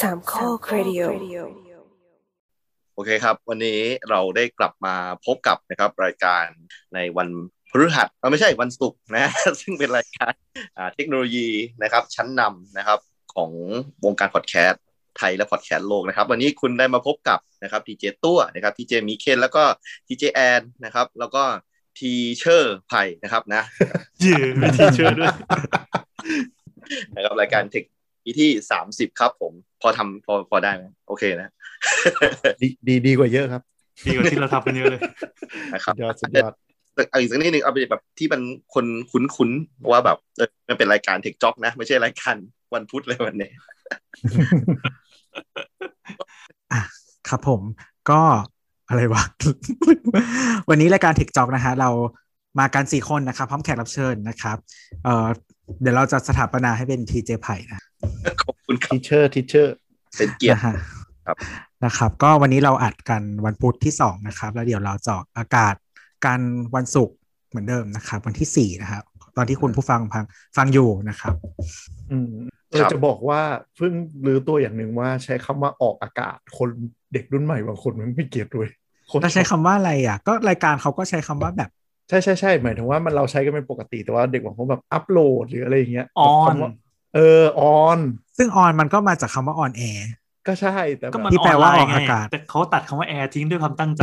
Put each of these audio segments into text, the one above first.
สามข้อครดิโอโอเคครับ วันนี้เราได้กลับมาพบกับนะครับรายการในวันพฤหัสเอ่อไม่ใช่วันศุกร์นะ ซึ่งเป็นรายการอ่าเทคโนโลยีนะครับ ชั้นนำนะครับของวงการพอดแคสต์ไทยและพอดแคสต์โลกนะครับ วันนี้คุณได้มาพบกับนะครับ TJ ตัวนะครับ TJ มีเคนแล้วก็ TJ แอนนะครับ แล้วก็ teacher ไผ่นะครับนะเย่มี teacher ด้วยนะครับรายการเทคที่สามสิบครับผม พอทำพอพอได้ไหมโอเคนะ ดีดีดีกว่าเยอะครับ ดีกว่าที่เราทำกันเยอะเลยนะครับยอดสุดยอดเอาอีกสักนิดหนึ่งเอาไปแบบที่มันคนคุ้นๆว่าแบบเออมันเป็นรายการเทคจ็อกนะ ไม่ใช่รายการวันพุธเลยวันนี้อะครับผมก็อะไรวะ วันนี้รายการเทคจ็อกนะฮะเรามากันสี่คนนะครับ พร้อมแขกรับเชิญนะครับ เอ่อเดี๋ยวเราจะสถาปนาให้เป็น TJ ไผ่นะ ขอบคุณครับ teacher teacherเป็นเกียรตินะฮะครับนะครับ ก็วันนี้เราอัดกันวันพุธที่สองนะครับ แล้วเดี๋ยวเราจะออกอากาศกันวันศุกร์เหมือนเดิมนะครับ วันที่สี่นะครับ ตอนที่คุณผู้ฟังฟังฟังอยู่นะครับ อืมเออจะบอกว่าเพิ่งรู้ตัวอย่างหนึ่งว่าใช้คำว่าออกอากาศคนเด็กรุ่นใหม่บางคนมันไม่ get ด้วยคนถ้าใช้คำว่าอะไรอะ ก็รายการเขาก็ใช้คำว่าแบบใช่ใช่ใช่หมายถึงว่ามันเราใช้กันเป็นปกติแต่ว่าเด็กบางคนแบบอัปโหลดหรืออะไรอย่างเงี้ยออนคำว่า เออออน ซึ่งออนมันก็มาจากคำว่าออนแอร์ก็ใช่แต่แบก็บมันที่แปลว่าไน์ออกไงอากาศ แต่เขาตัดคำว่าแอร์ทิ้งด้วยความตั้งใจ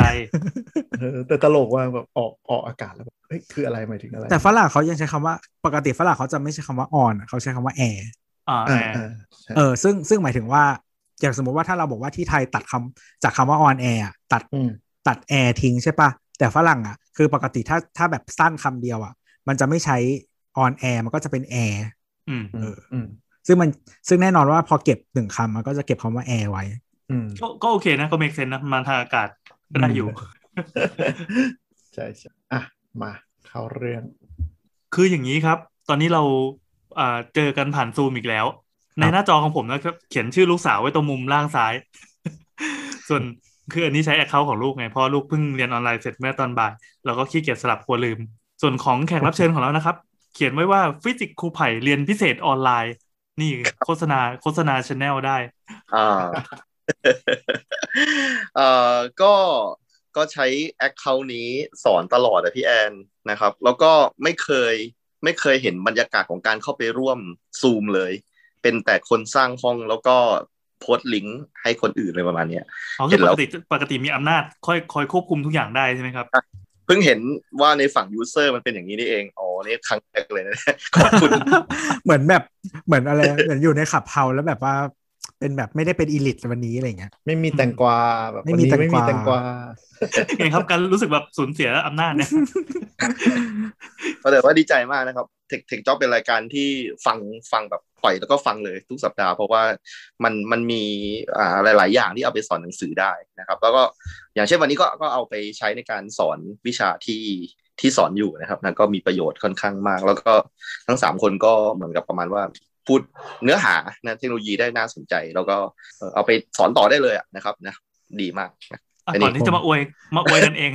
เออแต่ตลกว่าแบบออกออกอากาศแล้วแบบเฮ้ยคืออะไรหมายถึงอะไร แต่ฝรั่งเขายังใช้คำว่าปกติฝรั่งเขาจะไม่ใช้คำว่าออนเขาใช้คำว่าแอร์อ่าแออ่าร์อ่าใช่เออซึ่งซึ่งหมายถึงว่า อย่างสมมติว่าถ้าเราบอกว่าที่ไทยตัดคำจากคำว่า on air ตัดอืมตัดแอร์ทิ้งใช่ปะแต่ฝรั่งอะ คือปกติถ้าถ้าแบบสั้นคำเดียวอะ มันจะไม่ใช้ on air มันก็จะเป็นแอร์ อืมอืมอืมซึ่งมันซึ่งแน่นอนว่าพอเก็บหนึ่งคำมันก็จะเก็บคำว่าแอร์ไว้อืมก็ก็โอเคนะ ก็ make sense นะมาทางอากาศก็ได้อยู่ ใช่ใช่อะ มาเข้าเรื่อง คืออย่างนี้ครับ ตอนนี้เราอ่าเจอกันผ่านซูมอีกแล้ว ในหน้าจอของผมนะครับ เขียนชื่อลูกสาวไว้ตรงมุมล่างซ้าย ส่วนคืออันนี้ใช้ account ของลูกไง เพราะลูกเพิ่งเรียนออนไลน์เสร็จเมื่อตอนบ่าย เราก็ขี้เกียจสลับกลัวลืม ส่วนของแขกรับเชิญของเรานะครับ เขียนไว้ว่าฟิสิกส์ครูไผ่เรียนพิเศษออนไลน์ นี่โฆษณาโฆษณา channel ได้อ่าเอ่อก็ก็ใช้ account นี้สอนตลอดอะพี่แอนนะครับ แล้วก็ไม่เคยไม่เคยเห็นบรรยากาศของการเข้าไปร่วมซูมเลย เป็นแต่คนสร้างห้องแล้วก็โพสต์ลิงก์ให้คนอื่นเลยประมาณเนี้ยอ๋อเห็คือนปแล้วกติปกติมีอำนาจคอยคอยควบคุมทุกอย่างได้ใช่ไหมครับ เพิ่งเห็นว่าในฝั่งยูเซอร์มันเป็นอย่างนี้นี่เอง อ๋อ นี่ครั้งแรกเลยนะขอบคุณ เหมือนแบบเหมือนอะไรเหมือนอยู่ในขับเฮาแล้วแบบว่า เป็นแบบไม่ได้เป็นอีลิทวันนี้อะไรเงี้ยไม่มีแตงกวาแบบไม่มีวันนี้ไม่มีแตแตงงกกวาวาไงครับการรู้สึกแบบสูญเสียอำนาจเนี่ยแต่ว่าดีใจมากนะครับเทคเทคจ็อบเป็นรายการที่ฟังฟังแบบปล่อยแล้วก็ฟังเลยทุกสัปดาห์ เพราะว่ามันมันมีอ่าหลาย ๆ อย่างที่เอาไปสอนหนังสือได้นะครับ แล้วก็อย่างเช่นวันนี้ก็ก็เอาไปใช้ในการสอนวิชาที่ที่สอนอยู่นะครับนะก็มีประโยชน์ค่อนข้างมาก แล้วก็ทั้งสามคนก็เหมือนกับประมาณว่า พูดเนื้อหานะเทคโนโลยีได้น่าสนใจ แล้วก็เอ่อเอาไปสอนต่อได้เลยอะนะครับนะดีมากนะอะอันนี้ก่อนที่จะมาอวยมาอวยกันเอง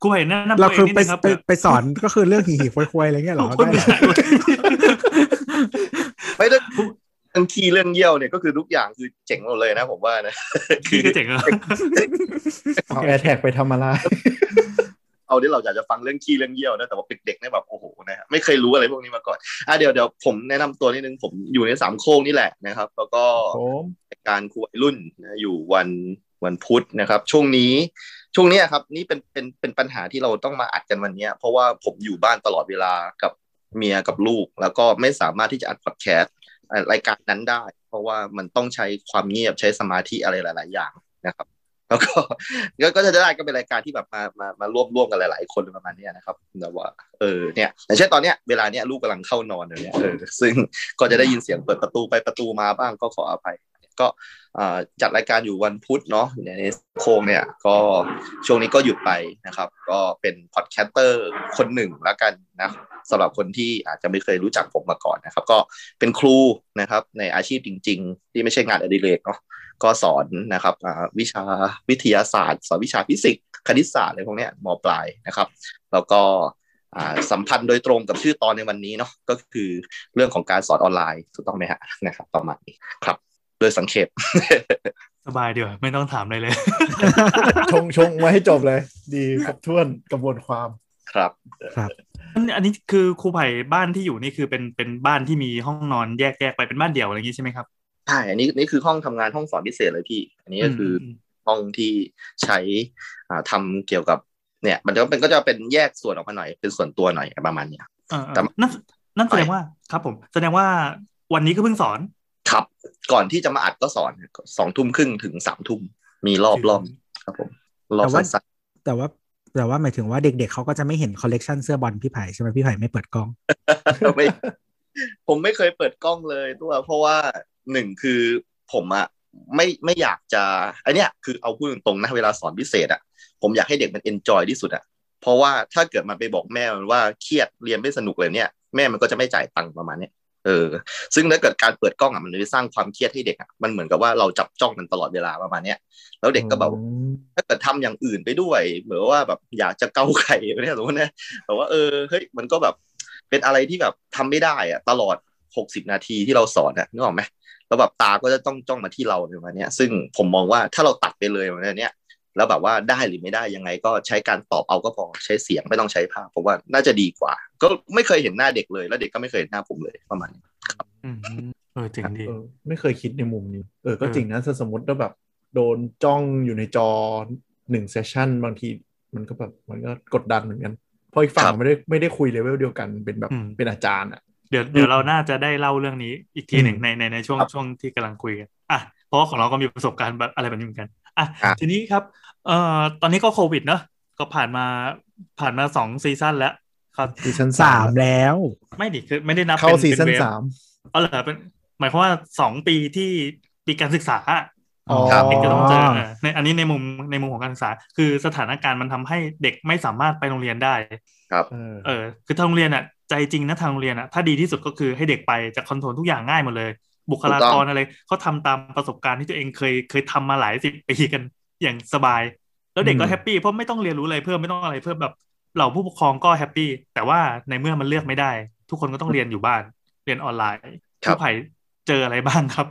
ครูไผ่แนะนำเราตัวเอคืองนิดไปนึงครับไปไปสอนก็คือเรื่องหีหีควยๆอะไรเงี้ยเหรอคนได้ไม่เหรอใช่อวยไม่ได้เรื่องขี้เรื่องเยี่ยวเนี่ยก็คือทุกอย่างคือเจ๋งหมดเลยนะผมว่านะพี่ก็เจ๋งอะเอาแอร์แท็กไปทำอะไร เอาที่เราอยากจะฟังเรื่องขี้เรื่องเยี่ยวนะแต่ว่าเด็กๆเนี่ยแบบโอ้โหนะฮะไม่เคยรู้อะไรพวกนี้มาก่อนอะเดี๋ยวเดี๋ยวผมแนะนำตัวนิดนึงผมอยู่ในสามโค้งนี่แหละนะครับ แล้วก็ผมรายการครูวัยรุ่นนะอยู่วันวันพุธนะครับ ช่วงนี้ช่วงเนี้ยครับนี่เป็นเป็นเป็นปัญหาที่เราต้องมาอัดกันวันเนี้ยเพราะว่าผมอยู่บ้านตลอดเวลากับเมียกับลูก แล้วก็ไม่สามารถที่จะอัดพอดแคสต์อะรายการนั้นได้ เพราะว่ามันต้องใช้ความเงียบใช้สมาธิอะไรหลาย ๆ อย่างนะครับ แล้วก็ก็จะได้ก็เป็นรายการที่แบบมามามาร่วมร่วมกันหลายๆ คนประมาณนี้นะครับแต่ว่าเออเนี่ยอย่างเช่นตอนเนี้ยเวลาเนี้ยลูกกำลังเข้านอนอยู่เนี่ยเออซึ่งก็จะได้ยินเสียงเปิดประตูไปประตูมาบ้างก็ขออภัยก็จัดรายการอยู่วันพุธเนาะในโคงเนี่ยก็ช่วงนี้ก็หยุดไปนะครับ ก็เป็น podcaster คนหนึ่งแล้วกันนะสำหรับคนที่อาจจะไม่เคยรู้จักผมมาก่อนนะครับ ก็เป็นครูนะครับในอาชีพจริง ๆ ที่ไม่ใช่งานอดิเรกเนาะ ก็สอนนะครับอ่าวิชาวิทยาศาสตร์ สอนวิชาฟิสิกส์คณิตศาสตร์อะไรพวกเนี้ยมปลายนะครับ แล้วก็อ่าสัมพันธ์โดยตรงกับชื่อตอนในวันนี้เนาะก็คือเรื่องของการสอนออนไลน์ถูกต้องไหมฮะนะครับประมาณนี้ครับโดยสังเขปสบายดีกว่าไม่ต้องถามเลยเลย ชงชงไว้ให้จบเลย ดีครบถ้วนกระบวนความครับครับอันอันนี้คือครูไผ่บ้านที่อยู่นี่คือเป็นเป็นบ้านที่มีห้องนอนแยกแยกไปเป็นบ้านเดี่ยวอะไรอย่างนี้ใช่ไหมครับ ใช่อันนี้นี่คือห้องทำงานห้องสอนพิเศษเลยพี่ อันนี้ก็คืออมห้องที่ใช้อ่าทำเกี่ยวกับเนี่ย มันจะเป็นก็จะเป็นแยกส่วนออกมาหน่อยเป็นส่วนตัวหน่อยประมาณเนี้ยเออเออแต่นั่นนั่นแสดงว่าครับผม แสดงว่าวันนี้ก็เพิ่งสอน ครับ ก่อนที่จะมาอัดก็สอนสองทุ่มครึ่งถึงสามทุ่มมีรอบรอบครับผมรอบแต่ว่าสั้นแต่ว่าแต่ว่าหมายถึงว่าเด็กๆเขาก็จะไม่เห็นคอลเลกชันเสื้อบอลพี่ไผ่ใช่ไหมพี่ไผ่ไม่เปิดกล้องๆไม่ผมไม่เคยเปิดกล้องเลยตัวเพราะว่า หนึ่งคือผมอะไม่ไม่อยากจะไอเนี้ยคือเอาพูดตรงๆนะเวลาสอนพิเศษอะผมอยากให้เด็กมันเอนจอยที่สุดอะเพราะว่าถ้าเกิดมันไปบอกแม่มันว่าเครียดเรียนไม่สนุกเลยเนี่ยแม่มันก็จะไม่จ่ายตังค์ประมาณเนี้ยเออ ซึ่งถ้าเกิดการเปิดกล้องอะมันจะสร้างความเครียดให้เด็กอะมันเหมือนกับว่าเราจับจ้องมันตลอดเวลาประมาณเนี้ยแล้วเด็กก็แบบถ้าเกิดทำอย่างอื่นไปด้วยเหมือนว่าแบบอยากจะเกาไข่เนี่ยสมมตินะแต่ว่าเออเฮ้ยมันก็แบบเป็นอะไรที่แบบทำไม่ได้อะตลอดหกสิบนาทีที่เราสอนอะนึกออกไหม แล้วแบบตาก็จะต้องจ้องมาที่เราในวันเนี้ยซึ่งผมมองว่าถ้าเราตัดไปเลยวันเนี้ยแล้วแบบว่าได้หรือไม่ได้ยังไงก็ใช้การตอบเอาก็พอใช้เสียงไม่ต้องใช้ภาพผมว่าน่าจะดีกว่า ก็ไม่เคยเห็นหน้าเด็กเลย แล้วเด็กก็ไม่เคยเห็นหน้าผมเลยประมาณนี้อืมเออเจ๋งดีเออไม่เคยคิดในมุมนี้เออก็เออจริงนะถ้าสมมติว่าแบบโดนจ้องอยู่ในจอหนึ่งเซสชันบางทีมันก็แบบมันก็กดดันเหมือนกันเพราะอีกฝั่งครับไม่ได้ไม่ได้คุยเลเวลเดียวกันเป็นแบบเป็นอาจารย์อะ เดี๋ยวเดี๋ยวเราน่าจะได้เล่าเรื่องนี้อีกทีหนึ่งอืมในในในช่วงครับช่วงที่กำลังคุยกันอะเพราะว่าของเราก็มีประสบการณ์แบบอะไรแบบนี้เหมือนกันอะอะทีนี้ครับเอ่อตอนนี้ก็โควิดเนอะก็ผ่านมาผ่านมาสอง season แล้วครับ season สามแล้ว ไม่ดิคือไม่ได้นับเข้าเป็น season เป็น wave สามอ๋อเหรอเป็นหมายความว่าสองปีที่ปีการศึกษาอะอ๋อครับเด็กจะต้องเจอเออในอันนี้ในมุมในมุมของการศึกษา คือสถานการณ์มันทำให้เด็กไม่สามารถไปโรงเรียนได้ ครับ เออเออคือทางโรงเรียนอะ ใจจริงนะทางโรงเรียนอะถ้าดีที่สุดก็คือให้เด็กไปจะ control ทุกอย่างง่ายหมดเลย บุคลากรอะไรเขาทำตามประสบการณ์ที่ตัวเองเคยเคยทำมาหลายสิบปีกันอย่างสบาย แล้วเด็กก็อืม happy เพราะไม่ต้องเรียนรู้อะไรเพิ่มไม่ต้องอะไรเพิ่มแบบเหล่าผู้ปกครองก็ happy แต่ว่าในเมื่อมันเลือกไม่ได้ ทุกคนก็ต้องเรียนอยู่บ้าน เรียนออนไลน์ครับผู้ไผ่เจออะไรบ้างครับ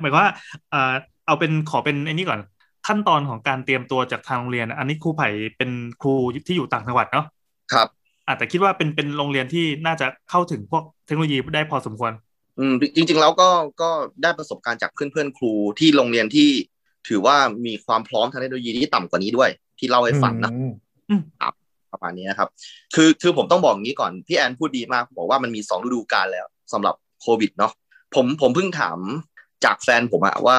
หมายความว่าเอ่อเอาเป็นขอเป็นไอ้นี่ก่อน ขั้นตอนของการเตรียมตัวจากทางโรงเรียน อันนี้ครูไผ่เป็นครูที่อยู่ต่างจังหวัดเนาะครับ อาจจะแต่คิดว่าเป็นเป็นโรงเรียนที่น่าจะเข้าถึงพวกเทคโนโลยีได้พอสมควร อืมจริง ๆ แล้วก็ก็ได้ประสบการณ์จากเพื่อนๆครูที่โรงเรียนที่ถือว่ามีความพร้อมทางเทคโนโลยีที่ต่ำกว่านี้ด้วย ที่เล่าให้ฟังนะอืมประมาณนี้นะครับ คือคือผมต้องบอกอย่างนี้ก่อน พี่แอนพูดดีมากบอกว่ามันมีสองฤดูกาลแล้วสำหรับโควิดเนาะผมผมเพิ่งถามจากแฟนผมอะว่า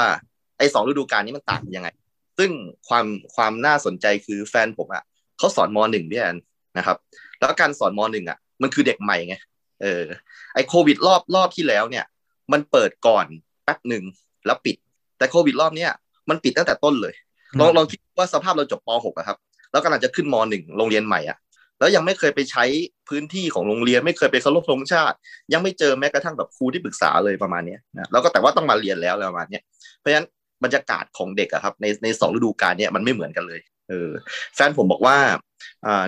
ไอ้สองฤดูกาลนี้มันต่างกันยังไง ซึ่งความความน่าสนใจคือแฟนผมอะเขาสอนมหนึ่งพี่แอนนะครับ แล้วการสอนมหนึ่งอะมันคือเด็กใหม่ไงเออไอ้โควิดรอบรอบที่แล้วเนี่ย มันเปิดก่อนแป๊บหนึ่งแล้วปิด แต่โควิดรอบเนี้ยมันปิดตั้งแต่ต้นเลยลองลองคิดว่าสภาพเราจบป .6 อะครับ แล้วกำลังจะขึ้นม .1 โรงเรียนใหม่อะแล้วยังไม่เคยไปใช้พื้นที่ของโรงเรียน ไม่เคยไปเคารพธงชาติ ยังไม่เจอแม้กระทั่งแบบครูที่ปรึกษาเลยประมาณเนี้ยนะแล้วก็แต่ว่าต้องมาเรียนแล้วอะไรประมาณเนี้ยเพราะฉะนั้นบรรยากาศของเด็กอะครับในในสองฤดูกาลเนี้ยมันไม่เหมือนกันเลย เออแฟนผมบอกว่า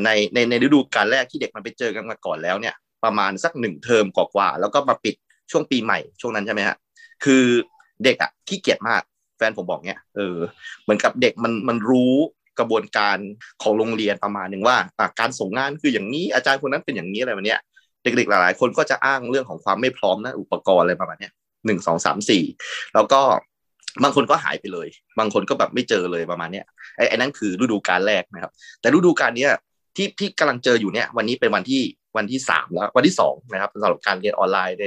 ในในในฤดูกาลแรกที่เด็กมันไปเจอกันมาก่อนแล้วเนี่ย ประมาณสักหนึ่งเทอมกว่าๆแล้วก็มาปิดช่วงปีใหม่ช่วงนั้นใช่ไหมฮะคือเด็กอะขี้เกียจมากแฟนผมบอกเนี้ยเออเหมือนกับเด็กมันมันรู้กระบวนการของโรงเรียนประมาณหนึ่งว่าการส่งงานคืออย่างนี้อาจารย์คนนั้นเป็นอย่างนี้อะไรแบบเนี้ยเด็กๆหลายๆ คนก็จะอ้างเรื่องของความไม่พร้อมนะอุปกรณ์อะไรประมาณเนี้ยหนึ่งสองสามสี่แล้วก็ บางคนก็หายไปเลย บางคนก็แบบไม่เจอเลยประมาณเนี้ยไอ้ไอ้นั่นคือฤดูกาลแรกนะครับ แต่ฤดูกาลเนี้ยที่ที่กำลังเจออยู่เนี่ย วันนี้เป็นวันที่วันที่สามแล้ววันที่สองนะครับสำหรับการเรียนออนไลน์ใน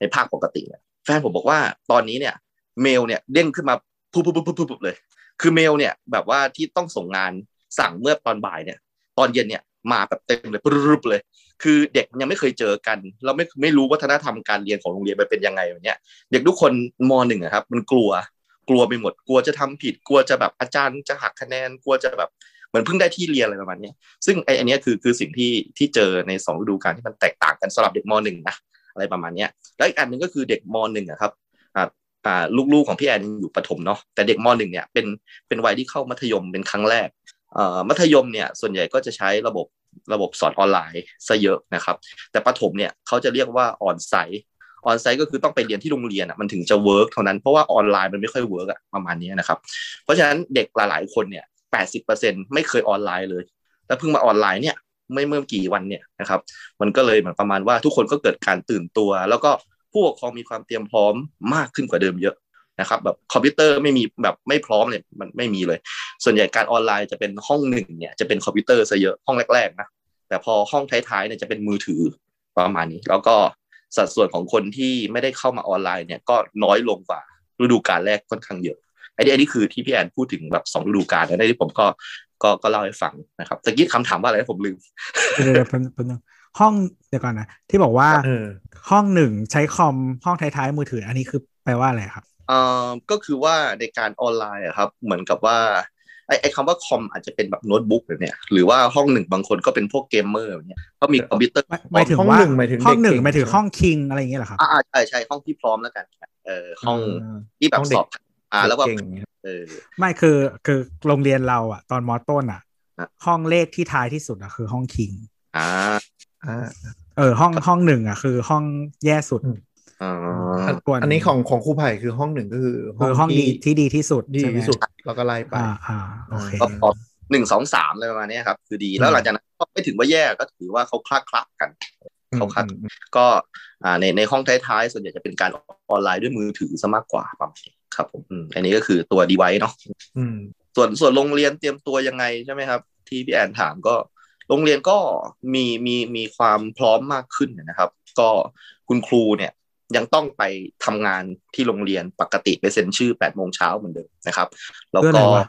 ในภาคปกติเนี่ยแฟนผมบอกว่าตอนนี้เนี่ย เมลเนี่ยเด้งขึ้นมาปุ๊บปุ๊บปุ๊บปุ๊บปุ๊บเลย คือเมลเนี่ยแบบว่าที่ต้องส่งงานสั่งเมื่อตอนบ่ายเนี่ย ตอนเย็นเนี่ยมาแบบเต็มเลยปุ๊บเลย คือเด็กยังไม่เคยเจอกัน เราไม่ไม่รู้วัฒนธรรมการเรียนของโรงเรียนมันเป็นยังไงแบบเนี้ยเด็กทุกคนมหนึ่งครับ มันกลัวกลัวไปหมด กลัวจะทำผิดกลัวจะแบบอาจารย์จะหักคะแนนกลัวจะแบบเหมือนเพิ่งได้ที่เรียนอะไรประมาณนี้ซึ่งไออันเนี้ยคือคือสิ่งที่ที่เจอในสองฤดูกาลที่มันแตกต่างกันสำหรับเด็กมหนึ่งนะอะไรประมาณนี้แล้วอีกอันหนึ่งก็คือเด็กมหนึ่งครับอ่าอ่าลูกๆของพี่แอนยังอยู่ประถมเนาะแต่เด็กมหนึ่งเนี่ยเป็นเป็นวัยที่เข้ามัธยมเป็นครั้งแรกเอ่อมัธยมเนี่ยส่วนใหญ่ก็จะใช้ระบบ ระบบสอนออนไลน์ซะเยอะนะครับ แต่ประถมเนี่ยเขาจะเรียกว่า on-site on-site ก็คือต้องไปเรียนที่โรงเรียนอะมันถึงจะ work เท่านั้นเพราะว่าออนไลน์มันไม่ค่อย work อะประมาณนี้นะครับ เพราะฉะนั้นเด็กหลายๆคนเนี่ยแปดสิบเปอร์เซ็นต์ไม่เคยออนไลน์เลย แล้วเพิ่งมาออนไลน์เนี่ยไม่เมื่อกี่วันเนี่ยนะครับมันก็เลยเหมือนประมาณว่าทุกคนก็เกิดการตื่นตัว แล้วก็ผู้ปกครองมีความเตรียมพร้อมมากขึ้นกว่าเดิมเยอะ นะครับแบบคอมพิวเตอร์ไม่มีแบบไม่พร้อมเนี่ยมันไม่มีเลย ส่วนใหญ่การออนไลน์จะเป็นห้องหนึ่งเนี่ยจะเป็นคอมพิวเตอร์ซะเยอะห้องแรกๆนะแต่พอห้องท้ายๆเนี่ยจะเป็นมือถือประมาณนี้ แล้วก็สัดส่วนของคนที่ไม่ได้เข้ามาออนไลน์เนี่ยก็น้อยลงกว่าฤดูกาลแรกค่อนข้างเยอะไอ้นี่อันนี้คือที่พี่แอนพูดถึงแบบสองฤดูกาลนะที่ผมก็ก็ก็เล่าให้ฟังนะครับตะกี้คำถามว่าอะไรผมลืมเดี๋ยวเดี๋ยวเพิ่งห้องเดี๋ยวก่อนนะที่บอกว่าเออห้องหนึ่งใช้คอมห้องท้ายๆมือถือ อันนี้คือแปลว่าอะไรครับเอ่อ ก็คือว่าในการออนไลน์อะครับ เหมือนกับว่าไอ้ไอ้คำว่าคอมอาจจะเป็นแบบโน้ตบุ๊กแบบเนี้ยหรือว่าห้องหนึ่งบางคนก็เป็นพวกเกมเมอร์แบบเนี้ยเขามีคอมพิวเตอร์หมายหมายถึงห้องว่าหนึ่งหมายถึงห้องหนึ่งเด็กเก่งหมายถึงห้องคิงอะไรอย่างเงี้ยเหรอครับอ่าใช่ใช่ห้องที่พร้อมแล้วกันเออห้องาที่แบบห้องเด็สกอบอ่าแล้วก็เก่งเนี่ยเออไม่คือคือโรงเรียนเราอะ ตอนมอต้นอะอะ ห้องเลขที่ท้ายที่สุดอะคือห้องคิงอ่าอ่าเออห้องห้องหนึ่งอะ คือห้องแย่สุด อืมอ่าส่วนอันนี้ของของครูไผ่คือห้องหนึ่งก็คือคือห้องดีที่ดีที่สุดดีใช่ไหมที่สุดแล้วก็ไล่ไปอ่าอ่าโอเคก็พอหนึ่งสองสามอะไรประมาณเนี้ยครับ คือดีแล้วหลังจากนั้นก็ไม่ถึงว่าแย่ก็ถือว่าเขาคลักคลักกันเขาคัดอืมก็อ่าในในห้องท้ายๆ ส่วนใหญ่จะเป็นการออนไลน์ด้วยมือถือซะมากกว่าประมาณนี้ครับผมอืมอันนี้ก็คือตัว device เนาะอืมส่วนส่วนโรงเรียนเตรียมตัวยังไงใช่ไหมครับ ที่พี่แอนถามก็โรงเรียนก็มีมีมีความพร้อมมากขึ้นนะครับ ก็คุณครูเนี่ย ยังต้องไปทำงานที่โรงเรียนปกติไปเซ็นชื่อ8ปดโมงเช้าเหมือนเดิมนะครับแล้วเพื่ออะไรก็วะ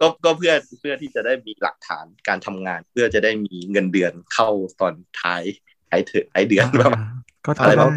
ก็ก็เพื่อเพื่อที่จะได้มีหลักฐานการทำงาน เพื่อจะได้มีเงินเดือนเข้าตอนท้ายท้ายเถอะท้ายเดือนประมาณก็อะไรได้วะ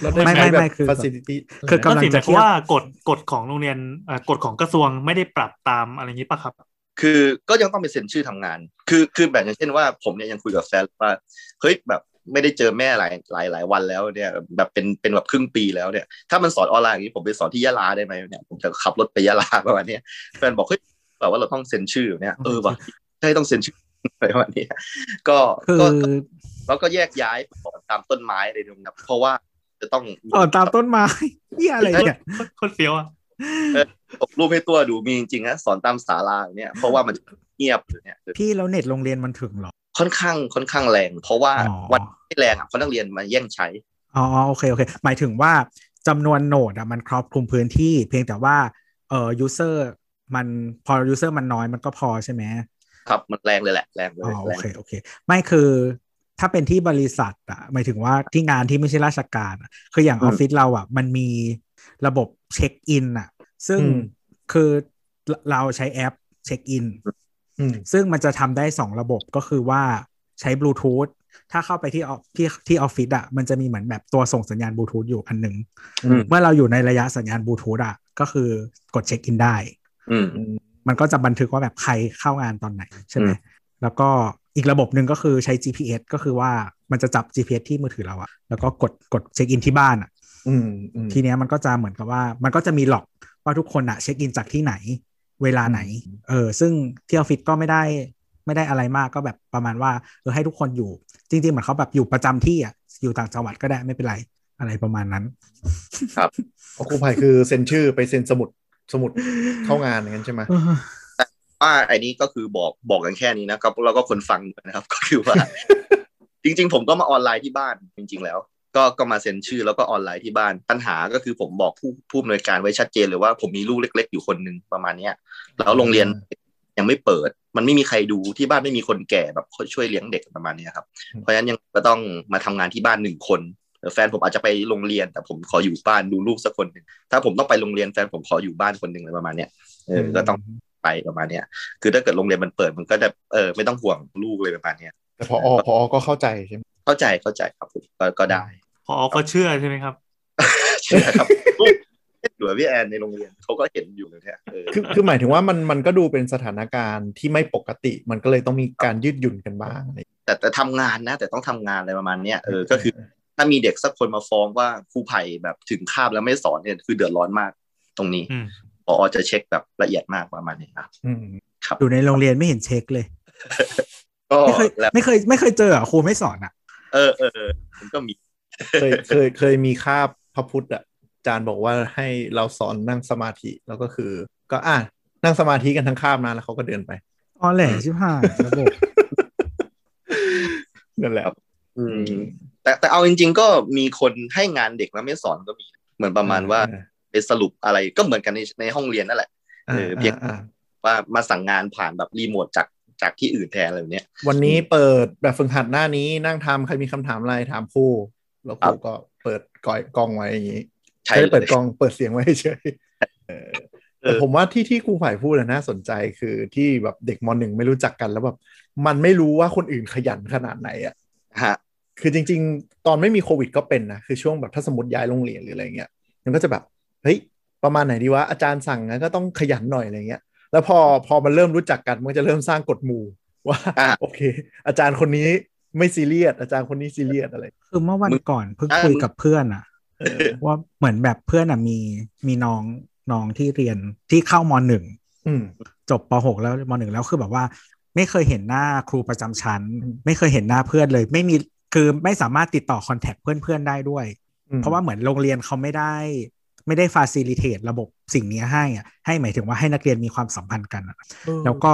แล้วได้ไม่ใช้ไม่แบบไม่คือ facility คือก็กำลังสิหจะมายคเทีวามยบว่ากฎกฎของโรงเรียนอ่ากฎของกระทรวงไม่ได้ปรับตามอะไรอย่างนี้ปะครับ คือก็ยังต้องไปเซ็นชื่อทำงาน คือคือแบบอย่างเช่นว่าผมเนี่ยยังคุยกับแฟนว่าเฮ้ยแบบ ไม่ได้เจอแม่หลายหลายหลายวันแล้วเนี่ยแบบเป็นเป็นแบบครึ่งปีแล้วเนี่ยถ้ามันสอนออนไลน์อย่างนี้ผมไปสอนที่ยะลาได้ไหมเนี่ยผมจะขับรถไปยะลาประมาณเนี้ยแฟนบอกเฮ้ยแบบว่าเราต้องเซ็นชื่อเนี่ยเออว่ะใช่ต้องเซ็นชื่ออะไรประมาณเนี้ยก็คือก็แล้วก็แยกย้ายไปสอนตามต้นไม้เลยนะครับเพราะว่าจะต้องอ๋อตามต้นไม้เหี้ยอะไรเนี่ยโคตรเฟี้ยวอะตกรูปให้ตัวดูมีจริงๆนะสอนตามศาลาอย่างเนี่ยเพราะว่ามันเงียบอยู่เนี่ยพี่แล้วเน็ตโรงเรียนมันถึงเหรอ ค่อนข้างค่อนข้างแรง เพราะว่าอ๋อวันที่แรงอะเพราะนักเรียนมาแย่งใช้อ๋อโอเคโอเค หมายถึงว่าจำนวน node อะมันครอบคลุมพื้นที่ เพียงแต่ว่าเอ่อ user มันพอ user มันน้อยมันก็พอใช่ไหมครับมันแรงเลยแหละแรงเลอ๋อยโอแรงเคโอเค ไม่คือถ้าเป็นที่บริษัทอะหมายถึงว่าที่งานที่ไม่ใช่ราชการอะคืออย่างออฟฟิศเราอะมันมีระบบเช็คอินอะ ซึ่งอืมคือเราใช้แอปเช็คอิน อืมซึ่งมันจะทำได้สองระบบก็คือว่าใช้บลูทูธถ้าเข้าไปที่ออฟที่ที่ออฟฟิศอะมันจะมีเหมือนแบบตัวส่งสัญญาณบลูทูธอยู่อันหนึ่งอืมเมื่อเราอยู่ในระยะสัญญาณบลูทูธอะก็คือกดเช็คอินได้อืมมันก็จะบันทึกว่าแบบใครเข้างานตอนไหนใช่ไหมอืมแล้วก็อีกระบบหนึ่งก็คือใช้ GPS ก็คือว่ามันจะจับ GPS ที่มือถือเราอะแล้วก็กดกดเช็คอินที่บ้านอะอืมอืมทีเนี้ยมันก็จะเหมือนกับว่า มันก็จะมีหลอกว่าทุกคนอะเช็คอินจากที่ไหน เวลาไหน เออ ซึ่งที่ออฟฟิศก็ไม่ได้ไม่ได้อะไรมากก็แบบประมาณว่าเออให้ทุกคนอยู่ จริงๆเหมือนเขาแบบอยู่ประจำที่อะอยู่ต่างจังหวัดก็ได้ไม่เป็นไรอะไรประมาณนั้นเพราะครูไผ่คือเซ็นชื่อไปเซ็นสมุดสมุดเข้างานอย่างนั้นใช่ไหมว่าไอ้นี้ก็คือบอกบอกกันแค่นี้นะครับแล้วก็คนฟังด้วยนะครับ ก็คือว่า จริง ๆ ผมก็มาออนไลน์ที่บ้านจริง ๆ แล้ว ก็ก็มาเซ็นชื่อแล้วก็ออนไลน์ที่บ้านปัญหาก็คือผมบอกผู้ผู้อำนวยการไว้ชัดเจนเลยว่าผมมีลูกเล็ก ๆ อยู่คนหนึ่งประมาณเนี้ยแล้วโรงเรียนยังไม่เปิด มันไม่มีใครดูที่บ้านไม่มีคนแก่แบบช่วยเลี้ยงเด็กประมาณเนี้ยครับ เพราะฉะนั้นยังก็ต้องมาทำงานที่บ้านหนึ่งคนเออแฟนผมอาจจะไปโรงเรียน แต่ผมขออยู่บ้านดูลูกสักคนหนึ่งถ้าผมต้องไปโรงเรียนแฟนผมขออยู่บ้านคนหนึ่งอะไรประมาณเนี้ยเออก็ต้องไปประมาณเนี้ยคือถ้าเกิดโรงเรียนมันเปิดมันก็จะเออไม่ต้องห่วงลูกเลยประมาณเนี้ยแต่พอพอก็เข้าใจใช่ไหม เข้าใจเข้าใจครับผมก็ก็ได้ พอก็เชื่อใช่ไหมครับเชื่อครับอยู่กับพี่แอนในโรงเรียนเขาก็เห็นอยู่เลยเนี่ยเออคือคือหมายถึงว่ามันมันก็ดูเป็นสถานการณ์ที่ไม่ปกติ มันก็เลยต้องมีการยืดหยุ่นกันบ้างอะไรอย่างเงี้ยแต่แต่ทำงานนะ แต่ต้องทำงานอะไรประมาณเนี้ยเออก็คือ ถ้ามีเด็กสักคนมาฟ้องว่าครูไผ่แบบถึงคาบแล้วไม่สอนเนี่ยคือเดือดร้อนมากตรงนี้อืมพอจะเช็คแบบละเอียดมากประมาณนี้ครับอืมครับอยู่ในโรงเรียนไม่เห็นเช็คเลย ก็ไม่เคยแล้วไม่เคยไม่เคยเจออะครูไม่สอนอะ เออเออเออมันก็มีเคยเคยเคยมีคาบพระพุทธอะจารย์บอกว่าให้เราสอนนั่งสมาธิแล้วก็คือ ก็อะนั่งสมาธิกันทั้งคาบนะแล้วเขาก็เดินไปอ๋อแหละชิบหายระบบนั่นแหละอืม แต่แต่เอาจริง ๆ ก็มีคนให้งานเด็กแล้วไม่สอนก็มี เหมือนประมาณว่าไปสรุปอะไรก็เหมือนกันในในห้องเรียนนั่นแหละเออเพียงอ่ว่ามาสั่งงานผ่านแบบรีโมทจาก จากที่อื่นแทนอะไรแบบเนี้ยวันนี้เปิดแบบฝึกหัดหน้านี้นั่งทำใครมีคำถามอะไรถามครูแล้วครูก็เปิดก่อยกล้องไว้อย่างนี้ใช่ไม่ได้เปิดเลยกล้องเปิดเสียงไว้เฉยเออแต่ผมว่าที่ที่ครูฝ่ายพูดน่ะน่าสนใจคือที่แบบเด็กมหนึ่งไม่รู้จักกันแล้วแบบมันไม่รู้ว่าคนอื่นขยันขนาดไหนอะฮะคือจริง ๆ ตอนไม่มีโควิดก็เป็นนะ คือช่วงแบบถ้าสมมติย้ายโรงเรียนหรืออะไรเงี้ยมันก็จะแบบ เฮ้ย ประมาณไหนดีวะ อาจารย์สั่งงั้นก็ต้องขยันหน่อยอะไรเงี้ย แล้วพอพอมันเริ่มรู้จักกันมันก็จะเริ่มสร้างกฎหมู่ว่าอะโอเค อาจารย์คนนี้ไม่ซีเรียสอาจารย์คนนี้ซีเรียสอะไร คือเมื่อวันมึงก่อนเพิ่งอ่าคุยมึงกับเพื่อนอะเออว่าเหมือนแบบเพื่อนอะมีมีน้องน้องที่เรียนที่เข้ามหนึ่งอืมจบป .6 แล้วมหนึ่งแล้วคือแบบว่า ไม่เคยเห็นหน้าครูประจำชั้น ไม่เคยเห็นหน้าเพื่อนเลย ไม่มีคือไม่สามารถติดต่อคอนแทคเพื่อนๆได้ด้วยอืมเพราะว่าเหมือนโรงเรียนเขาไม่ได้ ไม่ได้ฟาซิลิเทตระบบสิ่งนี้ให้อะให้หมายถึงว่าให้นักเรียนมีความสัมพันธ์กันอะเออแล้วก็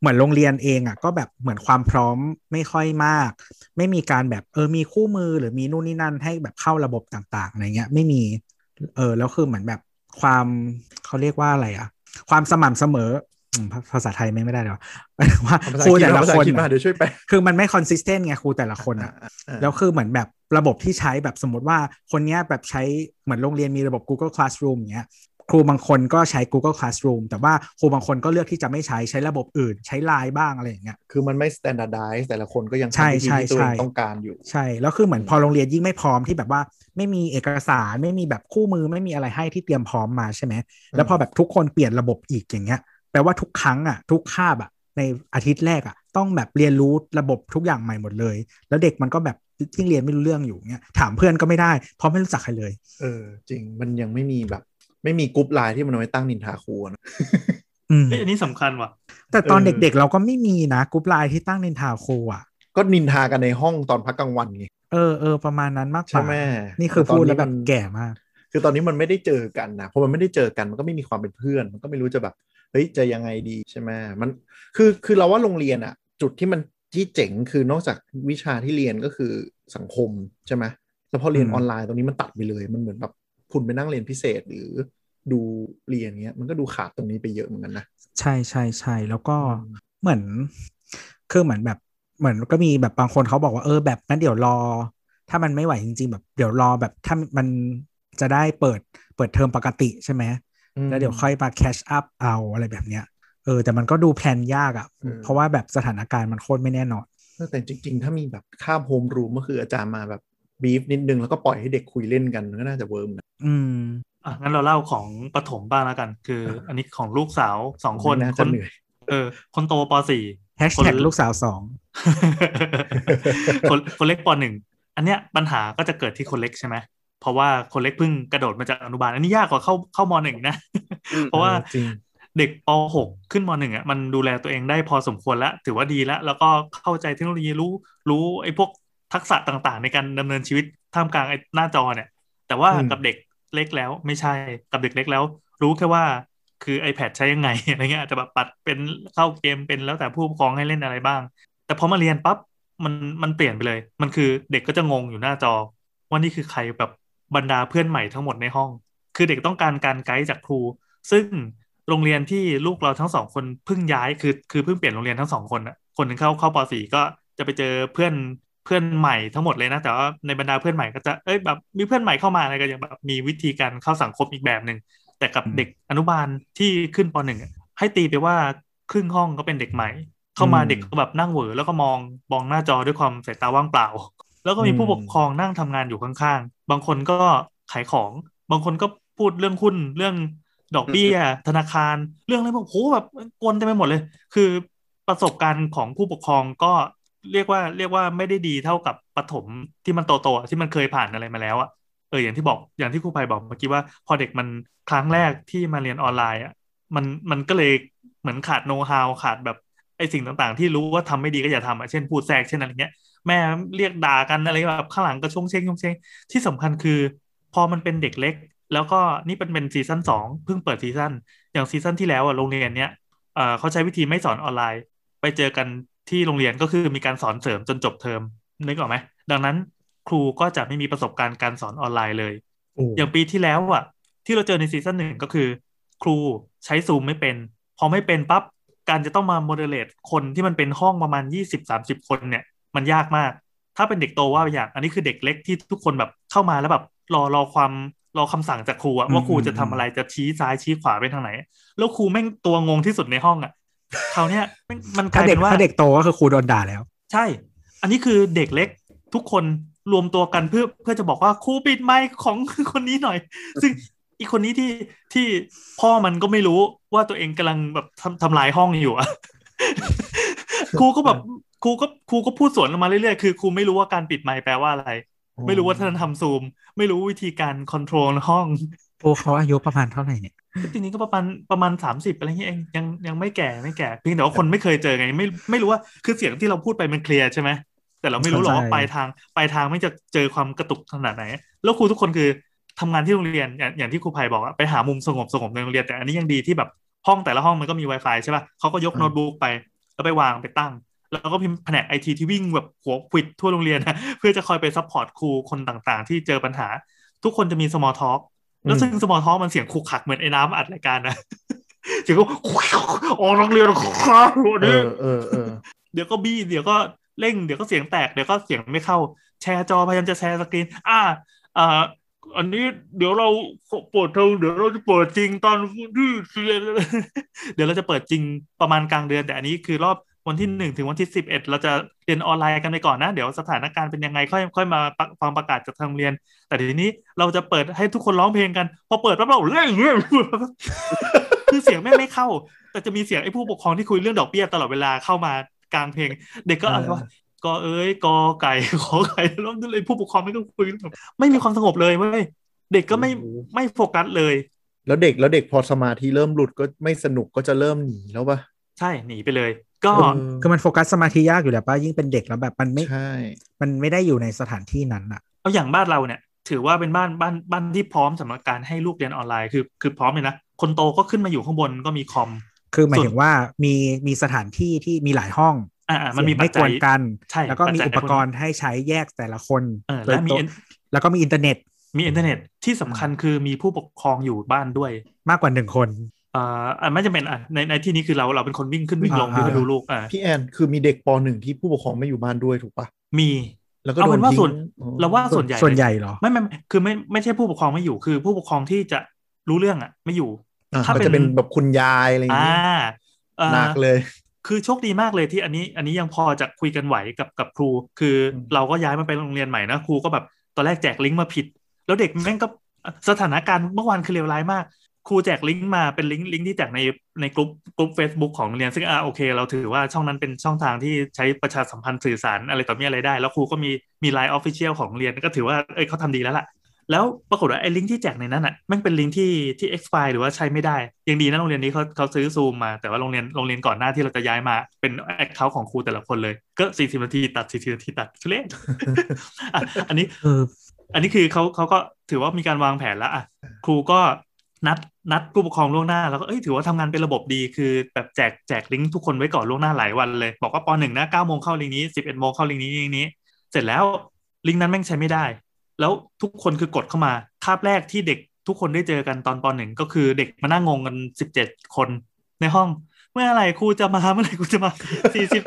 เหมือนโรงเรียนเองอะก็แบบเหมือนความพร้อมไม่ค่อยมาก ไม่มีการแบบเออมีคู่มือหรือมีนู่นนี่นั่นให้แบบเข้าระบบต่างๆอะไรเงี้ยไม่มีเออแล้วคือเหมือนแบบความเขาเรียกว่าอะไรอะ ความสม่ำเสมออืม ภาภาษาไทยไม่ไม่ได้หรอหมายถึงว่าเอาภาษาครูอังกฤษแต่ละเอาภาษาคอันงกฤษมาอะเดี๋ยวช่วยแปลคือมันไม่คอนสิสเทนต์ไงครูแต่ละคนอะอ่าแล้วคือเหมือนแบบระบบที่ใช้แบบสมมติว่าคนเนี้ยแบบใช้เหมือนโรงเรียนมีระบบ Google Classroom อย่างเงี้ยครูบางคนก็ใช้ Google Classroom แต่ว่าครูบางคนก็เลือกที่จะไม่ใช้ใช้ระบบอื่น ใช้ไลน์บ้างอะไรอย่างเงี้ยคือมันไม่ standardize แต่ละคนก็ยังใช่ทำวิธีใช่ที่ตัวเองใช่ต้องการอยู่ ใช่ แล้วคือเหมือนพอโรงเรียนยิ่งไม่พร้อมที่แบบว่าไม่มีเอกสารไม่มีแบบคู่มือไม่มีอะไรให้ที่เตรียมพร้อมมาใช่ไหมแล้วพอแบบทุกคนเปลี่ยนระบบอีกอย่างเงี้ย แปลว่าทุกครั้งอะ ทุกคาบอะ ในอาทิตย์แรกอะ ต้องแบบเรียนรู้ระบบทุกอย่างใหม่หมดเลย แล้วเด็กมันก็แบบยิ่งเรียนไม่รู้เรื่องอยู่เงี้ยถามเพื่อนก็ไม่ได้เพราะไม่รู้จักใครเลย เออ จริงมันยังไม่มีแบบ ไม่มีกรุ๊ปไลน์ที่มันเอาไว้ตั้งนินทาครูอะนะอืมเอ้ยอันนี้สำคัญว่ะ แต่ตอนเออเด็กๆเราก็ไม่มีนะกรุ๊ปไลน์ที่ตั้งนินทาครูอะก็นินทากันในห้องตอนพักกลางวันไงเออเออประมาณนั้นมากกใช่ว่าไหมนี่คือตอนพูดนี้แล้วแบบมันแก่มาก คือตอนนี้มันไม่ได้เจอกันนะพอมันไม่ได้เจอกันมันก็ไม่มีความเป็นเพื่อน มันก็ไม่รู้จะแบบ เฮ้ยจะยังไงดีใช่ไหมมันคือคือเราว่าโรงเรียนอะจุดที่มันที่เจ๋งคือนอกจากวิชาที่เรียนก็คือสังคมใช่ไหมแล้วพอเรียนอืมออนไลน์ตรงนี้มันตัดไปเลย มันเหมือนแบบคุณไปนั่งเรียนพิเศษหรือดูเรียนเงี้ยมันก็ดูขาดตรงนี้ไปเยอะเหมือนกันนะ ใช่ใช่ใช่แล้วก็อืมเหมือนคือเหมือนแบบเหมือนก็มีแบบบางคนเขาบอกว่าเออแบบงั้นเดี๋ยวรอ ถ้ามันไม่ไหวจริง ๆ แบบเดี๋ยวรอแบบถ้ามันจะได้เปิดเปิดเทอมปกติใช่ไหม แล้วเดี๋ยวค่อยมา catch up เอาอะไรแบบเนี้ยเออแต่มันก็ดู plan ยากอะ่ะ เพราะว่าแบบสถานการณ์มันโคตรไม่แน่นอนเออแต่จริง ๆ ถ้ามีแบบคามโฮมรูมก็คืออาจารย์มาแบบบีฟนิดนึง แล้วก็ปล่อยให้เด็กคุยเล่นกันก็น่าจะ work นะอืมอะงั้นเราเล่าของปฐมบ้างแล้วกัน คืออันนี้ของลูกสาวสองคนไม่น่าคจะนเหนื่อยเออ คนโตปสี่แฮชแท็กคนลูกสาวสองคนคนเล็กปหนึ่งอันเนี้ยปัญหาก็จะเกิดที่คนเล็กใช่ไหม เพราะว่าคนเล็กเพิ่งกระโดดมาจากอนุบาลอันนี้ยากกว่าเข้าเข้ามหนึ่งนะอืมเพราะว่าเออจริงเด็กป .6 ขึ้นม .1 อะมันดูแลตัวเองได้พอสมควรแล้ว ถือว่าดีแล้วแล้วก็เข้าใจเทคโนโลยีรู้รู้ไอ้พวกทักษะต่างๆ ในการดำเนินชีวิตท่ามกลางไอ้หน้าจอเนี่ย แต่ว่าอืมกับเด็กเล็กแล้วไม่ใช่กับเด็กเล็กแล้ว รู้แค่ว่าคือ iPad ใช้ยังไงอะไรเงี้ยอาจจะแบบปัดเป็นเข้าเกมเป็นแล้วแต่ผู้ปกครองให้เล่นอะไรบ้าง แต่พอมาเรียนปั๊บมันมันเปลี่ยนไปเลย มันคือเด็กก็จะงงอยู่หน้าจอว่านี่คือใครแบบ บรรดาเพื่อนใหม่ทั้งหมดในห้อง คือเด็กต้องการการไกด์จากครู ซึ่งโรงเรียนที่ลูกเราทั้งสองคนเพิ่งย้ายคือคือเพิ่งเปลี่ยนโรงเรียนทั้งสองคนอะคนหนึ่งเข้าเข้าป .4 ก็จะไปเจอเพื่อนเพื่อนใหม่ทั้งหมดเลยนะ แต่ว่าในบรรดาเพื่อนใหม่ก็จะเอ้ยแบบมีเพื่อนใหม่เข้ามาอะไรก็ยังแบบมีวิธีการเข้าสังคมอีกแบบหนึ่งแต่กับอืมเด็กอนุบาลที่ขึ้นปหนึ่งอะให้ตีไปว่าครึ่งห้องก็เป็นเด็กใหม่ เข้ามาอืมเด็กก็แบบนั่งเหวอแล้วก็มองมองหน้าจอด้วยความสายตาว่างเปล่า แล้วก็มีผู้อืมปกครองนั่งทำงานอยู่ข้างๆ บางคนก็ขายของ บางคนก็พูดเรื่องหุ้นเรื่องดอกเบี้ย ธนาคาร เรื่องอะไรพวกโหแบบกวนเต็มไปหมดเลย คือประสบการณ์ของผู้ปกครองก็เรียกว่าเรียกว่าไม่ได้ดีเท่ากับประถมที่มันโตๆที่มันเคยผ่านอะไรมาแล้วอะเอออย่างที่บอกอย่างที่ครูภัยบอกเมื่อกี้ว่า พอเด็กมันครั้งแรกที่มาเรียนออนไลน์อะมันมันก็เลยเหมือนขาดโน้ตฮาวขาดแบบไอ้สิ่งต่างๆ ที่รู้ว่าทำไม่ดีก็อย่าทำอะเช่นพูดแทรกเช่นอะไรเงี้ยแม่เรียกด่ากันอะไรแบบข้างหลังก็ช้งเช้งช้งเช้งที่สำคัญคือ พอมันเป็นเด็กเล็ก แล้วก็นี่เป็นเป็นซีซั่นสองเพิ่งเปิดซีซั่นอย่างซีซั่นที่แล้วอะโรงเรียนเนี้ยเขาใช้วิธีไม่สอนออนไลน์ ไปเจอกันที่โรงเรียนก็คือมีการสอนเสริมจนจบเทอมนึกออกไหมดังนั้นครูก็จะไม่มีประสบการณ์การสอนออนไลน์เลยโอ้อย่างปีที่แล้วอะ ที่เราเจอในซีซั่นหนึ่งก็คือ ครูใช้ซูมไม่เป็น พอไม่เป็นปั๊บการจะต้องมาโมเดเลตคนที่มันเป็นห้องประมาณยี่สิบสามสิบคนเนี่ย มันยากมาก ถ้าเป็นเด็กโตว่าไปอย่างอันนี้คือเด็กเล็กที่ทุกคนแบบเข้ามาแล้วแบบรอรอความรอคำสั่งจากครูอะอืมว่าครูจะอืมทำอะไรจะชี้ซ้ายชี้ขวาไปทางไหน แล้วครูแม่งตัวงงที่สุดในห้องอะคราวเนี้ยแม่งมันกถ้าลายเด็เป็กนว่าถ้าเด็กโตก็คือครูโดนด่าแล้ว ใช่ อันนี้คือเด็กเล็กทุกคนรวมตัวกันเพื่อเพื่อจะบอกว่าครูปิดไมค์ของคนนี้หน่อย ซึ่งอีกคนนี้ที่ที่พ่อมันก็ไม่รู้ว่าตัวเองกำลังแบบทำทำลายห้องอยู่อะครูก็แบบ ครูก็ครูก็พูดสวนออกมาเรื่อยๆ คือครูไม่รู้ว่าการปิดไมค์แปลว่าอะไร ไม่รู้ว่าท่านทำซูม ไม่รู้วิธีการคอนโทรลห้องครูเขาอายุประมาณเท่าไหร่เนี่ยจริงๆก็ประมาณประมาณสามสิบอะไรเงี้ยเองยังยังไม่แก่ไม่แก่เพียงแต่ว่าคนไม่เคยเจอไงไม่ไม่รู้ว่าคือเสียงที่เราพูดไปมันเคลียร์ใช่ไหมแต่เราไม่รู้หรอกว่าเข้าใจปลายทางปลายทางไม่จะเจอความกระตุกขนาดไหน แล้วครูทุกคนคือทำงานที่โรงเรียนอย่างอย่างที่ครูภัยบอกอะไปหามุมสงบสงบในโรงเรียนแต่อันนี้ยังดีที่แบบห้องแต่ละห้องมันก็มี Wi-Fi ใช่ป่ะเขาก็ยกโน้ตบุ๊กไป แล้วไปวางไปตั้ง แล้วก็พิมพ์แผนกไอทีที่วิ่งแบบหัวขวิดทั่วโรงเรียนนะเพื่อจะคอยไป support ครูคนต่างๆ ที่เจอปัญหา ทุกคนจะมี small talk แล้วซึ่ง small talk มันเสียงขูกขักเหมือนไอ้น้ำอัดรายการนะเสียงก็ออกนักเรียนครับเออเออเออเดี๋ยวก็บี้เดี๋ยวก็เร่งเดี๋ยวก็เสียงแตกเดี๋ยวก็เสียงไม่เข้า แชร์จอพยายามจะแชร์สกรีนอ่าอ่าอันนี้เดี๋ยวเราเปิดเทอมเดี๋ยวเราจะเปิดจริงตอนที่เรียนเดี๋ยวเราจะเปิดจริงประมาณกลางเดือน แต่อันนี้คือรอบ วันที่หนึ่งถึงวันที่สิบเอ็ดเราจะเรียนออนไลน์กันไปก่อนนะ เดี๋ยวสถานการณ์เป็นยังไงค่อยค่อยมาปะฟังประกาศจากทางโรงเรียน แต่ทีนี้เราจะเปิดให้ทุกคนร้องเพลงกัน พอเปิดปั๊บเราเล่นคือเสียงแม่งไม่เข้า แต่จะมีเสียงไอ้ผู้ปกครองที่คุยเรื่องดอกเบี้ยตลอดเวลาเข้ามากลางเพลง เด็กก็อะไรวะกอเอ้ยกอไก่ขอไก่แล้วเลยผู้ปกครองไม่ก็คุยแบบไม่มีความสงบเลยเว้ยเด็กก็ไม่โอ้โหไม่โฟกัสเลย แล้วเด็กแล้วเด็กพอสมาธิเริ่มหลุดก็ไม่สนุกก็จะเริ่มหนีแล้วปะ ใช่หนีไปเลย ก็เออคือมันโฟกัสสมาธิยากอยู่แล้วป่ะยิ่งเป็นเด็กแล้วแบบมันไม่ใช่มันไม่ได้อยู่ในสถานที่นั้นอะเอาอย่างบ้านเราเนี่ยถือว่าเป็นบ้านบ้านบ้านที่พร้อมสำหรับการให้ลูกเรียนออนไลน์คือคือพร้อมเลยนะ คนโตก็ขึ้นมาอยู่ข้างบนก็มีคอม คือหมายส่วนถึงว่ามีมีสถานที่ที่มีหลายห้องอ่าอ่ามันมีเสียงไม่ปัจจักวยนกันใช่แล้วก็มีปัจจัยอุปกรณ์ให้ใช้แยกแต่ละคนเออโดยและมีตัวเอ็นแล้วก็มีอินเทอร์เน็ต มีอินเทอร์เน็ตที่สำคัญคือมีผู้ปกครองอยู่บ้านด้วยมากกว่าหนึ่งคน อ่าอ่าไม่จำเป็นอะในในที่นี้คือเราเราเป็นคนวิ่งขึ้นวิ่งลงอ่าเพื่อดูลูกอ่าพี่แอนคือมีเด็กปหนึ่งที่ผู้ปกครองไม่อยู่บ้านด้วยถูกปะมีแล้วก็เอาโดเป็นนว่าทิ้งส่วนอ๋อเราว่าส่วนใหญ่ส่วนใหญ่เหรอไม่ไม่ไม่คือไม่ไม่ใช่ผู้ปกครองไม่อยู่คือผู้ปกครองที่จะรู้เรื่องอะ ไม่อยู่อะถ้ามันเป็นจะเป็นแบบคุณยายอะไรอย่างอ่างี้เอ่อหนักเลย คือโชคดีมากเลยที่อันนี้ อันนี้ยังพอจะคุยกันไหวกับกับครู คืออมเราก็ย้ายมาไปโรงเรียนใหม่นะครูก็แบบตอนแรกแจกลิงก์มาผิด แล้วเด็กแม่งก็สถานการณ์เมื่อวานคือเลวร้ายมาก ครูแจกลิงก์มาเป็นลิงก์ลิงก์ที่แจกในในกลุ่มกลุ่ม Facebook ของโรงเรียนซึ่งอ่าโอเค เราถือว่าช่องนั้นเป็นช่องทางที่ใช้ประชาสัมพันธ์สื่อสารอะไรต่อมีอะไรได้ แล้วครูก็มีมี LINE official ของโรงเรียนก็ถือว่าเอ้ยเขาทำดีแล้วล่ะ แล้วปรากฏว่าไอ้ลิงก์ที่แจกในนั้นอะแม่งเป็นลิงก์ที่ที่ expire หรือว่าใช้ไม่ได้ ยังดีนะโรงเรียนนี้เขาเขาซื้อซูมมาแต่ว่าโรงเรียนโรงเรียนก่อนหน้าที่เราจะย้ายมาเป็น account ของครูแต่ละคนเลย ก็40นาทีตัด40นาทีตัดทุเรศอะอันนี้เอออันนี้คือเขาเขาก็ถือว่ามีการวางแผนแล้วอะครูก็ นัดนัดผู้ปกครองล่วงหน้าแล้วก็เอ้ยถือว่าทำงานเป็นระบบดีคือแบบแจกแจกลิงก์ทุกคนไว้ก่อนล่วงหน้าหลายวันเลย บอกว่าปหนึ่งนะเก้าโมงเข้าลิงก์นี้สิบเอ็ดโมงเข้าลิงก์นี้ลิงก์นี้ เสร็จแล้วลิงก์นั้นแม่งใช้ไม่ได้ แล้วทุกคนคือกดเข้ามาคาบแรกที่เด็กทุกคนได้เจอกันตอนปหนึ่งก็คือเด็กมานั่งงงกันสิบเจ็ดคนในห้องเมื่อไหร่ครูจะมาเมื่อไหร่ครูจะมาสี่สิบ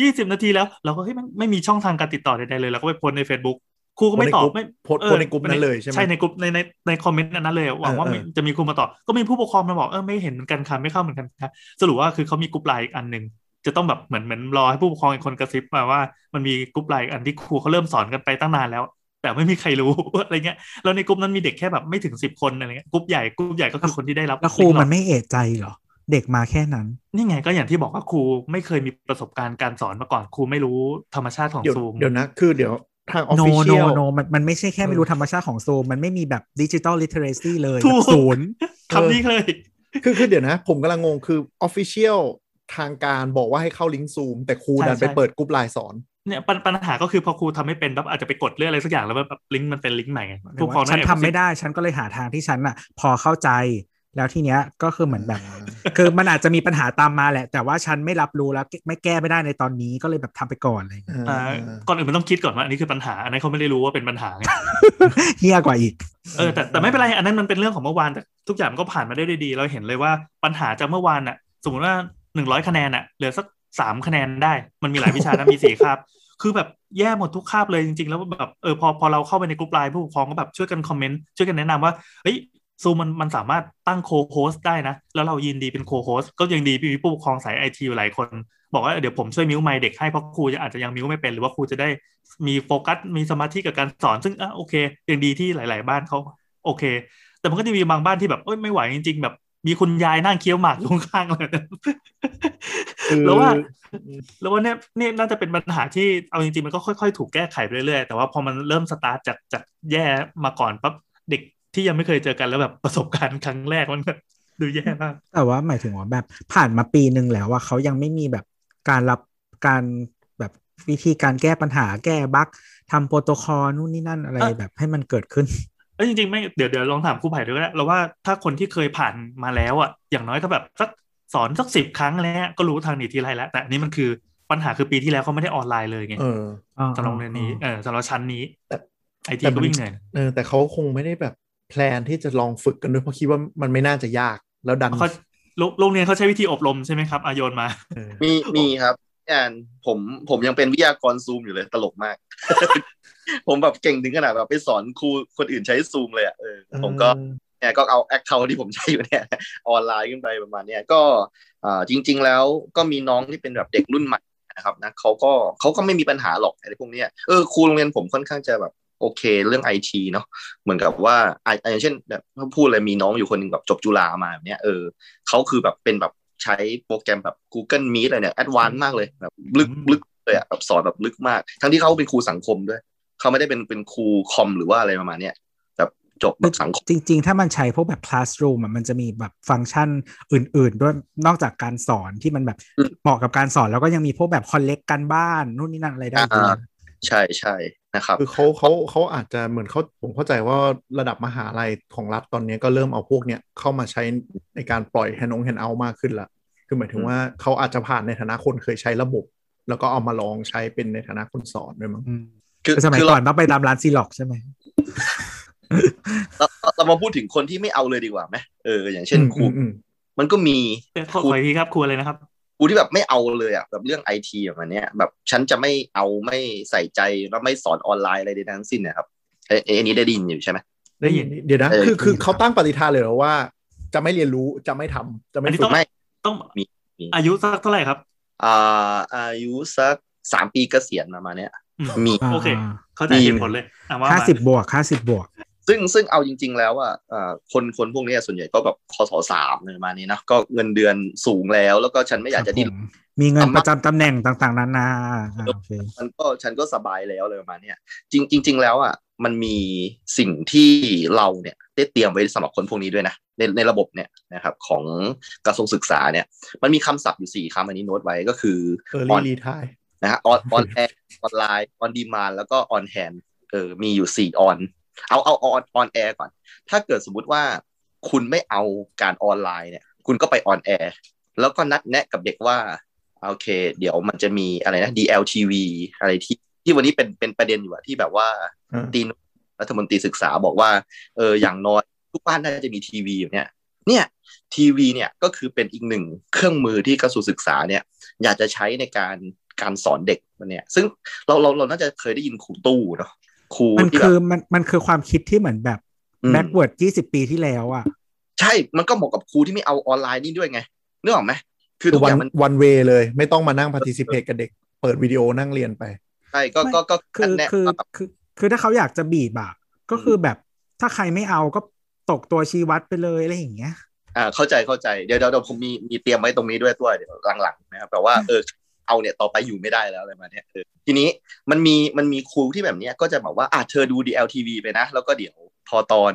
ยี่สิบนาทีแล้ว เราก็เฮ้ยมันไม่มีช่องทางการติดต่อใดๆเลยเราก็ไปโพสใน Facebook ครูก็ไม่ตอบไม่โพสต์โพสต์ในกลุ่มนั้นเลยใช่ไหมใช่ในกลุ่มในในในคอมเมนต์นั้นเลยหวังว่าเออเออจะมีครูมาตอบก็มีผู้ปกครองมาบอกเออไม่เห็นเหมือนกันค่ะไม่เข้าเหมือนกันค่ะสรุปว่าคือเขามีกลุ่มไลน์อีกอันหนึ่งจะต้องแบบเหมือนเหมือนรอให้ผู้ปกครองอีกคนกระซิบมาว่ามันมีกลุ่มไลน์อีกอันที่ครูเขาเริ่มสอนกันไปตั้งนานแล้ว แต่ไม่มีใครรู้อะไรเงี้ยแล้วในกลุ่มนั้นมีเด็กแค่แบบไม่ถึงสิบคนอะไรเงี้ยกลุ่มใหญ่กลุ่มใหญ่ก็คือคนที่ได้รับแล้วครูลิงก์หลมัอกนไม่เอะใจเหรอเด็กมาแค่นั้น นี่ไงก็อย่างที่บอกว่าครูไม่เคยมีประสบการณ์การสอนมาก่อนครูไม่รู้ธรรมชาติของเดี๋ยวซูมเดี๋ยวนะ คือเดี๋ยว ทางออฟ no ฟิเชี no ยล no มันมันไม่ใช่แค่เออไม่รู้ธรรมชาติของซูมมันไม่มีแบบดิจิ t a ลลิเทเรซีเลยถูกแบบศูนย์คำนี้เลย คือคือเดี๋ยวนะ ผมกำลังงงคือ official ทางการบอกว่าให้เข้าลิงก์ซูมแต่ครูใช่ดันไปใช่เปิดกรุ๊ปไลน์สอนเนี่ยปัญปัญหาก็คือพอครูทำไม่เป็นแบบอาจจะไปกดเรื่องอะไรสักอย่างแล้วแบบลิงก์มันเป็นลิงก์ใหม่ไงผู้ปกครองฉันแอบทำไม่ได้ ฉันก็เลยหาทางที่ฉันอะ พอเข้าใจ แล้วทีเนี้ยก็คือเหมือนแบบ คือมันอาจจะมีปัญหาตามมาแหละ แต่ว่าฉันไม่รับรู้แล้วไม่แก้ไม่ได้ในตอนนี้ก็เลยแบบทำไปก่อนอะไรอย่างเงี้ยอ่าก่อนอื่นมันต้องคิดก่อนว่าอันนี้คือปัญหา อันนั้นเขาไม่ได้รู้ว่าเป็นปัญหาไงเฮี้ยกว่าอีกเออแต่แต่ไม่เป็นไรอันนั้นมันเป็นเรื่องของเมื่อวานแต่ทุกอย่างมันก็ผ่านมาได้ด้วยดี เราเห็นเลยว่าปัญหาจากเมื่อวานอะ สมมติว่าหนึ่งร้อยคะแนนอะเหลือสักสามคะแนนได้ มันมีหลายวิชานะมีสี่คาบคือแบบแย่หมดทุกคาบเลยจริงๆ แล้วแบบเออพอพอเราเข้าไปในกลุ่มไลน์ผู้ปกครองก็แบบช่วยกันคอมเมนต์ช่วยกันแนะนำว่าเฮ้ย ซูมมันมันสามารถตั้งโคโฮสได้นะ แล้วเรายินดีเป็นโคโฮสก็ยังดีมีผู้ปกครองสายไอทีหลายคน บอกว่าเดี๋ยวผมช่วยมิวไมค์เด็กให้เพราะครูจะอาจจะยังมิวไม่เป็น หรือว่าครูจะได้มีโฟกัสมีสมาธิกับการสอน ซึ่งอะโอเคยังดีที่หลาย ๆ บ้านเขาโอเค แต่มันก็จะมีบางบ้านที่แบบเอ้ยไม่ไหวจริง ๆ แบบมีคุณยายนั่งเคี้ยวหมากอยู่ข้างๆเลยคือแล้วว่า แล้วว่าเนี่ยเนี่ยน่าจะเป็นปัญหาที่เอาจริงๆมันก็ค่อยๆ ถูกแก้ไขไปเรื่อยๆ แต่ว่าพอมันเริ่มสตาร์ทจากจากแย่มาก่อนปั๊บเด็ก ที่ยังไม่เคยเจอกันแล้วแบบประสบการณ์ครั้งแรกมันแบบดูแย่มากแต่ว่าหมายถึงว่าแบบผ่านมาปีหนึ่งแล้วว่าเขายังไม่มีแบบการรับการแบบวิธีการแก้ปัญหาแก้บั๊กทำโปรโตคอลนู่นนี่นั่นอะไรเอ่อแบบให้มันเกิดขึ้นเอ้ยจริงๆไม่เดี๋ยวเดี๋ยวลองถามครูไผ่ด้วยก็ได้เราว่าถ้าคนที่เคยผ่านมาแล้วอะอย่างน้อยก็แบบสักสอนสักสิบครั้งอะไรเงี้ยก็รู้ทางหนีทีไรแล้ว แต่อันนี้มันคือปัญหาคือปีที่แล้วเขาไม่ได้ออนไลน์เลยไงเออสำหรับโรงเรียนนี้เออสำหรับชั้นนี้แต่ไอทีแต่ก็มันวิ่งเหนื่อยเออแต่เขาคงไม่ได้แบบ plan ที่จะลองฝึกกันด้วยเพราะคิดว่ามันไม่น่าจะยาก แล้วดันเขาโรงโรงเรียนเขาใช้วิธีอบรมใช่ไหมครับอาโยนมาเออมีมีครับแอนผมผมยังเป็นวิทยากรซูมอยู่เลยตลกมาก ผมแบบเก่งถึงขนาดแบบไปสอนครูคนอื่นใช้ซูมเลยอะเออผมก็เนี่ยก็เอา account ที่ผมใช้อยู่เนี่ยออนไลน์ขึ้นไปประมาณเนี้ยก็อ่าจริง ๆ แล้วก็มีน้องที่เป็นแบบเด็กรุ่นใหม่นะครับนะเขาก็เขาก็ไม่มีปัญหาหรอกอะไรพวกเนี้ยเออครูโรงเรียนผมค่อนข้างจะแบบ โอเคเรื่องไอทีเนาะเหมือนกับว่าอะอย่างเช่นแบบพูดเลยมีน้องอยู่คนหนึ่งแบบจบจุฬามาแบบเนี้ยเออเขาคือแบบเป็นแบบใช้โปรแกรมแบบ Google Meet อะไรเนี่ยแอดวานซ์มากเลยแบบลึกอืมลึกเลยอะแบบสอนแบบลึกมาก ทั้งที่เขาเป็นครูสังคมด้วย เขาไม่ได้เป็นเป็นครูคอมหรือว่าอะไรประมาณเนี้ยแบบจบแบบสังคม จริง ๆ ถ้ามันใช้พวกแบบ classroom อะมันจะมีแบบฟังก์ชันอื่น ๆ ด้วยนอกจากการสอนที่มันแบบอืมเหมาะกับการสอนแล้วก็ยังมีพวกแบบ collect การบ้านนู่นนี่นั่นอะไรได้ด้วยอ่าใช่ใช่ นะครับคือเขาเขาเขาอาจจะเหมือนเขาผมเข้าใจว่าระดับมหาลัยของรัฐตอนนี้ก็เริ่มเอาพวกเนี้ยเข้ามาใช้ในการปล่อยของ handout มากขึ้นละคือหมายถึงว่าเขาอาจจะผ่านในฐานะคนเคยใช้ระบบ แล้วก็เอามาลองใช้เป็นในฐานะคนสอนด้วยมั้งอืมคือคือสมัยคือก่เราอนต้องไปตามร้านซีร็อกซ์ใช่ไหมเราเรามาพูดถึงคนที่ไม่เอาเลยดีกว่าไหมเอออย่างเช่นครูอืมอืมมันก็มีเอ่อขอขออีกทีครับครูอะไรนะครับ ครูที่แบบไม่เอาเลยอะแบบเรื่องไอทีแบบเนี้ยแบบฉันจะไม่เอาไม่ใส่ใจแล้วไม่สอนออนไลน์อะไรใดๆทั้งสิ้นเนะครับเอ้ยเอ้ยอันนี้ได้ยินอยู่ใช่ไหมได้ยินเดี๋ยวนะเออคือคือเขาตั้งปฏิทานเลยเหรอว่า จะไม่เรียนรู้จะไม่ทำจะไม่อันนี้ฝึต้อกงไม่ต้องมีมีอายุสักเท่าไหร่ครับอ่าอายุสักสามปีเกษียณประมาณเนี้ยอืมมีโอเค เขาใจมีเหตุผลเลยอะว่าห้ามาสิบบวกห้าสิบบวก ซึ่งซึ่งเอาจริง ๆ แล้วอะอ่าคนคนพวกเนี้ยส่วนใหญ่ก็แบบคศสามอะไรประมาณนี้นะก็เงินเดือนสูงแล้ว แล้วก็ฉันไม่อยากจะดิ้นครับผมมีเงินประจำตำแหน่งต่างๆนานาอ่าโอเคมันก็ฉันก็สบายแล้วเลยประมาณเนี้ยจริงจริง ๆ แล้วอะมันมีสิ่งที่เราเนี่ยได้เตรียมไว้สำหรับคนพวกนี้ด้วยนะในในระบบเนี่ยนะครับของกระทรวงศึกษาเนี่ย มันมีคำศัพท์อยู่สี่คำอันนี้โน้ตไว้ก็คือเออ on รีทายนะฮะ on on air ออนไลน์ on demand แล้วก็ on hand เออมีอยู่สี่ on เอาเอา on on air ก่อน ถ้าเกิดสมมุติว่าคุณไม่เอาการออนไลน์เนี่ย คุณก็ไป on air แล้วก็นัดแนะกับเด็กว่าโอเค เดี๋ยวมันจะมีอะไรนะ DLTV อะไรที่ที่วันนี้เป็นเป็นประเด็นอยู่อะที่แบบว่าอ่าตีนรัฐมนตรีศึกษาบอกว่าเอออย่างน้อยทุกบ้านน่าจะมีทีวีอยู่เนี่ยเนี่ยทีวีเนี่ยก็คือเป็นอีกหนึ่งเครื่องมือที่กระทรวงศึกษาเนี่ย อยากจะใช้ในการการสอนเด็กวันเนี่ย ซึ่งเราเราเราน่าจะเคยได้ยินครูตู้เนาะ ครูมันที่แบคือบมันมันคือความคิดที่เหมือนแบบอืม backward ยี่สิบปีที่แล้วอะ ใช่มันก็เหมาะกับครูที่ไม่เอาออนไลน์นี่ด้วยไงนึกออกไหมคือคืทุอย่างมัน one way เลย ไม่ต้องมานั่ง participate กับเด็ก เปิดวิดีโอนั่งเรียนไปใช่ก็ไม่ก็ก็คือแนะคือว่าแบบคือคือถ้าเขาอยากจะบีบอะก็คือแบบถ้าใครไม่เอาก็ตกตัวชี้วัดไปเลยอะไรอย่างเงี้ยอ่าเข้าใจเข้าใจเดี๋ยวเดี๋ยวเดี๋ยวผมมีมีเตรียมไว้ตรงนี้ด้วยตัวเดี๋ยวหลังๆนะครับแต่ว่าเออ เอาเนี่ยต่อไปอยู่ไม่ได้แล้วอะไรมาเนี่ยทีนี้มันมีมันมีครูที่แบบเนี้ยก็จะบอกว่าอะเธอดู DLTV ไปนะ แล้วก็เดี๋ยวพอตอน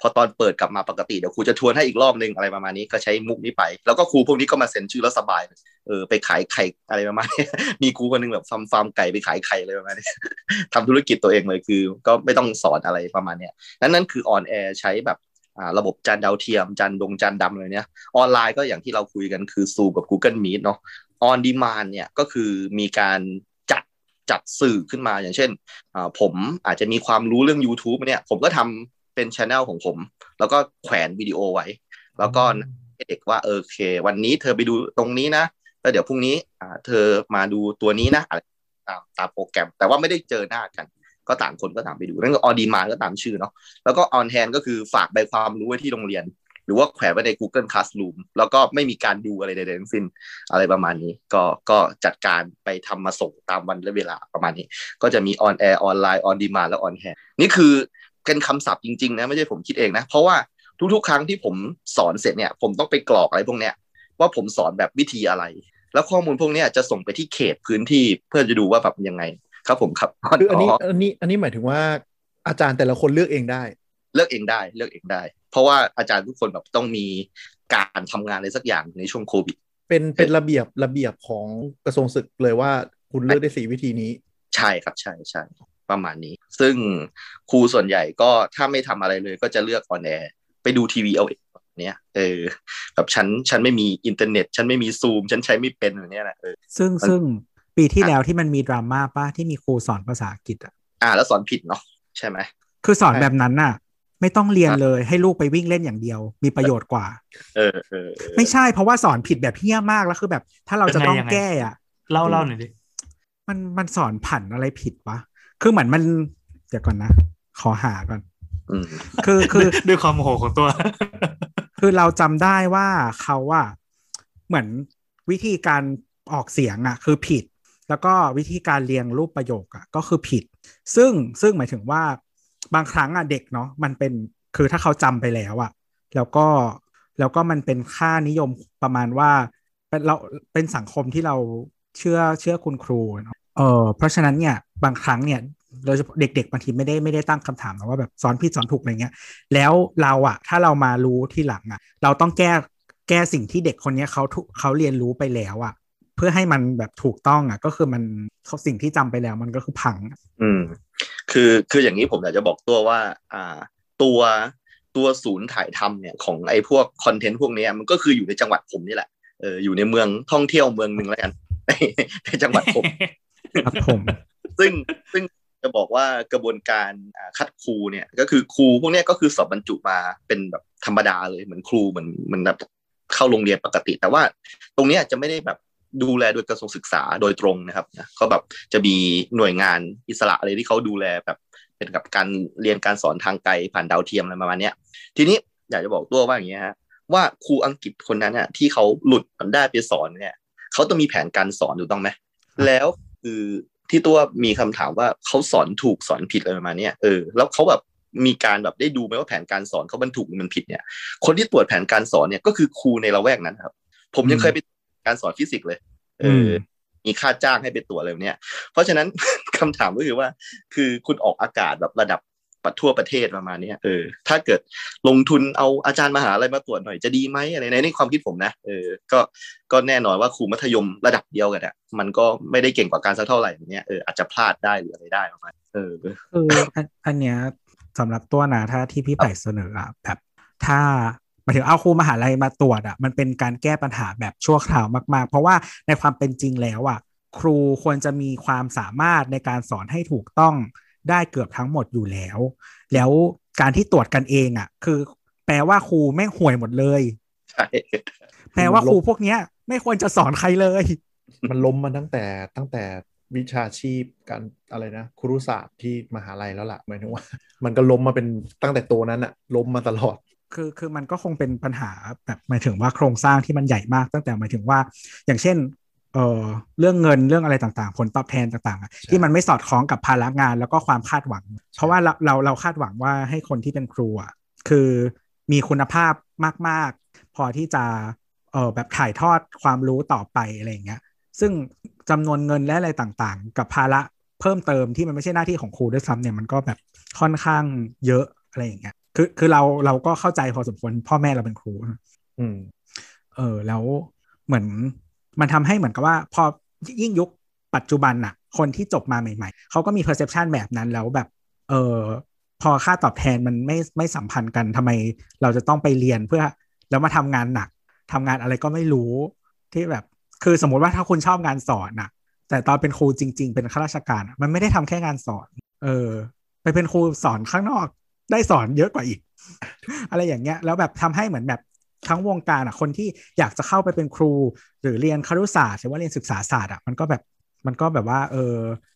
พอตอนเปิดกลับมาปกติเดี๋ยวครูจะทวนให้อีกรอบนึงอะไรประมาณนี้ก็ใช้มุกนี้ไป แล้วก็ครูพวกนี้ก็มาเซ็นชื่อแล้วสบายเออไปขายไข่อะไรประมาณนี้มีครูคนนึงแบบฟาร์มฟาร์มไก่ไปขายไข่เลยประมาณนี้ทำธุรกิจตัวเองเลยคือ ก็ไม่ต้องสอนอะไรประมาณเนี้ยนั่นนั่นคือ on air ใช้แบบอ่าระบบจานดาวเทียมจานดงจานดำอะไรเนี้ยออนไลน์ก็อย่างที่เราคุยกันคือซูกับ Google Meet เนาะ on demand เนี่ยก็คือมีการจัดจัดสื่อขึ้นมาอย่างเช่นอ่าผมอาจจะมีความรู้เรื่อง YouTube เนี่ยผมก็ทำเป็นช anel ของผม แล้วก็แขวนวิดีโอไว้ แล้วก็ให้เด็กว่าเออโอเค วันนี้เธอไปดูตรงนี้นะแล้วเดี๋ยวพรุ่งนี้อ่าเธอมาดูตัวนี้นะอะไรตามตามโปรแกรม แต่ว่าไม่ได้เจอหน้ากัน ก็ต่างคนก็ต่างไปดูนั่นก็ on demand ก็ตามชื่อเนาะแล้วก็ on hand ก็คือฝากใบความรู้ไว้ที่โรงเรียน หรือว่าแขวนไว้ใน Google Classroom แล้วก็ไม่มีการดูอะไรใดๆทั้งสิ้นอะไรประมาณนี้ ก็ก็จัดการไปทำมาส่งตามวันและเวลาประมาณนี้ ก็จะมี on air ออนไลน์ on demand และ on hand นี่คือเป็นคำศัพท์จริงๆนะไม่ใช่ผมคิดเองนะ เพราะว่าทุกๆ ครั้งที่ผมสอนเสร็จเนี่ย ผมต้องไปกรอกอะไรพวกเนี้ยว่าผมสอนแบบวิธีอะไร แล้วข้อมูลพวกเนี้ยจะส่งไปที่เขตพื้นที่เพื่อจะดูว่าแบบยังไง ครับผมครับคืออันนี้อันนี้อันนี้หมายถึงว่าอาจารย์แต่ละคนเลือกเองได้ เลือกเองได้เลือกเองได้ เพราะว่าอาจารย์ทุกคนแบบต้องมีการทำงานอะไรสักอย่างในช่วงโควิด เป็นเป็นระเบียบระเบียบของกระทรวงศึกเลยว่าคุณเลือกได้สี่วิธีนี้ ใช่ครับใช่ใช่ประมาณนี้ ซึ่งครูส่วนใหญ่ก็ถ้าไม่ทำอะไรเลยก็จะเลือก on air ไปดูทีวีเอาเองเนี้ยเออแบบฉันฉันไม่มีอินเทอร์เน็ต ฉันไม่มีซูม ฉันใช้ไม่เป็นแบบเนี้ยนะเออซึ่งซึ่งปีที่แล้วที่มันมีดราม่าปะที่มีครูสอนภาษาอังกฤษอะอ่าแล้วสอนผิดเนาะใช่ไหมคือสอนใช่แบบนั้นน่ะ ไม่ต้องเรียนเลย ให้ลูกไปวิ่งเล่นอย่างเดียว มีประโยชน์กว่า เออเออเออไม่ใช่เพราะว่าสอนผิดแบบเหี้ยมากแล้วคือแบบ ถ้าเราจะต้องยังไงแก้อะเล่าเล่าหน่อยดิมันมันสอนผันอะไรผิดวะคือเหมือนมันเดี๋ยวก่อนนะ ขอหาก่อนอืมคือคือด้วยความโมโหของตัว คือเราจำได้ว่าเขาว่าเหมือนวิธีการออกเสียงอะ คือผิด แล้วก็วิธีการเรียงรูปประโยคอะ ก็คือผิด ซึ่งซึ่งหมายถึงว่า บางครั้งอะเด็กเนาะมันเป็นคือถ้าเขาจำไปแล้วอะ แล้วก็แล้วก็มันเป็นค่านิยมประมาณว่าเป็นเราเป็นสังคมที่เราเชื่อเชื่อคุณครูเนอะเออเพราะฉะนั้นเนี่ยบางครั้งเนี่ยโดยเฉพาะเด็กๆบางทีไม่ได้ไม่ได้ตั้งคำถามนะว่าแบบสอนผิดสอนถูกอะไรเงี้ย แล้วเราอะถ้าเรามารู้ที่หลังอะเราต้องแก้แก้สิ่งที่เด็กคนเนี้ยเขาถูกเขาเรียนรู้ไปแล้วอะ พื่อให้มันแบบถูกต้องอะก็คือมันเขาสิ่งที่จำไปแล้วมันก็คือพังอะอืม คือคืออย่างนี้ผมอยากจะบอกตัวว่า อ่า ตัวตัวศูนย์ถ่ายทำเนี่ยของไอ้พวกคอนเทนต์พวกเนี้ยมันก็คืออยู่ในจังหวัดผมนี่แหละเอออยู่ในเมืองท่องเที่ยวเมืองหนึ่งแล้วกันในในจังหวัดผมครับผม ซึ่งซึ่งจะบอกว่ากระบวนการอ่าคัดครูเนี่ย ก็คือครูพวกเนี้ยก็คือสอบบรรจุมาเป็นแบบธรรมดาเลยเหมือนครูเหมือนเหมือนแบบเข้าโรงเรียนปกติ แต่ว่าตรงเนี้ยจะไม่ได้แบบ ดูแลโดยกระทรวงศึกษาโดยตรงนะครับนะเขาแบบจะมีหน่วยงานอิสระอะไรที่เขาดูแลแบบเป็นกับการเรียนการสอนทางไกลผ่านดาวเทียมอะไรประมาณเนี้ยทีนี้อยากจะบอกตัวว่าอย่างเงี้ยฮะว่าครูอังกฤษคนนั้นน่ะที่เขาหลุดมันได้ไปสอนเนี่ยเขาต้องมีแผนการสอนอยู่ต้องไหมแล้วคือที่ตัวมีคำถามว่าเขาสอนถูกสอนผิดอะไรประมาณเนี้ยเออแล้วเขาแบบมีการแบบได้ดูไหมว่าแผนการสอนเขาบรรถูกหรือมันผิดเนี่ย คนที่ตรวจแผนการสอนเนี่ยก็คือครูในละแวกนั้นครับ ผมยังเคยไป การสอนฟิสิกส์เลยเอออมีค่าจ้างให้ไปตรวจอะไรแบบเนี้ย เพราะฉะนั้นคำถามก็คือว่า คือคุณออกอากาศแบบระดับปัทั่วประเทศประมาณเนี้ยเออ ถ้าเกิดลงทุนเอาอาจารย์มหาอะไรมาตรวจหน่อยจะดีไหมอะไรในนี่ความคิดผมนะเออก็ก็แน่นอนว่าครูมัธยมระดับเดียวกันอะมันก็ไม่ได้เก่งกว่าการสักเท่าไหร่อย่างเงี้ยเอออาจจะพลาดได้หรืออะไรได้ประมาณเออคืออันอันเนี้ยสำหรับตัวนะถ้าที่พี่ไผ่เสนออะแบบถ้า หมายถึงเอาครูมหาลัยมาตรวจอะมันเป็นการแก้ปัญหาแบบชั่วคราวมาก ๆ เพราะว่าในความเป็นจริงแล้วอะครูควรจะมีความสามารถในการสอนให้ถูกต้องได้เกือบทั้งหมดอยู่แล้ว แล้วการที่ตรวจกันเองอะคือ แปลว่าครูแม่งห่วยหมดเลยใช่แปลว่าครูพวกเนี้ย ไม่ควรจะสอนใครเลย มันล้มมาตั้งแต่ตั้งแต่วิชาชีพการอะไรนะครุศาสตร์ที่มหาลัยแล้วล่ะหมายถึงว่า มันก็ล้มมาเป็นตั้งแต่ตัวนั้นอะล้มมาตลอด คือคือมันก็คงเป็นปัญหาแบบหมายถึงว่าโครงสร้างที่มันใหญ่มากตั้งแต่หมายถึงว่า อย่างเช่นเอ่อเรื่องเงินเรื่องอะไรต่างๆ ผลตอบแทนต่างๆอะที่มันไม่สอดคล้องกับภาระงานแล้วก็ความคาดหวัง เพราะว่าเราเราเราคาดหวังว่าให้คนที่เป็นครูอะคือมีคุณภาพมากๆ พอที่จะเออแบบถ่ายทอดความรู้ต่อไปอะไรอย่างเงี้ยซึ่งจำนวนเงินและอะไรต่างๆ กับภาระเพิ่มเติมที่มันไม่ใช่หน้าที่ของครูด้วยซ้ำเนี่ยมันก็แบบค่อนข้างเยอะอะไรอย่างเงี้ย คือคือเราเราก็เข้าใจพอสมควรพ่อแม่เราเป็นครูอืม เออ แล้วเหมือนมันทำให้เหมือนกับว่า พอยิ่งยุคปัจจุบันน่ะ คนที่จบมาใหม่ ๆ เขาก็มี perception แบบนั้นแล้วแบบ เออพอค่าตอบแทนมันไม่ไม่สัมพันธ์กันทำไมเราจะต้องไปเรียนเพื่อแล้วมาทำงานหนักทำงานอะไรก็ไม่รู้ที่แบบ คือสมมติว่าถ้าคุณชอบงานสอนน่ะ แต่ตอนเป็นครูจริง ๆ เป็นข้าราชการอะมันไม่ได้ทำแค่งานสอน เออ ไปเป็นครูสอนข้างนอก ได้สอนเยอะกว่าอีก อะไรอย่างเงี้ย แล้วแบบทำให้เหมือนแบบทั้งวงการอะคนที่อยากจะเข้าไปเป็นครู หรือเรียนครุศาสตร์หรือว่าเรียนศึกษาศาสตร์อะมันก็แบบมันก็แบบว่า เออ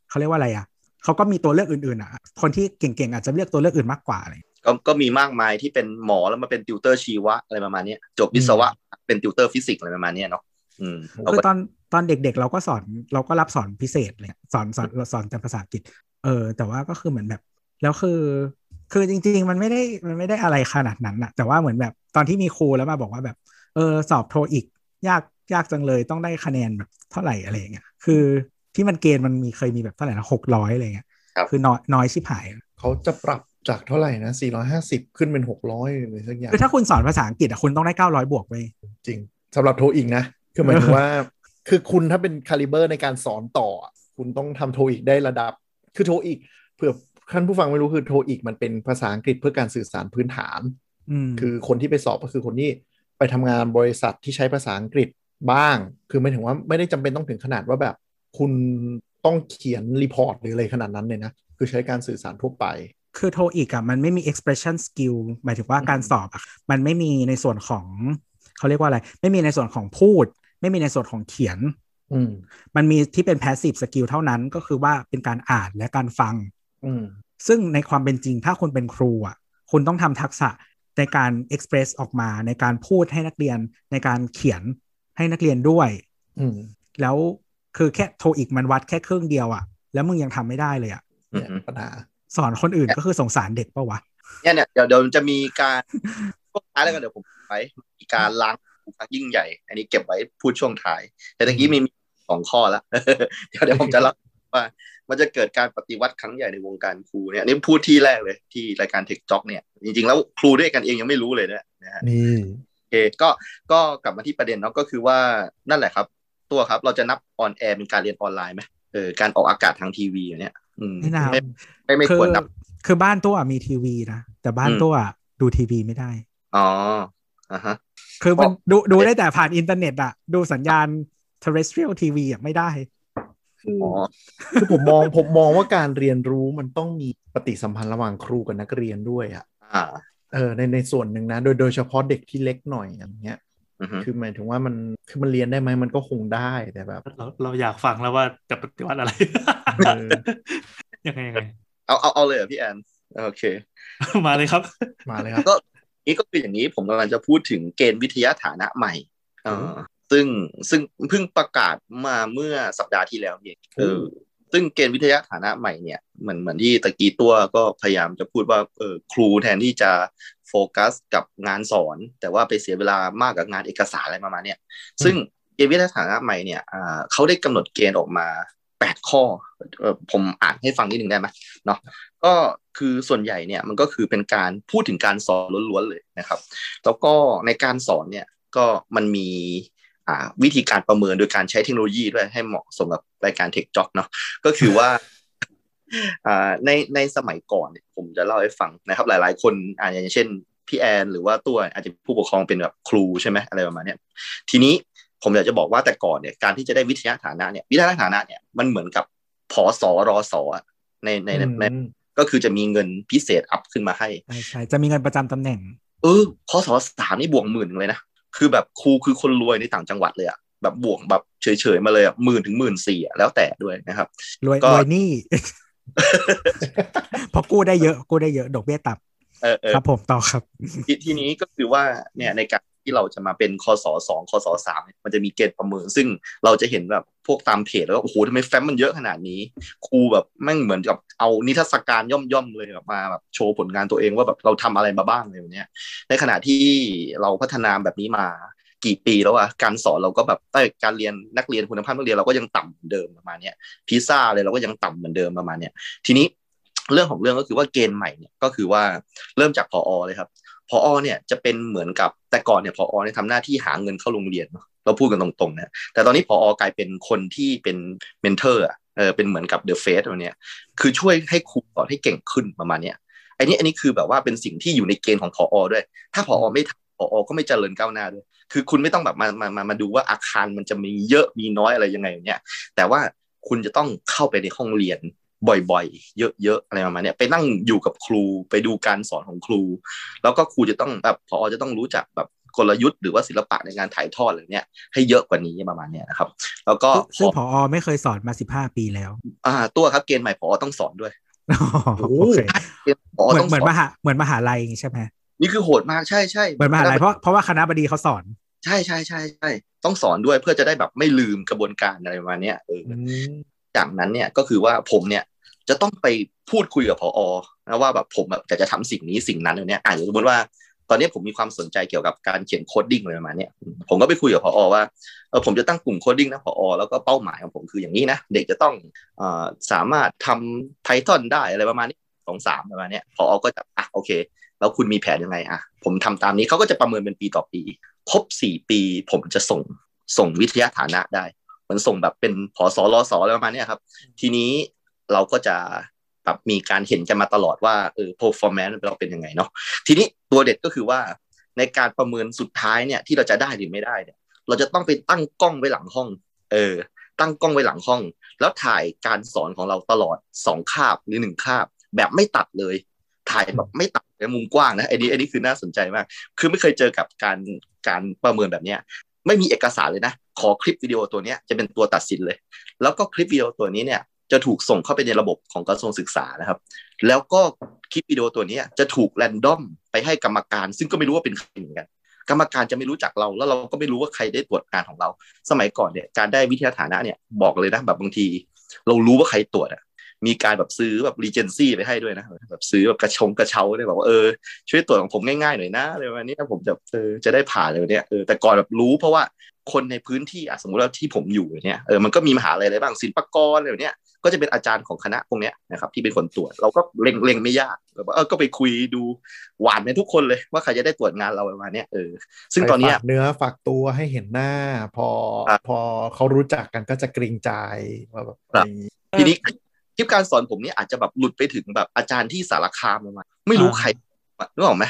เขาเรียกว่าอะไรอะเขาก็มีตัวเลือกอื่นๆอะ คนที่เก่งๆอาจจะเลือกตัวเลือกอื่นมากกว่าอะไรก็ก็มีมากมายที่เป็นหมอแล้วมาเป็นติวเตอร์ชีวะอะไรประมาณเนี้ยจบวิศวะเป็นติวเตอร์ฟิสิกส์อะไรประมาณเนี้ยเนาะอืมเราคือก็ตอนตอนเด็กๆ เราก็สอนเราก็รับสอนพิเศษเลยสอนสอนเราสอนแต่ภาษาอังกฤษ เออ แต่ว่าก็คือเหมือนแบบ แล้วคือ คือจริง ๆ มันไม่ได้มันไม่ได้อะไรขนาดนั้นอะแต่ว่าเหมือนแบบตอนที่มีครูแล้วมาบอกว่าแบบ เออสอบ TOEIC ยากยากจังเลยต้องได้คะแนนแบบเท่าไหร่อะไรอย่างเงี้ยคือที่มันเกณฑ์มันมีเคยมีแบบเท่าไหร่นะหกร้อยอะไรเงี้ยคือน้อยน้อยชิบหายเขาจะปรับจากเท่าไหร่นะ 450 ขึ้นเป็น 600อะไรสักอย่าง คือถ้าคุณสอนภาษาอังกฤษอะคุณต้องได้เก้าร้อยบวกไป จริงสำหรับ TOEIC นะ คือหมายถึงว่า คือคุณถ้าเป็น caliber ในการสอนต่อ คุณต้องทำ TOEIC ได้ระดับ คือ TOEIC เผื่อ ท่านผู้ฟังไม่รู้คือ TOEIC มันเป็นภาษาอังกฤษเพื่อการสื่อสารพื้นฐานอืมคือคนที่ไปสอบก็คือคนที่ไปทำงานบริษัทที่ใช้ภาษาอังกฤษบ้าง คือไม่ถึงว่าไม่ได้จำเป็นต้องถึงขนาดว่าแบบ คุณต้องเขียน report หรืออะไรขนาดนั้นเลยนะ คือใช้การสื่อสารทั่วไป คือโทอีกอะมันไม่มี expression skill หมายถึงว่าการสอบอะมันไม่มีในส่วนของเขาเรียกว่าอะไร ไม่มีในส่วนของพูด ไม่มีในส่วนของเขียนอืมมันมีที่เป็น passive skill เท่านั้นก็คือว่าเป็นการอ่านและการฟังอืม ซึ่งในความเป็นจริงถ้าคุณเป็นครูอะ คุณต้องทำทักษะในการ express ออกมาในการพูดให้นักเรียนในการเขียนให้นักเรียนด้วยอืมแล้วคือแค่โทอีกมันวัดแค่ครึ่งเดียวอะ แล้วมึงยังทำไม่ได้เลยอะเนี่ยปัญหาสอนคนอื่นก็คือสงสารเด็กปะวะเนี่ยเนี่ยเดี๋ยวเดี๋ยวจะมีการช่วงท้ายแล้วกันเดี๋ยวผมไปมีการล้างครั้งยิ่งใหญ่ อันนี้เก็บไว้พูดช่วงท้าย แต่ตะกี้มีมีสองข้อแล้วเดี๋ยวเดี๋ยวผมจะเล่าว่า มันจะเกิดการปฏิวัติครั้งใหญ่ในวงการครูเนี่ยอันนี่พูดที่แรกเลยที่รายการเทคจ็อกเนี่ย จริงๆ แล้วครูด้วยกันเองยังไม่รู้เลยนะนะฮะนี่โอเคก็ก็กลับมาที่ประเด็นเนาะก็คือว่านั่นแหละครับ ตัวครับเราจะนับ on air เป็นการเรียนออนไลน์ไหมเออการออกอากาศทางทีวีเนี่ยอืมไม่นับไม่ไม่ไม่คืควรนับ คือบ้านตัวมีทีวีนะแต่บ้านอืมตัวดูทีวีไม่ได้ อ๋ออ่าฮะคือมันดูดูได้แต่ผ่านอินเทอร์เน็ตอะดูสัญญาณ terrestrial TV อะไม่ได้ คืออ๋อคือผมมองผมมองว่าการเรียนรู้มันต้องมีปฏิสัมพันธ์ระหว่างครูกับนักเรียนด้วยอะอ่าเออในในส่วนหนึ่งนะ โดยโดยเฉพาะเด็กที่เล็กหน่อยอย่างเงี้ยอือฮึคือหมายถึงว่ามันคือมันเรียนได้ไหมมันก็คงได้แต่แบบเราเราอยากฟังแล้วว่าจะปฏิวัติอะไรเออยังไงยังไงเอาเอาเอาเลยเหรอพี่แอนโอเค มาเลยครับ มาเลยครับก็นี่ก็คืออย่างนี้ผมกำลังจะพูดถึงเกณฑ์วิทยาฐานะใหม่เออ ซึ่งซึ่งเพิ่งประกาศมาเมื่อสัปดาห์ที่แล้วเองเออซึ่งเกณฑ์วิทยาฐานะใหม่เนี่ยเหมือนเหมือนที่ตะกี้ตัวก็พยายามจะพูดว่าเออครูแทนที่จะโฟกัสกับงานสอน แต่ว่าไปเสียเวลามากกับงานเอกสารอะไรประมาณเนี้ยซึ่งเกณฑ์วิทยาฐานะใหม่เนี่ยอ่าเขาได้กำหนดเกณฑ์ออกมาแปดข้อเออผมอ่านให้ฟังนิดหนึ่งได้ไหมเนาะก็คือส่วนใหญ่เนี่ยมันก็คือเป็นการพูดถึงการสอนล้วนๆเลยนะครับ แล้วก็ในการสอนเนี่ยก็มันมีอ่า วิธีการประเมินโดยการใช้เทคโนโลยีด้วยให้เหมาะสมกับรายการเทคจ็อกเนาะก็คือว่าอ่าในในสมัยก่อนเนี่ยผมจะเล่าให้ฟังนะครับ หลาย ๆ คนอ่าอย่างเช่นพี่แอนหรือว่าตัวอาจจะผู้ปกครองเป็นแบบครูใช่ไหมอะไรประมาณเนี้ยทีนี้ผมอยากจะบอกว่าแต่ก่อนเนี่ยการที่จะได้วิทยาฐานะเนี่ยวิทยาฐานะเนี่ยมันเหมือนกับพอสอรอสออะในในในในอืมก็คือจะมีเงินพิเศษอัพขึ้นมาให้ใช่ใช่จะมีเงินประจำตำแหน่งเออพอสอสามนี่บวกหมื่นหนึ่งเลยนะ คือแบบครูคือคนรวยในต่างจังหวัดเลยอะแบบบวกแบบเฉยๆมาเลยอะหมื่นถึงหมื่นสี่อะแล้วแต่ด้วยนะครับรวยก็รวยหนี่เพราะกู้ได้เยอะกู้ได้เยอะดอกเบี้ยต่เออเอำอครับผมต่อครับทีทีนี้ก็คือว่าเนี่ยในการ ที่เราจะมาเป็นคศสองคศสามมันจะมีเกณฑ์ประเมิน ซึ่งเราจะเห็นแบบพวกตามเพจแล้วก็โอ้โหทำไมแฟ้มมันเยอะขนาดนี้ ครูแบบแม่งเหมือนกับเอานิทรรศการย่อมๆเลยแบบมาแบบโชว์ผลงานตัวเองว่าแบบเราทำอะไรมาบ้างเลยเนี้ยในขณะที่เราพัฒนาแบบนี้มากี่ปีแล้วอะการสอนเราก็แบบเอ้ยการเรียนนักเรียนคุณภาพนักเรียนเราก็ยังต่ำเหมือนเดิมประมาณเนี้ยพิซซ่าเลยเราก็ยังต่ำเหมือนเดิมประมาณเนี้ยทีนี้เรื่องของเรื่องก็คือว่าเกณฑ์ใหม่เนี่ยก็คือว่าเริ่มจากผอเลยครับ ผอเนี่ยจะเป็นเหมือนกับแต่ก่อนเนี่ยผอเนี่ยทำหน้าที่หาเงินเข้าโรงเรียนเราพูดกันตรงๆนะแต่ตอนนี้ผอกลายเป็นคนที่เป็น mentor อะเออเป็นเหมือนกับ The Face ตัวเนี้ยคือช่วยให้ครูสอนให้เก่งขึ้นประมาณเนี้ยอันนี้อันนี้คือแบบว่าเป็นสิ่งที่อยู่ในเกณฑ์ของพออด้วย ถ้าพออไม่ทำพอก็ไม่เจริญก้าวหน้าด้วย คือคุณไม่ต้องแบบมามามามาดูว่าอาคารมันจะมีเยอะมีน้อยอะไรยังไงเนี่ยแต่ว่าคุณจะต้องเข้าไปในห้องเรียน บ่อยๆ เยอะๆ อะไรประมาณนี้ไปนั่งอยู่กับครูไปดูการสอนของครู แล้วก็ครูจะต้องแบบพอจะต้องรู้จักแบบกลยุทธ์หรือว่าศิลปะในการถ่ายทอดอะไรเนี้ยให้เยอะกว่านี้ประมาณนี้นะครับ แล้วก็ซึ่งพอไม่เคยสอนมาสิบห้าปีแล้ว อ่า ตัวครับเกณฑ์ใหม่พอต้องสอนด้วยโอเคเหมือนเหมือนมหาเหมือนมหาลัยใช่ไหมนี่คือโหดมากใช่ใช่เหมือนมหาลัยเพราะเพราะว่าคณะบดีเขาสอน ใช่ใช่ใช่ใช่ต้องสอนด้วยเพื่อจะได้แบบไม่ลืมกระบวนการอะไรประมาณนี้เออ จากนั้นเนี่ยก็คือว่าผมเนี่ยจะต้องไปพูดคุยกับพอนะว่าแบบผมแบบจะจะทำสิ่งนี้สิ่งนั้นเนี่ยอ่านสมมติว่าตอนนี้ผมมีความสนใจเกี่ยวกับการเขียนโคดดิ้งอะไรประมาณนี้ผมก็ไปคุยกับพอว่าเออผมจะตั้งกลุ่ม coding นะผอแล้วก็เป้าหมายของผมคืออย่างนี้นะเด็กจะต้องอสามารถทำ Python ได้อะไรประมาณนี้สองสามประมาณนี้ผอก็จะอะโอเค แล้วคุณมีแผนยังไงอะผมทำตามนี้เขาก็จะประเมินเป็นปีต่อปี ครบสี่ปี ผมจะส่งส่งวิทยาฐานะได้ เหมือนส่งแบบเป็นพอสอรอสออะไรประมาณนี้ครับ ทีนี้เราก็จะแบบมีการเห็นกันมาตลอดว่าเออ performance เราเป็นยังไงเนาะทีนี้ตัวเด็ดก็คือว่าในการประเมินสุดท้ายเนี่ยที่เราจะได้หรือไม่ได้เนี่ยเราจะต้องไปตั้งกล้องไว้หลังห้อง เออ ตั้งกล้องไว้หลังห้อง แล้วถ่ายการสอนของเราตลอดสองคาบหรือหนึ่งคาบ แบบไม่ตัดเลย ถ่ายแบบไม่ตัดในมุมกว้างนะไอ้นี้ไอ้นี้คือน่าสนใจมาก คือไม่เคยเจอกับการการประเมินแบบเนี้ย ไม่มีเอกสารเลยนะ ขอคลิปวิดีโอตัวนี้จะเป็นตัวตัดสินเลย แล้วก็คลิปวิดีโอตัวนี้เนี่ยจะถูกส่งเข้าไปในระบบของกระทรวงศึกษานะครับ แล้วก็คลิปวิดีโอตัวนี้จะถูกแรนดอมไปให้กรรมการ ซึ่งก็ไม่รู้ว่าเป็นใครเหมือนกัน กรรมการจะไม่รู้จักเรา แล้วเราก็ไม่รู้ว่าใครได้ตรวจงานของเรา สมัยก่อนเนี่ยการได้วิทยาฐานะเนี่ยบอกเลยนะแบบบางที เรารู้ว่าใครตรวจอะ มีการแบบซื้อแบบรีเจนซี่ไปให้ด้วยนะแบบซื้อแบบกระชงกระเช้าเลยบอกว่าเออช่วยตรวจของผมง่ายๆหน่อยนะอะไรประมาณนี้ผมจะเออจะได้ผ่านเลยเนี่ยเออแต่ก่อนแบบรู้เพราะว่าคนในพื้นที่อะสมมติว่าที่ผมอยู่เนี่ยเออมันก็มีมหาลัยอะไรบ้างศิลปากรอะไรเนี่ยก็จะเป็นอาจารย์ของคณะพวกนี้นะครับที่เป็นคนตรวจเราก็เล็งเล็งไม่ยากแบบเออก็ไปคุยดูหวานในทุกคนเลยว่าใครจะได้ตรวจงานเราประมาณนี้เออซึ่งตอนนี้เนื้อฝากตัวให้เห็นหน้า พอพอเขารู้จักกันก็จะเกรงใจว่าแบบทีนี้ คลิปการสอนผมนี่อาจจะแบบหลุดไปถึงแบบอาจารย์ที่สารคามมาไม่รู้ใครนึกออกไหม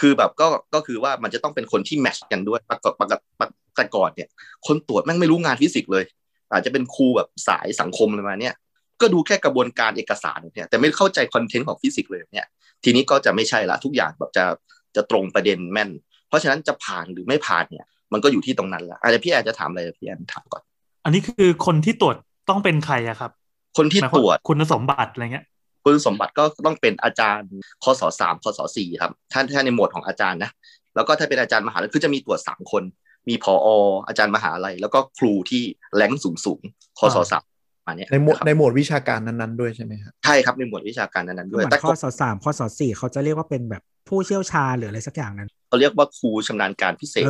คือแบบก็ก็คือว่ามันจะต้องเป็นคนที่แมชกันด้วยปกติปกติแต่ก่อนเนี่ย คนตรวจแม่งไม่รู้งานฟิสิกส์เลย อาจจะเป็นครูแบบสายสังคมอะไรมาเนี่ย ก็ดูแค่กระบวนการเอกสารเนี่ยแต่ไม่เข้าใจ content ของฟิสิกส์เลยเนี่ย ทีนี้ก็จะไม่ใช่ละทุกอย่างแบบจะจะตรงประเด็นแม่น เพราะฉะนั้นจะผ่านหรือไม่ผ่านเนี่ย มันก็อยู่ที่ตรงนั้นละอาจจะพี่แอนจะถามอะไรพี่แอนถามก่อน อันนี้คือคนที่ตรวจต้องเป็นใครอะครับ คนที่ตรวจคุณสมบัติอะไรเงี้ยคุณสมบัติก็ต้องเป็นอาจารย์คศสามคศสี่ครับท่านท่านในหมวดของอาจารย์นะแล้วก็ถ้าเป็นอาจารย์มหาลัยคือจะมีตรวจสามคน มีผออาจารย์มหาลัยแล้วก็ครูที่แรงสูงสูงคศสามอันนี้ในหมวดในหมวดวิชาการนั้นๆด้วยใช่ไหมครับใช่ครับในหมวดวิชาการนั้นๆด้วยแต่ข้อสอสามข้อสอสี่เขาจะเรียกว่าเป็นแบบผู้เชี่ยวชาญหรืออะไรสักอย่างนั้นเขาเรียกว่าครูชำนาญการพิเศษ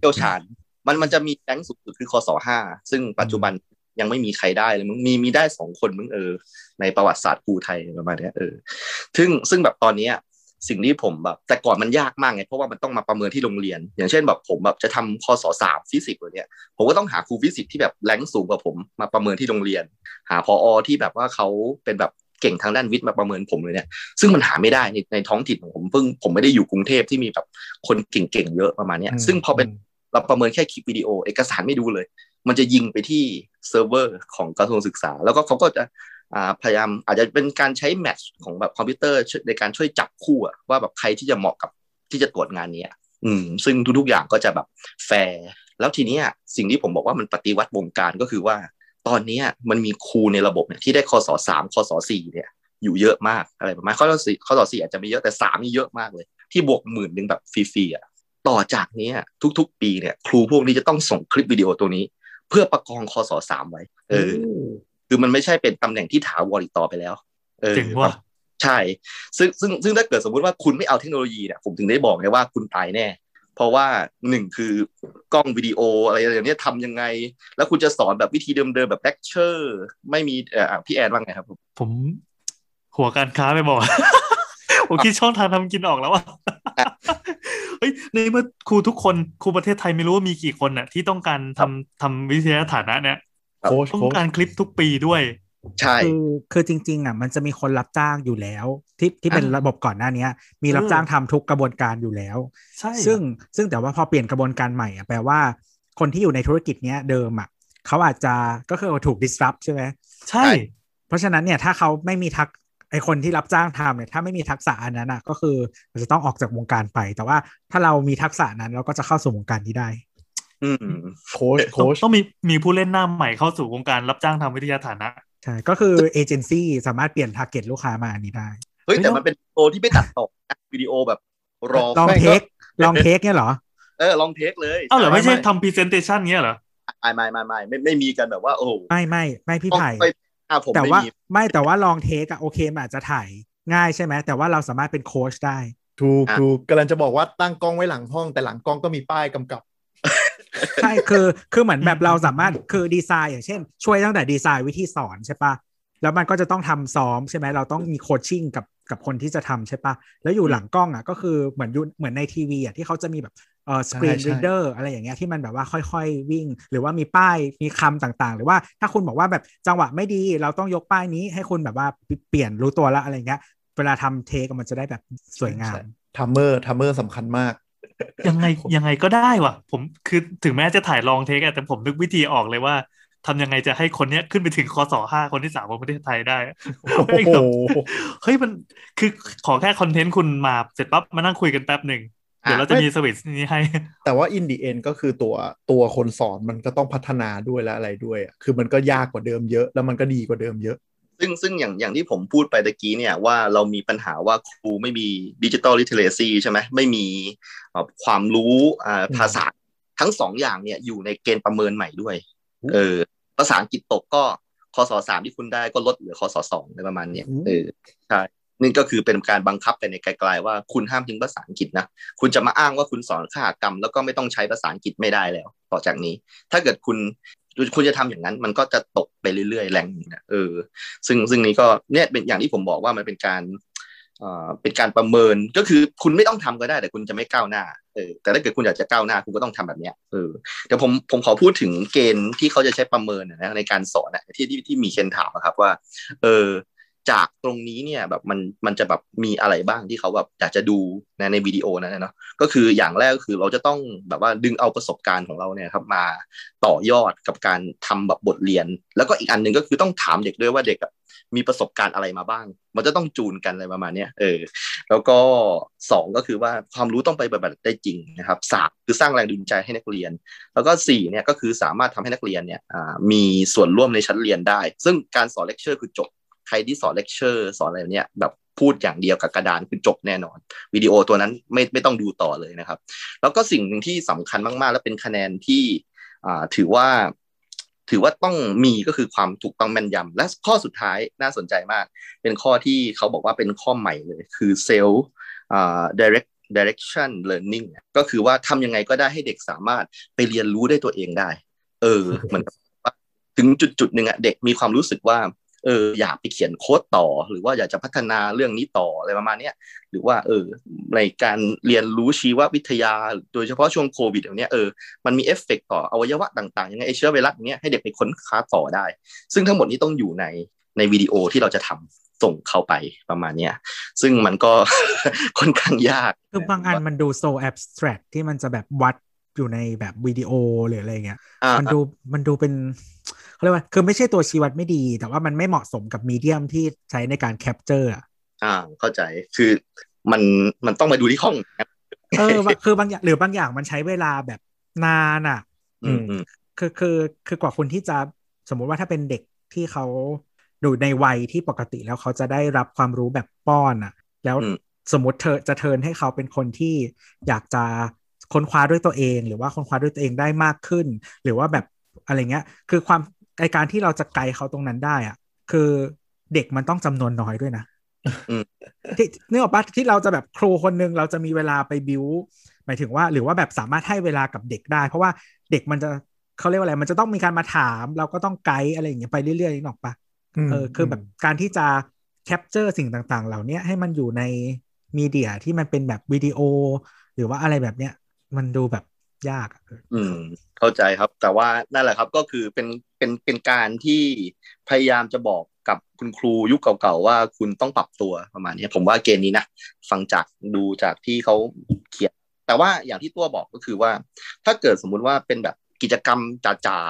เชี่ยวชาญมันมันจะมีแรงสุดคือข้อสอห้าซึ่งปัจจุบัน ยังไม่มีใครได้เลยมึงมีมีได้สองคนมึงเออ ในประวัติศาสตร์ครูไทยประมาณนี้เออซึ่งซึ่งแบบตอนนี้สิ่งที่ผมแบบ แต่ก่อนมันยากมากไงเพราะว่ามันต้องมาประเมินที่โรงเรียน อย่างเช่นแบบผมแบบจะทำคอสอสามฟิสิกส์เนี่ยผมก็ต้องหาครูฟิสิกส์ที่แบบ rank สูงกว่าผมมาประเมินที่โรงเรียน หาผอที่แบบว่าเขาเป็นแบบเก่งทางด้านวิทย์มาประเมินผมเลยเนี่ย ซึ่งมันหาไม่ได้ในในท้องถิ่นของผมซึ่งผมไม่ได้อยู่กรุงเทพที่มีแบบคนเก่งๆเยอะประมาณนี้ซึ่งพอเป็นเราประเมินแค่คลิปวิดีโอเอกสารไม่ดูเลย มันจะยิงไปที่เซิร์ฟเวอร์ของกระทรวงศึกษา แล้วก็เขาก็จะพยายามอาจจะเป็นการใช้ match ของแบบคอมพิวเตอร์ในการช่วยจับคู่ว่าแบบใครที่จะเหมาะกับที่จะตรวจงานนี้อืมซึ่งทุกๆอย่างก็จะแบบแฟร์แล้วทีนี้สิ่งที่ผมบอกว่ามันปฏิวัติวงการก็คือว่า ตอนนี้มันมีครูในระบบเนี่ยที่ได้คอสอสามคอสอสี่เนี่ย อยู่เยอะมากอะไรประมาณข้อสอสี่ข้อสอสี่อาจจะไม่เยอะแต่สามนี่เยอะมากเลย ที่บวกหมื่นหนึ่งแบบฟรีๆอะต่อจากนี้ทุกๆ ปีเนี่ย ครูพวกนี้จะต้องส่งคลิปวิดีโอตัวนี้ เพื่อประกองคอสอสามไว้ เออ คือมันไม่ใช่เป็นตำแหน่งที่ถาวรอีกต่อไปแล้ว เออว่าใช่ ซึ่งซึ่งซึ่งถ้าเกิดสมมุติว่าคุณไม่เอาเทคโนโลยีเนี่ยผมถึงได้บอกไงว่าคุณตายแน่ เพราะว่าหนึ่งคือกล้องวิดีโออะไรอย่างนี้ทำยังไง แล้วคุณจะสอนแบบวิธีเดิมๆแบบเลคเชอร์ ไม่มีเอ่อพี่แอนว่าไงครับผมผมหัวการค้าไปบอก ผมคิดช่องทางทำกินออกแล้วอะเฮ้ยในเมื่อครูทุกคนครูประเทศไทยไม่รู้ว่ามีกี่คนน่ะ ที่ต้องการทำทำวิทยาฐานะเนี่ยโค้ชต้องโค้ชการคลิปทุกปีด้วย ใช่คือคือจริง ๆ อะ มันจะมีคนรับจ้างอยู่แล้ว ที่ที่เป็นอ่าระบบก่อนหน้าเนี้ยมีรับเออจ้างทำทุกกระบวนการอยู่แล้วใช่ซึ่งซึ่งแต่ว่าพอเปลี่ยนกระบวนการใหม่อะแปลว่า คนที่อยู่ในธุรกิจเนี้ยเดิมอะเขาอาจจะก็คือถูก disrupt ใช่ไหมใช่ เพราะฉะนั้นเนี่ยถ้าเขาไม่มีทัก ไอคนที่รับจ้างทำเนี่ยถ้าไม่มีทักษะอันนั้นอะ ก็คือมันจะต้องออกจากวงการไป แต่ว่าถ้าเรามีทักษะนั้นเราก็จะเข้าสู่วงการนี้ได้ อืมโค้ชต้องโค้ชต้องมีมีผู้เล่นหน้าใหม่เข้าสู่วงการรับจ้างทำวิทยาฐานะใช่ก็คือเอเจนซี่สามารถเปลี่ยน target ลูกค้ามาอันนี้ได้เฮ้ยเฮ้ยแต่แล้วมันเป็นโตที่ไม่ตัดต่อนะวิดีโอแบบ long take long take เนี่ยเหรอเออ long take เลยเอ้าเหรอไม่ใช่ไม่ทำ presentation เงี้ยเหรอไม่ไม่ไม่ไม่ไม่ไม่มีกันแบบว่าโอ้โหไม่ไม่ไม่พี่ต้องไผ่ไป อ่าผมแต่ไม่ว่ามีไม่แต่ว่า long take อะโอเคมันอาจจะถ่ายง่ายใช่ไหมแต่ว่าเราสามารถเป็นโค้ชได้ ถูกอะถูกกำลังจะบอกว่าตั้งกล้องไว้หลังห้องแต่หลังกล้องก็มีป้ายกำกับ ใช่คือคือเหมือนแบบเราสามารถคือดีไซน์อย่างเช่น ช่วยตั้งแต่ดีไซน์วิธีสอนใช่ปะแล้วมันก็จะต้องทำซ้อมใช่ไหมเราต้องมี coaching กับกับคนที่จะทำใช่ปะแล้วอยู่หลังกล้องอะก็คือเหมือนอยู่เหมือนในทีวีอะที่เขาจะมีแบบ เอ่อสกรีนใช่รีเดอร์อะไรอย่างเงี้ยที่มันแบบว่าค่อยๆวิ่ง หรือว่ามีป้ายมีคำต่างๆ หรือว่าถ้าคุณบอกว่าแบบจังหวะไม่ดีเราต้องยกป้ายนี้ให้คุณแบบว่าเปลี่ยนรู้ตัวละอะไรเงี้ยเวลาทำ take มันจะได้แบบสวยงาม timer timer สำคัญมาก ยังไงยังไงก็ได้ว่ะ ผมคือถึงแม้จะถ่าย long take อะแต่ผมนึกวิธีออกเลยว่าทำยังไงจะให้คนเนี้ยขึ้นไปถึงคอสอห้าคนที่สามของประเทศไทยได้ โอ้แม่งโหแบบเฮ้ยมันคือขอแค่คอนเทนต์คุณมาเสร็จปั๊บมานั่งคุยกันแป๊บหนึ่ง เดี๋ยวเราจะมีสวิตช์นี้ให้ แต่ว่าอินดีเอ็นก็คือตัวตัวคนสอนมันก็ต้องพัฒนาด้วยและอะไรด้วยอะคือมันก็ยากกว่าเดิมเยอะ แล้วมันก็ดีกว่าเดิมเยอะ ซึ่งซึ่งอย่างอย่างที่ผมพูดไปตะกี้เนี่ยว่าเรามีปัญหาว่าครูไม่มีดิจิ t a ลลิเทเรซีใช่ไหมไม่มีเอ่อความรู้อ่าอืมภาษาทั้งสองอย่างเนี่ยอยู่ในเกณฑ์ประเมินใหม่ด้วยอืมเออภาษาอังกฤษตกก็คอสสามที่คุณได้ก็ลดเหลือคอสสองอะไรประมาณเนี้ยอืมเออใช่ นี่ก็คือเป็นการบังคับไปในไกลๆว่าคุณห้ามทิ้งภาษาอังกฤษนะคุณจะมาอ้างว่าคุณสอนขากรรม แล้วก็ไม่ต้องใช้ภาษาอังกฤษไม่ได้แล้ว ต่อจากนี้ ถ้าเกิดคุณคุณจะทำอย่างนั้น มันก็จะตกไปเรื่อยๆแรงนะเออ ซึ่งซึ่งนี้ก็เนี่ยเป็นอย่างที่ผมบอกว่ามันเป็นการเอ่อเป็นการประเมินก็คือคุณไม่ต้องทำก็ได้แต่คุณจะไม่ก้าวหน้าเออแต่ถ้าเกิดคุณอยากจะก้าวหน้าคุณก็ต้องทำแบบเนี้ยเออเดี๋ยวผมผมขอพูดถึงเกณฑ์ที่เขาจะใช้ประเมินนะในการสอนนะที่ที่ที่มีเคนถามอะครับว่าเออ จากตรงนี้เนี่ยแบบมันมันจะแบบมีอะไรบ้างที่เขาแบบอยากจะดูนะในวิดีโอนั้นนะเนาะก็คืออย่างแรกก็คือเราจะต้องแบบว่าดึงเอาประสบการณ์ของเราเนี่ยครับมาต่อยอดกับการทำแบบบทเรียน แล้วก็อีกอันหนึ่งก็คือต้องถามเด็กด้วยว่าเด็กมีประสบการณ์อะไรมาบ้าง มันจะต้องจูนกันอะไรประมาณนี้เออแล้วก็สองก็คือว่าความรู้ต้องไปปฏิบัติได้จริงนะครับสามคือสร้างแรงจูงใจให้นักเรียน แล้วก็สี่เนี่ยก็คือสามารถทำให้นักเรียนเนี่ยมีส่วนร่วมในชั้นเรียนได้ ซึ่งการสอนเลคเชอร์คือจบ ใครที่สอนเลคเชอร์สอนอะไรเนี่ยแบบพูดอย่างเดียวกับกระดานคือจบแน่นอน วิดีโอตัวนั้นไม่ไม่ต้องดูต่อเลยนะครับ แล้วก็สิ่งหนึ่งที่สำคัญมากๆ และเป็นคะแนนที่ถือว่า ถือว่าต้องมีก็คือความถูกต้องแม่นยำและข้อสุดท้ายน่าสนใจมาก เป็นข้อที่เขาบอกว่าเป็นข้อใหม่เลย คือ self อ่า direct direction learning เนี่ยก็คือว่าทำยังไงก็ได้ให้เด็กสามารถไปเรียนรู้ได้ตัวเองได้ เออเหมือนถึงจุดจุดหนึ่งอะเด็กมีความรู้สึกว่า เอออยากไปเขียนโค้ดต่อ หรือว่าอยากจะพัฒนาเรื่องนี้ต่ออะไรประมาณเนี้ยหรือว่าเออในการเรียนรู้ชีววิทยา โดยเฉพาะช่วงโควิดอย่างเนี้ยเออมันมีเอฟเฟกต์ต่ออวัยวะต่างๆยังไงไอเชื้อไวรัสอย่างเนี้ยให้เด็กไปค้นคว้าต่อได้ ซึ่งทั้งหมดนี้ต้องอยู่ในในวิดีโอที่เราจะทำส่งเข้าไปประมาณเนี้ยซึ่งมันก็ค่อนข้างยากคือบางอันมันดู so abstract ที่มันจะแบบวัดอยู่ในแบบวิดีโอหรืออะไรเงี้ยอ่ามันดูมันดูเป็น เขาเรียกว่าคือไม่ใช่ตัวชี้วัดไม่ดี แต่ว่ามันไม่เหมาะสมกับ medium ที่ใช้ในการ capture อะอ่าเข้าใจคือมันมันต้องมาดูที่ห้องนะเออบางคือบางอย่างหรือบางอย่างมันใช้เวลาแบบนานอะ อืมอืมคือคือคือกว่าคุณที่จะสมมุติว่าถ้าเป็นเด็กที่เขาอยู่ในวัยที่ปกติแล้วเขาจะได้รับความรู้แบบป้อนอะ แล้วอืมสมมติเธอจะเทิร์นให้เขาเป็นคนที่อยากจะค้นคว้าด้วยตัวเอง หรือว่าค้นคว้าด้วยตัวเองได้มากขึ้น หรือว่าแบบอะไรเงี้ย คือความ ไอการที่เราจะไกลเขาตรงนั้นได้อะ คือเด็กมันต้องจำนวนน้อยด้วยนะอืมที่นึกออกปะที่เราจะแบบครูคนหนึ่งเราจะมีเวลาไปบิวหมายถึงว่า หรือว่าแบบสามารถให้เวลากับเด็กได้ เพราะว่าเด็กมันจะเขาเรียกว่าอะไร มันจะต้องมีการมาถาม เราก็ต้องไกด์อะไรอย่างเงี้ยไปเรื่อยๆนึกออกปะเออคือแบบการที่จะแคปเจอร์สิ่งต่างๆ เหล่านี้ให้มันอยู่ในมีเดียที่มันเป็นแบบวิดีโอ หรือว่าอะไรแบบเนี้ย มันดูแบบ ยากอะอืม เข้าใจครับ แต่ว่านั่นแหละครับก็คือเป็นเป็นเป็นการที่พยายามจะบอกกับคุณครูยุคเก่าๆว่าคุณต้องปรับตัวประมาณนี้ผมว่าเกณฑ์นี้นะฟังจากดูจากที่เขาเขียน แต่ว่าอย่างที่ตัวบอกก็คือว่า ถ้าเกิดสมมุติว่าเป็นแบบกิจกรรมจ๋า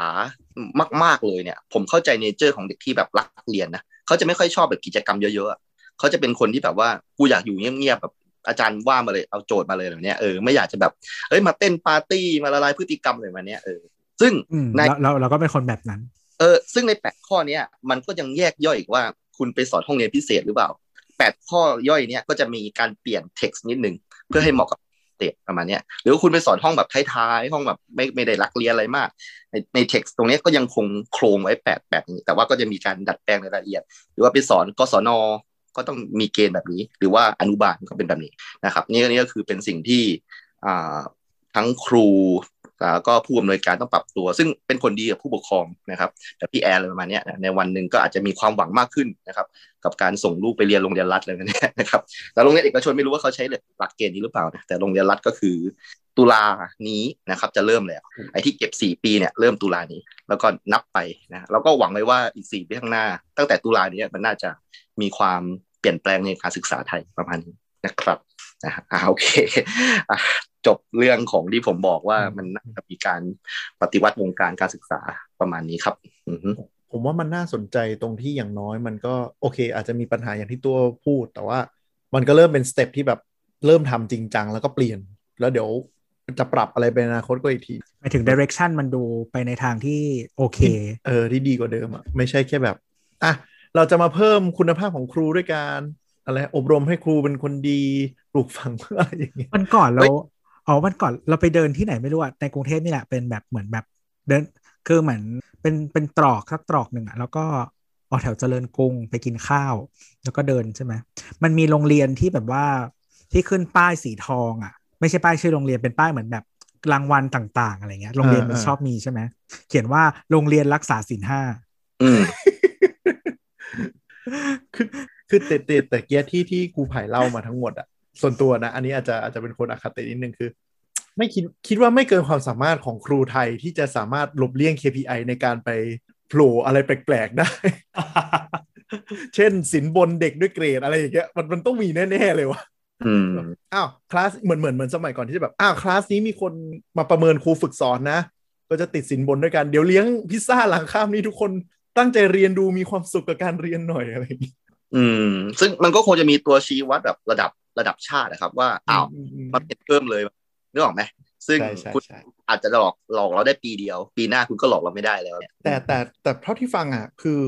ๆมาก ๆเลยเนี่ย ผมเข้าใจเนเจอร์ของเด็กที่แบบรักเรียนนะเขาจะไม่ค่อยชอบแบบกิจกรรมเยอะๆเขาจะเป็นคนที่แบบว่ากูอยากอยู่เงียบๆแบบ อาจารย์ว่ามาเลยเอาโจทย์มาเลยแบบเนี้ยเออไม่อยากจะแบบเอ้ยมาเต้นปาร์ตี้มาละลายพฤติกรรมอะไรแบบเนี้ยเออซึ่งอืมในเราเราเราก็เป็นคนแบบนั้น เออ ซึ่งในแปดข้อเนี้ยมันก็ยังแยกย่อยอีกว่าคุณไปสอนห้องเรียนพิเศษหรือเปล่าแปดข้อย่อยเนี้ยก็จะมีการเปลี่ยน text นิดนึงเพื่อให้เหมาะกับเด็กประมาณเนี้ยหรือว่าคุณไปสอนห้องแบบท้ายๆห้องแบบไม่ไม่ได้รักเรียนอะไรมาก ในใน text ตรงเนี้ยก็ยังคงโครงไว้แปดแบบนี้แต่ว่าก็จะมีการดัดแปลงในรายละเอียด หรือว่าไปสอนกศน ก็ต้องมีเกณฑ์แบบนี้ หรือว่าอนุบาลก็เป็นแบบนี้นะครับนี่นี่ก็คือเป็นสิ่งที่ทั้งครูแล้วก็ผู้อำนวยการต้องปรับตัว ซึ่งเป็นคนดีกับผู้ปกครองนะครับแต่พี่แอร์อะไรประมาณนี้ในวันหนึ่งก็อาจจะมีความหวังมากขึ้นนะครับ กับการส่งลูกไปเรียนโรงเรียนรัฐอะไรแบบนี้นะครับแต่โรงเรียนเอกชนไม่รู้ว่าเขาใช้หลักเกณฑ์นี้หรือเปล่านะแต่โรงเรียนรัฐก็คือตุลานี้นะครับจะเเริ่มแล้วไอ้ที่เก็บ 4 ปีเนี่ยเริ่มตุลานี้ แล้วก็นับไปนะแล้วก็หวังไว้ว่าอีก 4 ปีข้างหน้า ตั้งแต่ตุลานี้มันน่าจะ มีความเปลี่ยนแปลงในการศึกษาไทยประมาณนี้นะครับนะฮะอ่าโอเคอะจบเรื่องของที่ผมบอกว่ามันน่าจะมีการปฏิวัติวงการการศึกษาประมาณนี้ครับอือฮึผมว่ามันน่าสนใจตรงที่อย่างน้อยมันก็โอเค อาจจะมีปัญหาอย่างที่ตัวพูด แต่ว่ามันก็เริ่มเป็นสเต็ปที่แบบเริ่มทำจริงจังแล้วก็เปลี่ยน แล้วเดี๋ยวจะปรับอะไรไปในอนาคตก็อีกทีไปถึง direction มันดูไปในทางที่โอเค เออที่ดีกว่าเดิมอะไม่ใช่แค่แบบอะ เราจะมาเพิ่มคุณภาพของครูด้วยการอะไรอบรมให้ครูเป็นคนดีปลูกฝังอะไรอย่างเงี้ยวันก่อนเราเฮ้ยอ๋อวันก่อนเราไปเดินที่ไหนไม่รู้อะในกรุงเทพนี่แหละเป็นแบบเหมือนแบบเดินคือเหมือนเป็นเป็นตรอกสักตรอกหนึ่งอะแล้วก็ออกแถวเจริญกรุงไปกินข้าว แล้วก็เดินใช่ไหมมันมีโรงเรียนที่แบบว่าที่ขึ้นป้ายสีทองอะไม่ใช่ป้ายชื่อโรงเรียนเป็นป้ายเหมือนแบบรางวัลต่าง ๆ อะไรเงี้ย โรงเรียนมันชอบมีใช่ไหมเขียนว่าโรงเรียนรักษาศีลห้าอืม คือคือแต่แต่แต่เกียร์ที่ที่ครูไผ่เล่ามาทั้งหมดอะส่วนตัวนะ อันนี้อาจจะอาจจะเป็นคนอคตินิดนึงคือ ไม่คิดคิดว่าไม่เกินความสามารถของครูไทยที่จะสามารถหลบเลี่ยง KPI ในการไปโผล่อะไรแปลกๆได้ เช่นสินบนเด็กด้วยเกรดอะไรอย่างเงี้ยมันมันต้องมีแน่ๆเลยวะอ้าวคลาสเหมือนเหมือนเหมือนสมัยก่อนที่จะแบบอ้าวคลาสนี้มีคนมาประเมินครูฝึกสอนนะ ก็จะติดสินบนด้วยกัน เดี๋ยวเลี้ยงพิซซ่าหลังข้ามนี้ทุกคน ตั้งใจเรียนดูมีความสุขกับการเรียนหน่อยอะไรอย่างงี้อืม ซึ่งมันก็คงจะมีตัวชี้วัดแบบระดับระดับชาตินะครับ ว่าอ้าวมมมันเป็นเพิ่มเลยนึกออกไหมซึ่งใช่ใช่คุณใช่อาจจะหลอกหลอกเราได้ปีเดียว ปีหน้าคุณก็หลอกเราไม่ได้แล้วเนี่ยแต่แต่แต่เท่าที่ฟังอะคือ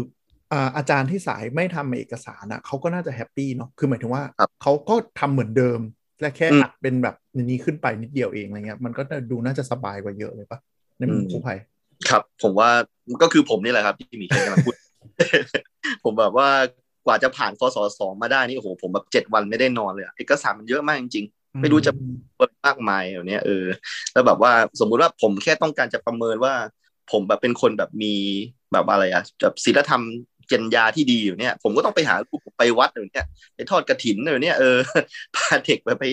อ่าอาจารย์ที่สายไม่ทำเอกสารอะเขาก็น่าจะแฮปปี้เนาะคือหมายถึงว่าเขาก็ทำเหมือนเดิมและแค่อัดเป็นแบบนี้ขึ้นไปนิดเดียวเองอะไรเงี้ยมันก็ดูน่าจะสบายกว่าเยอะเลยปะในมุมครูไผ่ ครับ ผมว่าก็คือผมนี่แหละครับที่มีแค่กำลังพูดผมแบบว่ากว่าจะผ่านฟสสองมาได้นี่โอ้โหผมแบบเจ็ดวันไม่ได้นอนเลยอะเอกสารมันเยอะมากจริงๆ ไม่รู้จะเปิดมากมายแบบเนี้ยเออ แล้วแบบว่าสมมุติว่าผมแค่ต้องการจะประเมินว่า ผมแบบเป็นคนแบบมีแบบอะไรอะแบบศีลธรรมเจญญาที่ดีอยู่เนี่ย ผมก็ต้องไปหาลูกไปวัดแบบเนี้ยไปทอดกระถินแบบเนี้ยเออพาเด็กไปไป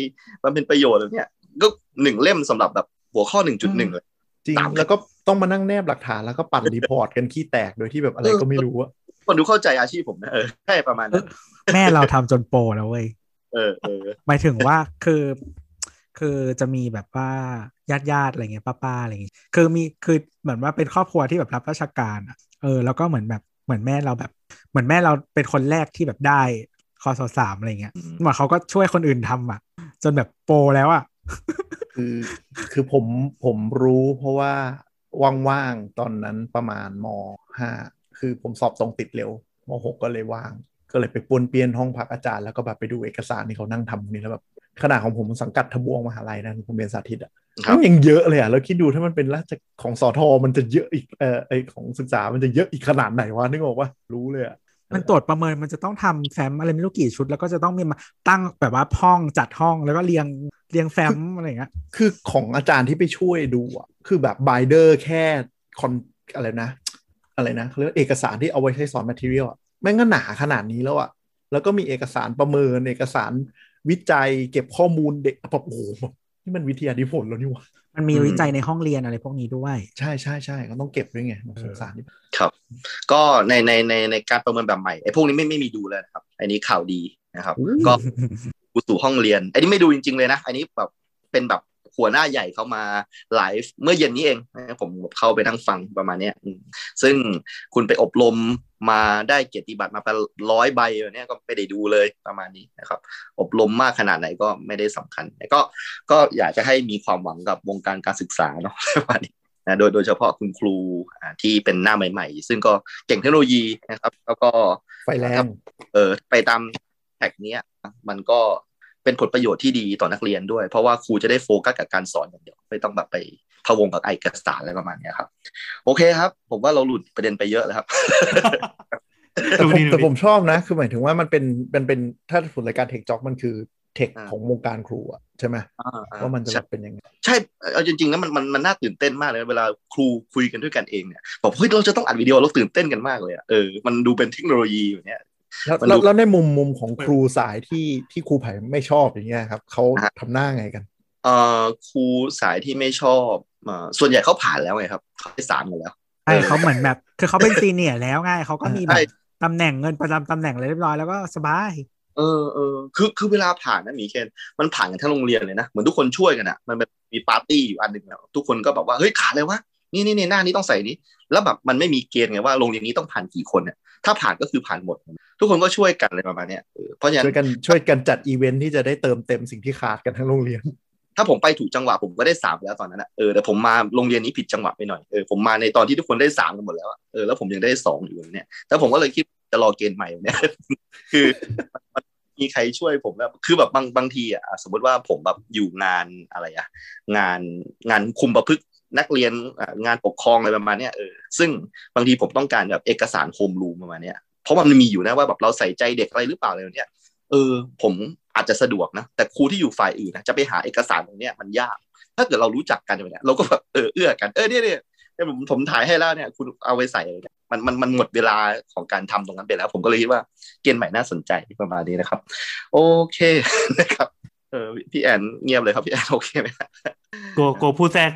มันเป็นประโยชน์แบบเนี้ยก็หนึ่งเล่มสำหรับแบบหัวข้อหนึ่งจุดหนึ่งเลยจริงตามแล้วก็ ต้องมานั่งแนบหลักฐานแล้วก็ปั่นรีพอร์ตกันขี้แตกโดยที่แบบอะไรก็ไม่รู้อะคนดูเข้าใจอาชีพผมนะเออใช่ประมาณนั้นแม่เราทำจนโปรแล้วเว้ยเออเออหมายถึงว่าคือคือจะมีแบบว่าญาติญาติๆอะไรเงี้ยป้าๆอะไรเงี้ยคือมีคือเหมือนว่าเป็นครอบครัวที่แบบรับราชการอะเออแล้วก็เหมือนแบบเหมือนแม่เราแบบ เหมือนแม่เราเป็นคนแรกที่แบบได้คอสสามอะไรเงี้ยเหมือนเขาก็ช่วยคนอื่นทำอะ จนแบบโปรแล้วอะคือคือผมผมรู้เพราะว่า ว่างๆตอนนั้นประมาณมห้าคือผมสอบตรงติดเร็วมหกก็เลยว่าง ก็เลยไปปวนเปี้ยนห้องพักอาจารย์แล้วก็แบบไปดูเอกสารที่เขานั่งทำนี่แล้วแบบขนาดของผมสังกัดทบวงมหาลัยนะผมเรียนสาธิตอะครับมันยังเยอะเลยอะแล้วคิดดูถ้ามันเป็นราชของสอทอมันจะเยอะอีกเออไอของศึกษามันจะเยอะอีกขนาดไหนวะนึกออกว่ารู้เลยอะ มันตรวจประเมินมันจะต้องทำแฟ้มอะไรไม่รู้กี่ชุด แล้วก็จะต้องมีมาตั้งแบบว่าห้องจัดห้องแล้วก็เรียงเรียงแฟ้มอะไรอย่างเงี้ยคือของอาจารย์ที่ไปช่วยดูอะคือแบบไบเดอร์แค่คอนอะไรนะ อะไรนะเขาเรียกว่าเอกสารที่เอาไว้ใช้สอน material อะแม่งก็หนาขนาดนี้แล้วอะแล้วก็มีเอกสารประเมินเอกสารวิจัยเก็บข้อมูลเด็กแบบโอ้โห นี่มันวิทยานิพนธ์แล้วนี่หวะมันมีอืมวิจัยในห้องเรียนอะไรพวกนี้ด้วย ใช่ใช่ใช่ก็ต้องเก็บด้วยไงสงสารนี่ครับ ก็ในในในในการประเมินแบบใหม่ไอ้พวกนี้ไม่ไม่มีดูเลยนะครับ อันนี้ข่าวดีนะครับ ก็กูสู่ห้องเรียน อันนี้ไม่ดูจริง ๆ เลยนะ อันนี้แบบเป็นแบบ หัวหน้าใหญ่เขามาไลฟ์เมื่อเย็นนี้เองนะผมเข้าไปนั่งฟังประมาณเนี้ยอืมซึ่งคุณไปอบรมมาได้เกียรติบัตรมาเป็นร้อยใบแบบเนี้ยก็ไม่ได้ดูเลยประมาณนี้นะครับ อบรมมากขนาดไหนก็ไม่ได้สำคัญแต่ก็ก็อยากจะให้มีความหวังกับวงการการศึกษาเนาะประมาณนี้นะโดยโดยเฉพาะคุณครูอ่าที่เป็นหน้าใหม่ ๆ ซึ่งก็เก่งเทคโนโลยีนะครับ แล้วก็ไฟแรงเออไปตามแท็กเนี้ยมันก็ เป็นผลประโยชน์ที่ดีต่อนักเรียนด้วย เพราะว่าครูจะได้โฟกัสกับการสอนอย่างเดียวไม่ต้องแบบไปพะวงกับเอกสารอะไรประมาณเนี้ยครับ โอเคครับ ผมว่าเราหลุดประเด็นไปเยอะแล้วครับแต่ผมดูดีดูดีแต่ผมชอบนะ คือหมายถึงว่ามันเป็นมันเป็นถ้าผลรายการเทคจ็อกมันคือ tech อ่าของวงการครูอะใช่ไหมว่ามันจะแบบเป็นยังไงใช่เอาจริงๆแล้วมันมันมันน่าตื่นเต้นมากเลยเวลาครูคุยกันด้วยกันเองเนี่ยบอกเฮ้ยเราจะต้องอัดวิดีโอเราตื่นเต้นกันมากเลยอะเออมันดูเป็นเทคโนโลยีอย่างเนี้ย แล้วมันแล้วดูแล้วในมุมมุมของครูสายที่ที่ครูไผ่ไม่ชอบอย่างเงี้ยครับเขาอ่าทำหน้าไงกันเอ่อครูสายที่ไม่ชอบเอ่อส่วนใหญ่เขาผ่านแล้วไงครับเขาได้สามหมดแล้วใช่เขาเหมือนแบบคือเขาเป็นซีเนียร์แล้วไงเขาก็มีแบใช่บตำแหน่งเงินประจำตำแหน่งอะไรเรียบร้อยแล้วก็สบายเออเออคือคือเวลาผ่านนะหมีเคนมันผ่านกันทั้งโรงเรียนเลยนะเหมือนทุกคนช่วยกันอะมันแบบมีปาร์ตี้อยู่อันหนึ่งแล้วทุกคนก็แบบว่าเฮ้ยขาดเลยวะ นี่นี่นี่หน้านี้ต้องใส่นี้ แล้วแบบมันไม่มีเกณฑ์ไงว่าโรงเรียนนี้ต้องผ่านกี่คนเนี่ยถ้าผ่านก็คือผ่านหมด ทุกคนก็ช่วยกันอะไรประมาณเนี้ยเออเพราะฉะนั้นช่วยกันช่วยกันจัดอีเวนท์ที่จะได้เติมเต็มสิ่งที่ขาดกันทั้งโรงเรียน ถ้าผมไปถูกจังหวะผมก็ได้สามแล้วตอนนั้นอะเออแต่ผมมาโรงเรียนนี้ผิดจังหวะไปหน่อยเออผมมาในตอนที่ทุกคนได้สามกันหมดแล้วอะเออแล้วผมยังได้สองอยู่เนี่ยแล้วผมก็เลยคิดจะรอเกณฑ์ใหม่เนี่ยคือมันมีใครช่วยผมแบบคือแบบบางบางทีอะสมมติว่าผมแบบอยู่งานอะไรอะงานงานคุมประพฤกษ์ นักเรียนงานปกครองอะไรประมาณเนี้ยเออซึ่งบางทีผมต้องการแบบเอกสารโฮมรูมประมาณเนี้ยเพราะมันมีอยู่นะว่าแบบเราใส่ใจเด็กอะไรหรือเปล่าอะไรเนี้ยเออผมอาจจะสะดวกนะ แต่ครูที่อยู่ฝ่ายอื่นนะจะไปหาเอกสารตรงเนี้ยมันยาก ถ้าเกิดเรารู้จักกันอย่างเนี้ยเราก็แบบเออเอื้อกันเออเนี่ยเนี่ยผมผมถ่ายให้แล้วเนี่ยคุณเอาไปใส่มันมันมันหมดเวลาของการทำตรงนั้นไปแล้ว ผมก็เลยคิดว่าเกณฑ์ใหม่น่าสนใจประมาณนี้นะครับ โอเคนะครับ เออพี่แอนเงียบเลยครับพี่แอนโอเคไหมครับโกโกพูดแทรก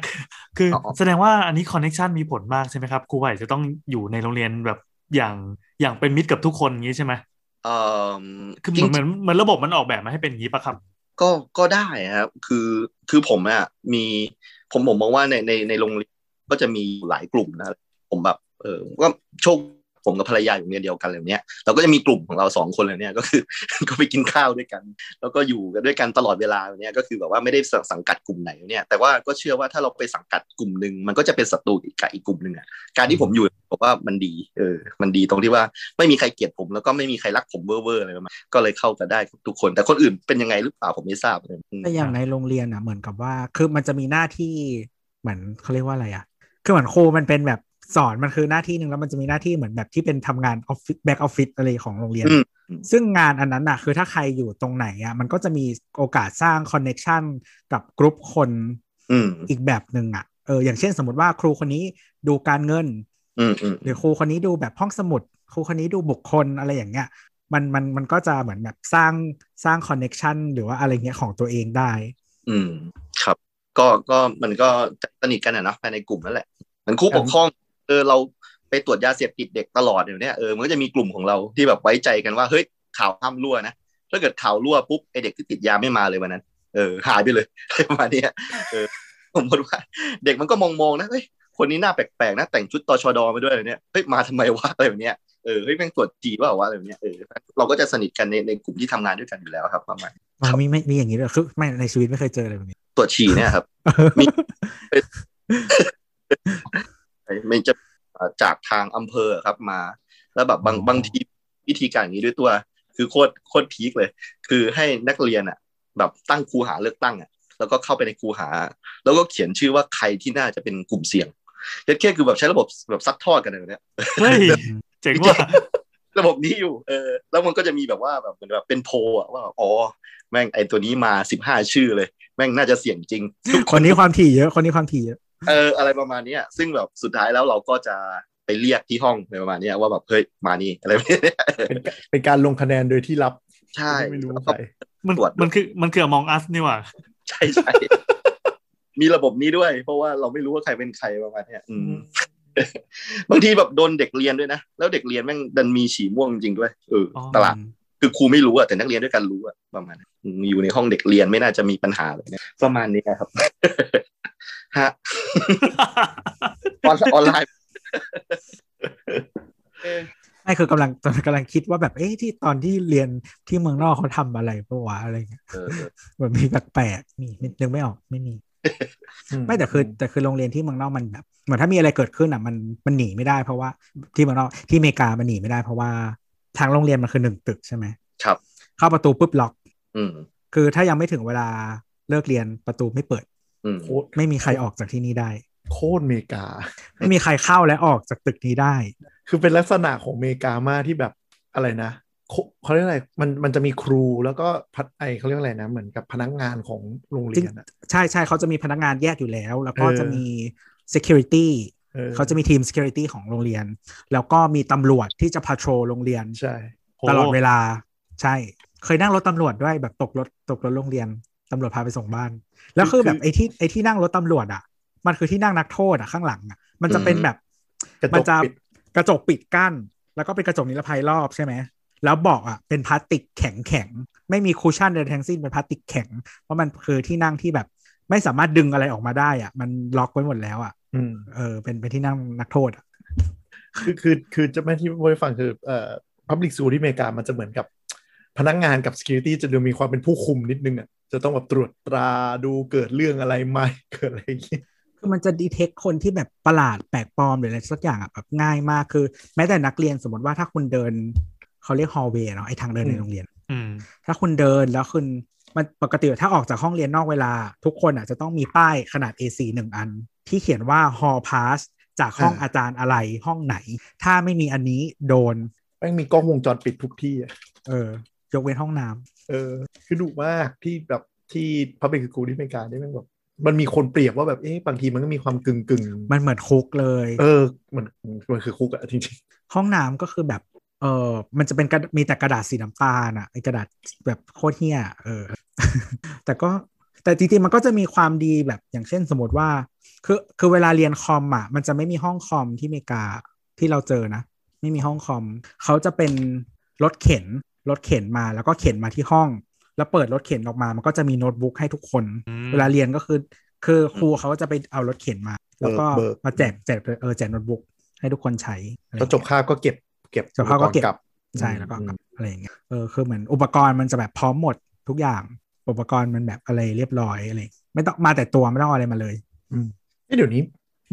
คืออ๋อแสดงว่าอันนี้ connection มีผลมากใช่ไหมครับครูใหญ่จะต้องอยู่ในโรงเรียนแบบอย่างอย่างเป็นมิตรกับทุกคนอย่างนี้ใช่ไหมเอ่อคือเหจมืริอนงเหมือนเหมือนระบบมันออกแบบมาให้เป็นอย่างนี้ปะครับ ก็ก็ได้ครับคือคือผมอะมีผมผมมองว่าในในในโรงเรียนก็จะมีหลายกลุ่มนะ ผมแบบเออก็โชค ผมกับภรรยาอยู่เรียนเดียวกันเลยเนี้ยเราก็จะมีกลุ่มของเราสองคนเลยเนี่ยก็คือก็ไปกินข้าวด้วยกัน แล้วก็อยู่กันด้วยกันตลอดเวลาเนี่ยก็คือแบบว่าไม่ได้สังกัดกลุ่มไหนเนี่ยแต่ว่าก็เชื่อว่าถ้าเราไปสังกัดกลุ่มหนึ่งมันก็จะเป็นศัตรูกับอีกกลุ่มหนึ่งอะการที่ผมอยู่ผมว่ามันดีเออมันดีตรงที่ว่าไม่มีใครเกลียดผม แล้วก็ไม่มีใครรักผมเว่อร์ๆอะไรประมาณก็เลยเข้ากันได้ทุกคน แต่คนอื่นเป็นยังไงหรือเปล่าผมไม่ทราบเลยแต่อย่างในโรงเรียนอะเหมือนกับว่าคือมันจะมีหน้าที่เหมือนเขาเรียกว่าอะไรอะคือเหมือนครูมันเป็นแบบ สอนมันคือหน้าที่หนึ่งแล้วมันจะมีหน้าที่เหมือนแบบที่เป็นทำงานออฟฟิศ back office อะไรของโรงเรียนอืมซึ่งงานอันนั้นอะคือถ้าใครอยู่ตรงไหนอะมันก็จะมีโอกาสสร้าง connection กับกลุ่มคนอืมอีกแบบหนึ่งอะเอออย่างเช่นสมมติว่าครูคนนี้ดูการเงินอืมอืมหรือครูคนนี้ดูแบบห้องสมุด ครูคนนี้ดูบุคคลอะไรอย่างเงี้ยมันมันมันก็จะเหมือนแบบสร้างสร้างคอนเน็ชันหรือว่าอะไรเงี้ยของตัวเองได้ อืมครับ ก็ก็มันก็สนิทกันอะเนาะภายในกลุ่มนั่นแหละเหมือนครูปกครอง เออเราไปตรวจยาเสพติดเด็กตลอดอยู่เนี่ยเออมันก็จะมีกลุ่มของเราที่แบบไว้ใจกันว่าเฮ้ยข่าวห้ามรั่วนะถ้าเกิดข่าวรั่วปุ๊บไอเด็กที่ติดยาไม่มาเลยวันนั้น เออหายไปเลยอะไรประมาณเนี้ยเออผมคิดว่าเด็กมันก็มองๆนะเฮ้ยคนนี้หน้าแปลกๆนะแต่งชุดตชดมาด้วยอะไรเนี่ยเฮ้ยมาทำไมวะอะไรแบบเนี้ยเออเฮ้ยแม่งตรวจจีบว่าวะอะไรแบบเนี้ยเออเราก็จะสนิทกันในในกลุ่มที่ทำงานด้วยกันอยู่แล้วครับประมาณอ๋อมีไม่มีอย่างนี้ด้วยคือไม่ในชีวิตไม่เคยเจอเลยแบบนี้ตรวจฉี่เนี่ยครับมี มันจะจากทางอำเภอครับมา แล้วแบบบางบางทีวิธีการอย่างนี้ด้วยตัว คือโคตรโคตรพีคเลย คือให้นักเรียนอะ แบบตั้งครูหาเลือกตั้งอะ แล้วก็เข้าไปในครูหา แล้วก็เขียนชื่อว่าใครที่น่าจะเป็นกลุ่มเสี่ยงยัดแค่คือแบบใช้ระบบแบบซัดทอดกันเลยเนี่ยเฮ้ยเจ๋งว่ะระบบนี้อยู่ เออ แล้วมันก็จะมีแบบว่าแบบเหมือนแบบเป็นโพลอะว่า อ๋อ แม่งไอตัวนี้มาสิบห้าชื่อเลย แม่งน่าจะเสี่ยงจริง คนนี้ความถี่เยอะ คนนี้ความถี่เยอะ เอออะไรประมาณเนี้ยซึ่งแบบสุดท้ายแล้วเราก็จะไปเรียกที่ห้องอะไรประมาณเนี้ยว่าแบบเฮ้ยมานี่อะไรแบบเนี้ยเป็นกเป็นการลงคะแนนโดยที่รับใช่ไม่รู้แล้วใคก็รมันตรวจมันคือมันคือมองอัสนี่หว่า ใช่ใช่มีระบบนี้ด้วย เพราะว่าเราไม่รู้ว่าใครเป็นใครประมาณเนี้ยอืมบางทีแบบโดนเด็กเรียนด้วยนะ แล้วเด็กเรียนแม่งดันมีฉี่ม่วงจริงๆด้วยเออออตลาดคือครูไม่รู้อะแต่นักเรียนด้วยกันรู้อะประมาณนั้นอืมอยู่ในห้องเด็กเรียนไม่น่าจะมีปัญหาเลยเนี่ยประมาณนี้ครับ ฮะออนออนไลน์เออไม่คือกำลังตอนกำลังคิดว่าแบบเอ๊ะที่ตอนที่เรียนที่เมืองนอกเขาทำอะไรปะวะอะไรเงี้ยเออเออแบบมีแปลกๆมีนึกไม่ออกไม่มีไม่แต่คือแต่คือโรงเรียนที่เมืองนอกมันแบบเหมือนถ้ามีอะไรเกิดขึ้นอะมันมันหนีไม่ได้เพราะว่าที่เมืองนอกที่อเมริกามันหนีไม่ได้เพราะว่าทางโรงเรียนมันคือหนึ่งตึกใช่ไหมครับ เข้าประตูปุ๊บล็อก อืมคือถ้ายังไม่ถึงเวลาเลิกเรียนประตูไม่เปิดอืม โคตรไม่มีใครออกจากที่นี่ได้ โคตรอเมริกา ไม่มีใครเข้าและออกจากตึกนี้ได้ คือเป็นลักษณะของอเมริกามากที่แบบอะไรนะโคเขาเรียกอะไร มัน มันจะมีครูแล้วก็พัดไอเขาเรียกอะไรนะ เหมือนกับพนักงานของโรงเรียนอะใช่ใช่เขาจะมีพนักงานแยกอยู่แล้ว แล้วก็เออจะมี security ออเขาจะมีทีม security ของโรงเรียน แล้วก็มีตำรวจที่จะ patrol โรงเรียน ใช่ ตลอดเวลา ใช่ เคยนั่งรถตำรวจด้วยแบบตกรถตกรถโรงเรียน ตำรวจพาไปส่งบ้าน แล้วคือแบบไอ้ที่ไอ้ที่นั่งรถตำรวจอะ มันคือที่นั่งนักโทษอะข้างหลังอะ มันจะเป็นแบบกระจมันกจะปิดกระจกปิดกั้น แล้วก็เป็นกระจกนิรภัยรอบใช่ไหมแล้วเบอกอะเป็นพลาสติกแข็งแข็งๆไม่มีคูชั่นใดทั้งสิ้นเป็นพลาสติกแข็ง เพราะมันคือที่นั่งที่แบบไม่สามารถดึงอะไรออกมาได้อะ มันล็อกไว้หมดแล้วอะอืมเออ เป็นเป็นที่นั่งนักโทษอะคือคือคือจะไม่ที่ไม่ฟังคือเอ่อ public school ที่อเมริกามันจะเหมือนกับ พนักงานกับ security จะดูมีความเป็นผู้คุมนิดนึงอะจะต้องแบบตรวจตราดูเกิดเรื่องอะไรไหมเกิดอะไรอย่างงี้คือมันจะดีเทคคนที่แบบประหลาดแปลกปลอมหรืออะไรสักอย่างอะแบบง่ายมากคือ แม้แต่นักเรียนสมมติว่าถ้าคุณเดินเขาเรียก hallway เนาะไอ้ทางเดินในโรงเรียนอืมถ้าคุณเดินแล้วคุณมันปกติถ้าออกจากห้องเรียนนอกเวลา ทุกคนอะจะต้องมีป้ายขนาด A4 หนึ่งอัน ที่เขียนว่า hall pass จากห้องอาจารย์อะไรห้องไหน ถ้าไม่มีอันนี้โดนแม่งมีกล้องวงจรปิดทุกที่อะเออ ยกเว้นห้องน้ำเออ คือดุมากที่แบบที่ public school ที่อเมริกานี่แม่งแบบมันมีคนเปรียบว่าแบบเอ๊ะบางทีมันก็มีความกึ่งกึ่งๆมันเหมือนคุกเลย เออมันมันคือคุกอะจริงห้องน้ำก็คือแบบเออมันจะเป็นกระมีแต่กระดาษสีน้ำตาลอะไอกระดาษแบบโคตรเฮี้ยเออ แต่ก็แต่จริงๆมันก็จะมีความดีแบบอย่างเช่นสมมติว่า คือคือเวลาเรียนคอมอะมันจะไม่มีห้องคอมที่อเมริกาที่เราเจอนะ ไม่มีห้องคอมเขาจะเป็นรถเข็น รถเข็นมาแล้วก็เข็นมาที่ห้อง แล้วเปิดรถเข็นออกมา มันก็จะมีโน้ตบุ๊กให้ทุกคนอืมเวลาเรียนก็คือ คือครูเขาก็จะไปเอารถเข็นมา แล้วก็เบิกมาแจกแจกเออแจกโน้ตบุ๊กให้ทุกคนใช้อะไรๆก็จบคาบก็เก็บ เก็บจบคาบก็เก็บอุปรณ์ลับใช่แล้วก็กลับอะไรอย่างเงี้ยเออคือเหมือนอุปกรณ์มันจะแบบพร้อมหมดทุกอย่าง อุปกรณ์มันแบบอะไรเรียบร้อยอะไรไม่ต้องมาแต่ตัวไม่ต้องเอาอะไรมาเลยเอ้ยเดี๋ยวนี้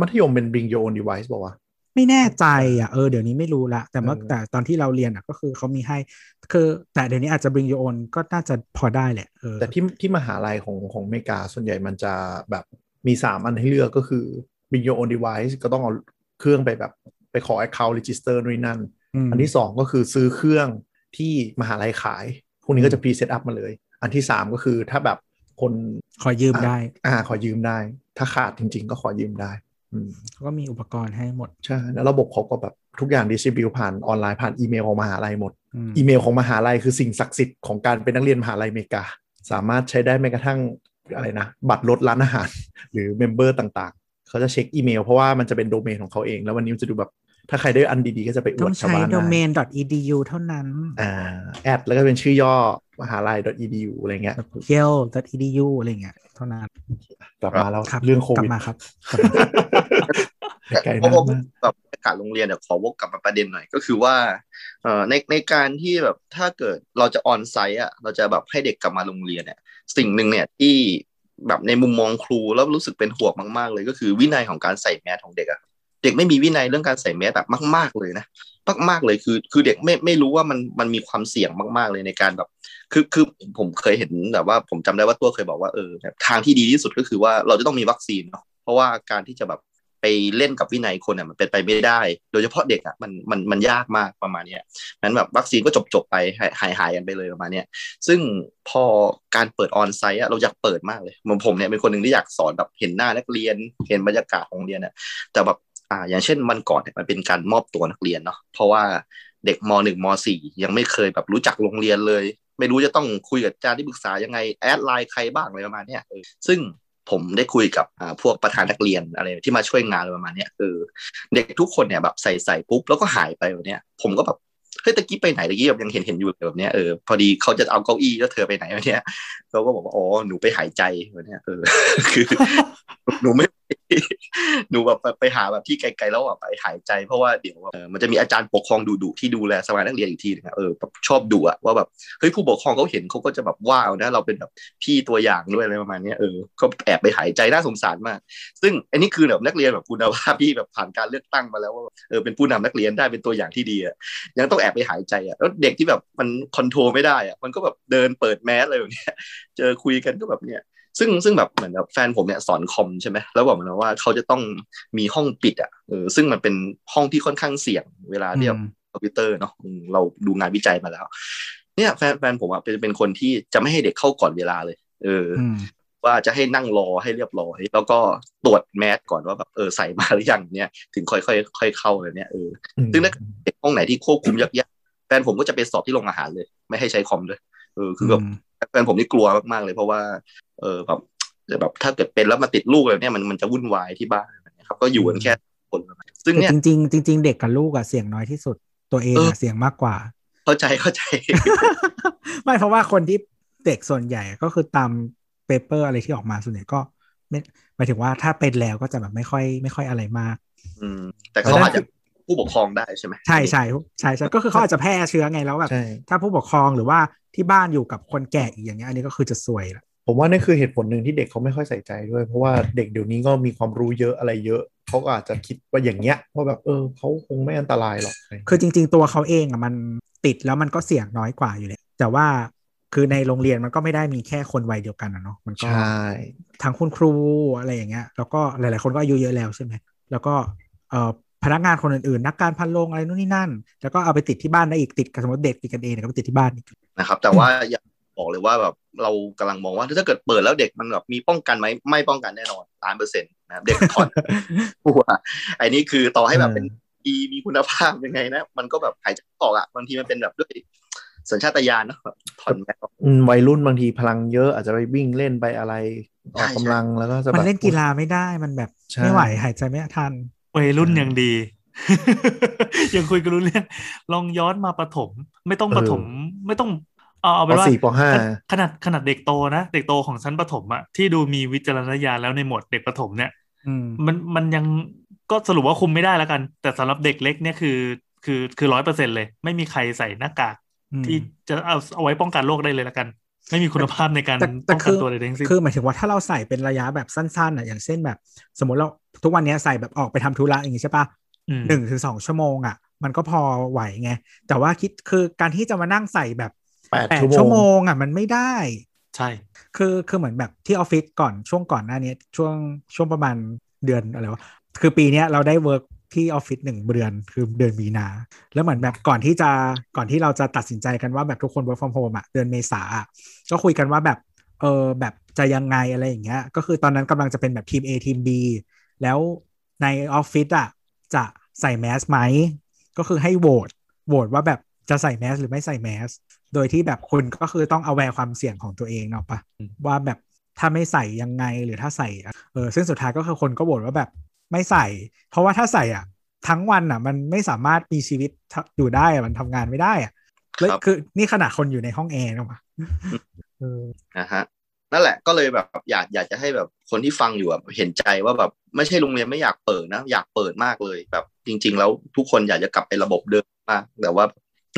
มัธยมเป็น bring your own device บอกว่าวะ ไม่แน่ใจอะเออเดี๋ยวนี้ไม่รู้ละ แต่เมื่อเออแต่ตอนที่เราเรียนอะก็คือเขามีให้ คือแต่เดี๋ยวนี้อาจจะ bring your own ก็น่าจะพอได้แหละเออแต่ที่ที่มหาลัยของของอเมริกาส่วนใหญ่มันจะแบบมีสามอันให้เลือกก็คือ bring your own device ก็ต้องเอาเครื่องไปแบบไปขอ account register นู่นนนั่นมอันที่สองก็คือซื้อเครื่องที่มหาลัยขาย พวกนี้ก็จะ pre set up มาเลย อันที่สามก็คือถ้าแบบคนขอยืมได้ อ่าขอยืมได้ ถ้าขาดจริง ๆ ก็ขอยืมได้อืม เขาก็มีอุปกรณ์ให้หมด ใช่ แล้วระบบเขาก็แบบทุกอย่าง distribute ผ่านออนไลน์ผ่านอีเมลของมหาลัยหมดอืมอีเมลของมหาลัยคือสิ่งศักดิ์สิทธิ์ของการเป็นนักเรียนมหาลัยอเมริกา สามารถใช้ได้แม้กระทั่งอะไรนะ บัตรลดร้านอาหาร หรือ member ต่างๆ เขาจะเช็คอีเมลเพราะว่ามันจะเป็นโดเมนของเขาเอง แล้ววันนี้มันจะดูแบบถ้าใครได้อันดีๆ ก็จะไปอต้วอดงชาวใช้บ้านได้ domain.edu เท่านั้น อ่า แอดแล้วก็เป็นชื่อย่อ มหาลัย .edu อะไรเงี้ย yale.edu อะไรเงี้ยเท่านั้นกลับมาแล้วครับเรื่องโคกลัวิดบมาครับไกลเพราะมากผมมากแบบบรรยากาศโรงเรียนเนี่ยขอวกกลับมาประเด็นหน่อยก็คือว่าเอ่อในในการที่แบบถ้าเกิดเราจะออนไซต์อะเราจะแบบให้เด็กกลับมาโรงเรียนเนี่ยสิ่งหนึ่งเนี่ยที่แบบในมุมมองครูแล้วรู้สึกเป็นห่วงมาก ๆ เลยก็คือวินัยของการใส่แมสของเด็กอะเด็กไม่มีวินัยเรื่องการใส่แมสแบบมาก ๆเลยนะมากๆเลยคือ คือเด็กไม่ไม่รู้ว่ามันมันมีความเสี่ยงมาก ๆเลยในการแบบ คือคือผมเคยเห็นแบบว่าผมจำได้ว่าตัวเคยบอกว่าเออแบบทางที่ดีที่สุดก็คือว่าเราจะต้องมีวัคซีนเนาะเพราะว่าการที่จะแบบไปเล่นกับวินัยคนอะมันเป็นไปไม่ได้ โดยเฉพาะเด็กอะมันมันมันยากมากประมาณเนี้ยนั้นแบบวัคซีนก็จบจบไปหายหายหายกันไปเลยประมาณเนี้ยซึ่งพอการเปิดออนไซต์อะเราอยากเปิดมากเลยเหมือนผมเนี่ยเป็นคนหนึ่งที่อยากสอนแบบเห็นหน้านักเรียน เห็นบรรยากาศของโรงเรียนอะแต่แบบอ่าอย่างเช่นวันก่อนเนี่ยมันเป็นการมอบตัวนักเรียนเนาะเพราะว่าเด็กมหนึ่งมสี่ยังไม่เคยแบบรู้จักโรงเรียนเลย ไม่รู้จะต้องคุยกับอาจารย์ที่ปรึกษายังไงแอดไลน์ใครบ้างอะไรประมาณนี้เออซึ่งผมได้คุยกับอ่าพวกประธานนักเรียนอะไรที่มาช่วยงานอะไรประมาณนี้เออเด็กทุกคนเนี่ยแบบใส่ใส่ปุ๊บแล้วก็หายไปแบบเนี้ยผมก็แบบเฮ้ยตะกี้ไปไหนตะกี้แบบยังเห็นเห็นอยู่แบบเนี้ยเออพอดีเขาจะเอาเก้าอี้แล้วเธอไปไหนแบบเนี้ยเขาก็บอกว่าอ๋อหนูไปหายใจแบบเนี้ยเออคือ หนูไม่ หนูแบบไปหาแบบที่ไกลๆแล้วแบบไปหายใจเพราะว่าเดี๋ยวมันจะมีอาจารย์ปกครองดุดุๆที่ดูแลสมานักเรียนอีกทีนึงอะเออแบบชอบดุอะว่าแบบเฮ้ยผู้ปกครองเขาเห็นเขาก็จะแบบว้าวนะเราเป็นแบบพี่ตัวอย่างด้วยอะไรประมาณนี้เออก็แอบไปหายใจน่าสงสารมาก ซึ่งอันนี้คือแบบนักเรียนแบบคุณภาพที่แบบผ่านการเลือกตั้งมาแล้วว่าเออเป็นผู้นำนักเรียนได้เป็นตัวอย่างที่ดีอะยังต้องแอบไปหายใจอะแล้วเด็กที่แบบมันคอนโทรลไม่ได้อะมันก็แบบเดินเปิดแมสอะไรแบบเนี้ยเจอคุยกันก็แบบเนี้ย ซึ่งซึ่งแบบเหมือนแบบแฟนผมเนี่ยสอนคอมใช่ไหมแล้วบอกมันว่าเขาจะต้องมีห้องปิดอะเออซึ่งมันเป็นห้องที่ค่อนข้างเสี่ยงเวลาที่แบบคอมพิวเตอร์เนาะอืมเราดูงานวิจัยมาแล้ว เนี่ยแฟนแฟนผมอะเป็นเป็นคนที่จะไม่ให้เด็กเข้าก่อนเวลาเลย เออออืมว่าจะให้นั่งรอให้เรียบร้อย แล้วก็ตรวจแมสก่อนว่าแบบเออใส่มาหรือยังเนี่ย ถึงค่อยค่อยค่อยเข้าเลยเนี่ยเออซึ่งถ้าเด็กห้องไหนที่ควบคุมยากๆแฟนผมก็จะไปสอบที่โรงอาหารเลย ไม่ให้ใช้คอมด้วยเออคือแบบแฟนผมนี่กลัวมากๆเลยเพราะว่า เออแบบจะแบบถ้าเกิดเป็นแล้วมาติดลูกอะไรเนี่ยมันมันจะวุ่นวายที่บ้านนะครับ ก็อยู่กันแค่คนซึ่งแต่เนี่ยจริงๆจริง ๆ เด็กกับลูกอะเสี่ยงน้อยที่สุด ตัวเองเอออะเสี่ยงมากกว่า เข้าใจเข้าใจ ไม่เพราะว่าคนที่เด็กส่วนใหญ่ก็คือตามเปเปอร์อะไรที่ออกมาส่วนใหญ่ก็ไม่หมายถึงว่าถ้าเป็นแล้วก็จะแบบไม่ค่อยไม่ค่อยอะไรมาก อืม แต่เขาอาจจะผู้ปกครองได้ใช่ไหมใช่ใช่ใช่ใช่ก็คือเขาอาจจะแพร่เชื้อไงแล้วแบบใช่ถ้าผู้ปกครองหรือว่าที่บ้านอยู่กับคนแก่อีกอย่างเงี้ยอันนี้ก็คือจะซวยละ ผมว่านี่คือเหตุผลหนึ่งที่เด็กเขาไม่ค่อยใส่ใจด้วย เพราะว่าเด็กเดี๋ยวนี้ก็มีความรู้เยอะอะไรเยอะเขาก็อาจจะคิดว่าอย่างเงี้ยว่าแบบเออเขาคงไม่อันตรายหรอกคือจริง ๆ ตัวเขาเองอะมันติดแล้วมันก็เสี่ยงน้อยกว่าอยู่เลยแต่ว่าคือในโรงเรียนมันก็ไม่ได้มีแค่คนวัยเดียวกันอะเนาะมันก็ใช่ทั้งคุณครูอะไรอย่างเงี้ย แล้วก็หลาย ๆ คนก็อายุเยอะแล้วใช่ไหมแล้วก็เอ่อพนักงานคนอื่น ๆ นักการพันโรงอะไรนู่นนี่นั่น แล้วก็เอาไปติดที่บ้านได้อีกติดกับสมมติเด็กติดกันเองเนี่ยก็ไปติดที่บ้านอีกนะครับ แต่ว่าอยาก บอกเลยว่าแบบเรากำลังมองว่าถ้าเกิดเปิดแล้วเด็กมันแบบมีป้องกันไหมไม่ป้องกันแน่นอนล้านเปอร์เซ็นต์นะครับเด็กถอนตัวไอ้นี่คือต่อให้แบบเป็นดีมีคุณภาพยังไงนะมันก็แบบหายใจไม่ออกอะบางทีมันเป็นแบบด้วยสัญชาตญาณเนอะแบบถอนแมสออกอืมวัยรุ่นบางทีพลังเยอะอาจจะไปวิ่งเล่นไปอะไรออกใช่กำลังแล้วก็จะแบบมันเล่นกีฬาไม่ได้มันแบบใช่ไม่ไหวหายใจไม่ทันวัยรุ่นยังดียังคุยกันรู้เรื่องลองย้อนมาประถมไม่ต้องประถมไม่ต้อง เอาเอาปเป็นว่าสี่ปห้าขนาดขนาดเด็กโตนะเด็กโตของชั้นประถมอะที่ดูมีวิจารณญาณแล้วในหมวดเด็กประถมเนี่ยอืมมันมันยังก็สรุปว่าคุมไม่ได้แล้วกัน แต่สำหรับเด็กเล็กเนี่ยคือคือคือร้อยเปอร์เซ็นเลย ไม่มีใครใส่หน้ากากอืมที่จะเอาเอาไว้ป้องกันโรคได้เลยละกัน ไม่มีคุณภาพในการแต่แต่ป้องกัคืนอตัวใดๆทั้งสิ้นคือหมายถึงว่าถ้าเราใส่เป็นระยะแบบสั้นๆอะอย่างเช่นแบบ สมมติเราทุกวันนี้ใส่แบบออกไปทำธุระอย่างงี้ใช่ปะอืมหนึ่งถึงสองชั่วโมงอะ มันก็พอไหวไง แต่ว่าคิดคือการที่จะมานั่งใส่แบบ แปดแปดชั่ชั่ววโมโมงงอะมันไม่ได้ ใช่ คือคือเหมือนแบบที่ออฟฟิศก่อนช่วงก่อนหน้านี้ช่วงช่วงประมาณเดือนอะไรวะคือปีเนี้ยเราได้ work ที่ออฟฟิศหนึ่งเดือนคือเดือนมีนา แล้วเหมือนแบบก่อนที่จะก่อนที่เราจะตัดสินใจกันว่าแบบทุกคน work from home อะเดือนเมษาอะก็คุยกันว่าแบบเออแบบจะยังไงอะไรอย่างเงี้ย ก็คือตอนนั้นกำลังจะเป็นแบบทีม A ทีม B แล้วในออฟฟิศอะจะใส่แมสก์ไหม ก็คือให้โหวตโหวตว่าแบบจะใส่แมสหรือไม่ใส่แมส โดยที่แบบคุณก็คือต้องเอาแวร์ความเสี่ยงของตัวเองเนาะปะว่าแบบถ้าไม่ใส่ยังไงหรือถ้าใส่อะเออซึ่งสุดท้ายก็คือคนก็บ่นว่าแบบไม่ใส่ เพราะว่าถ้าใส่อะ ทั้งวันอะ มันไม่สามารถมีชีวิตอยู่ได้อะมันทำงานไม่ได้อะแล้วครับคือนี่ขนาดคนอยู่ในห้องแอร์เนาะปะเออนะฮะนั่นแหละก็เลยแบบอยากอยากจะให้แบบคนที่ฟังอยู่แบบเห็นใจว่าแบบไม่ใช่โรงเรียนไม่อยากเปิดนะ อยากเปิดมากเลยแบบจริง ๆ แล้วทุกคนอยากจะกลับไประบบเดิมมากแต่ว่า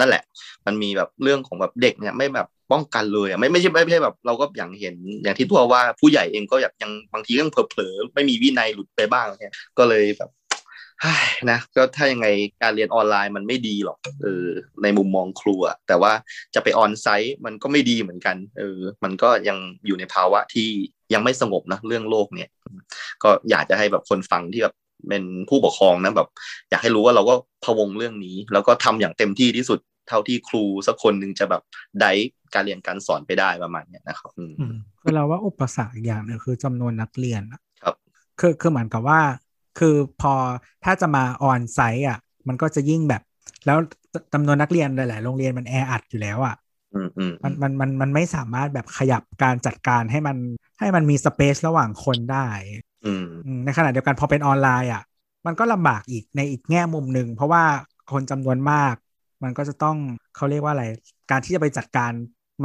นั่นแหละ มันมีแบบเรื่องของแบบเด็กเนี่ยไม่แบบป้องกันเลยอะไม่ไม่ใช่ไม่ใช่แบบเราก็อย่างเห็นอย่างที่ตัวว่าผู้ใหญ่เองก็อยากยังบางทียังเผลอๆไม่มีวินัยหลุดไปบ้างเนี่ยก็เลยแบบเฮ้ยนะก็ถ้ายังไงการเรียนออนไลน์มันไม่ดีหรอกเออในมุมมองครูอะแต่ว่าจะไปออนไซต์มันก็ไม่ดีเหมือนกันเออมันก็ยังอยู่ในภาวะที่ยังไม่สงบนะเรื่องโลกเนี่ย ก็อยากจะให้แบบคนฟังที่แบบ เป็นผู้ปกครองนะแบบ อยากให้รู้ว่าเราก็พะวงเรื่องนี้ แล้วก็ทำอย่างเต็มที่ที่สุดเท่าที่ครูสักคนหนึ่งจะแบบได้การเรียนการสอนไปได้ประมาณเนี้ยนะครับอืมอืมคือเราว่าอุปสรรคอีกอย่างหนึงคือจำนวนนักเรียนอะครับคือคือเหมือนกับว่า คือพอถ้าจะมาออนไซต์อะ มันก็จะยิ่งแบบ แล้วจำนวนนักเรียนหลาย ๆ โรงเรียนมันแออัดอยู่แล้วอะอืมอืมมันมันมันมันไม่สามารถแบบขยับการจัดการให้มันให้มันมีสเปซระหว่างคนได้อืมอืม ในขณะเดียวกันพอเป็นออนไลน์อะ มันก็ลำบากอีกในอีกแง่มุมหนึ่งเพราะว่าคนจำนวนมาก มันก็จะต้องเขาเรียกว่าอะไร การที่จะไปจัดการ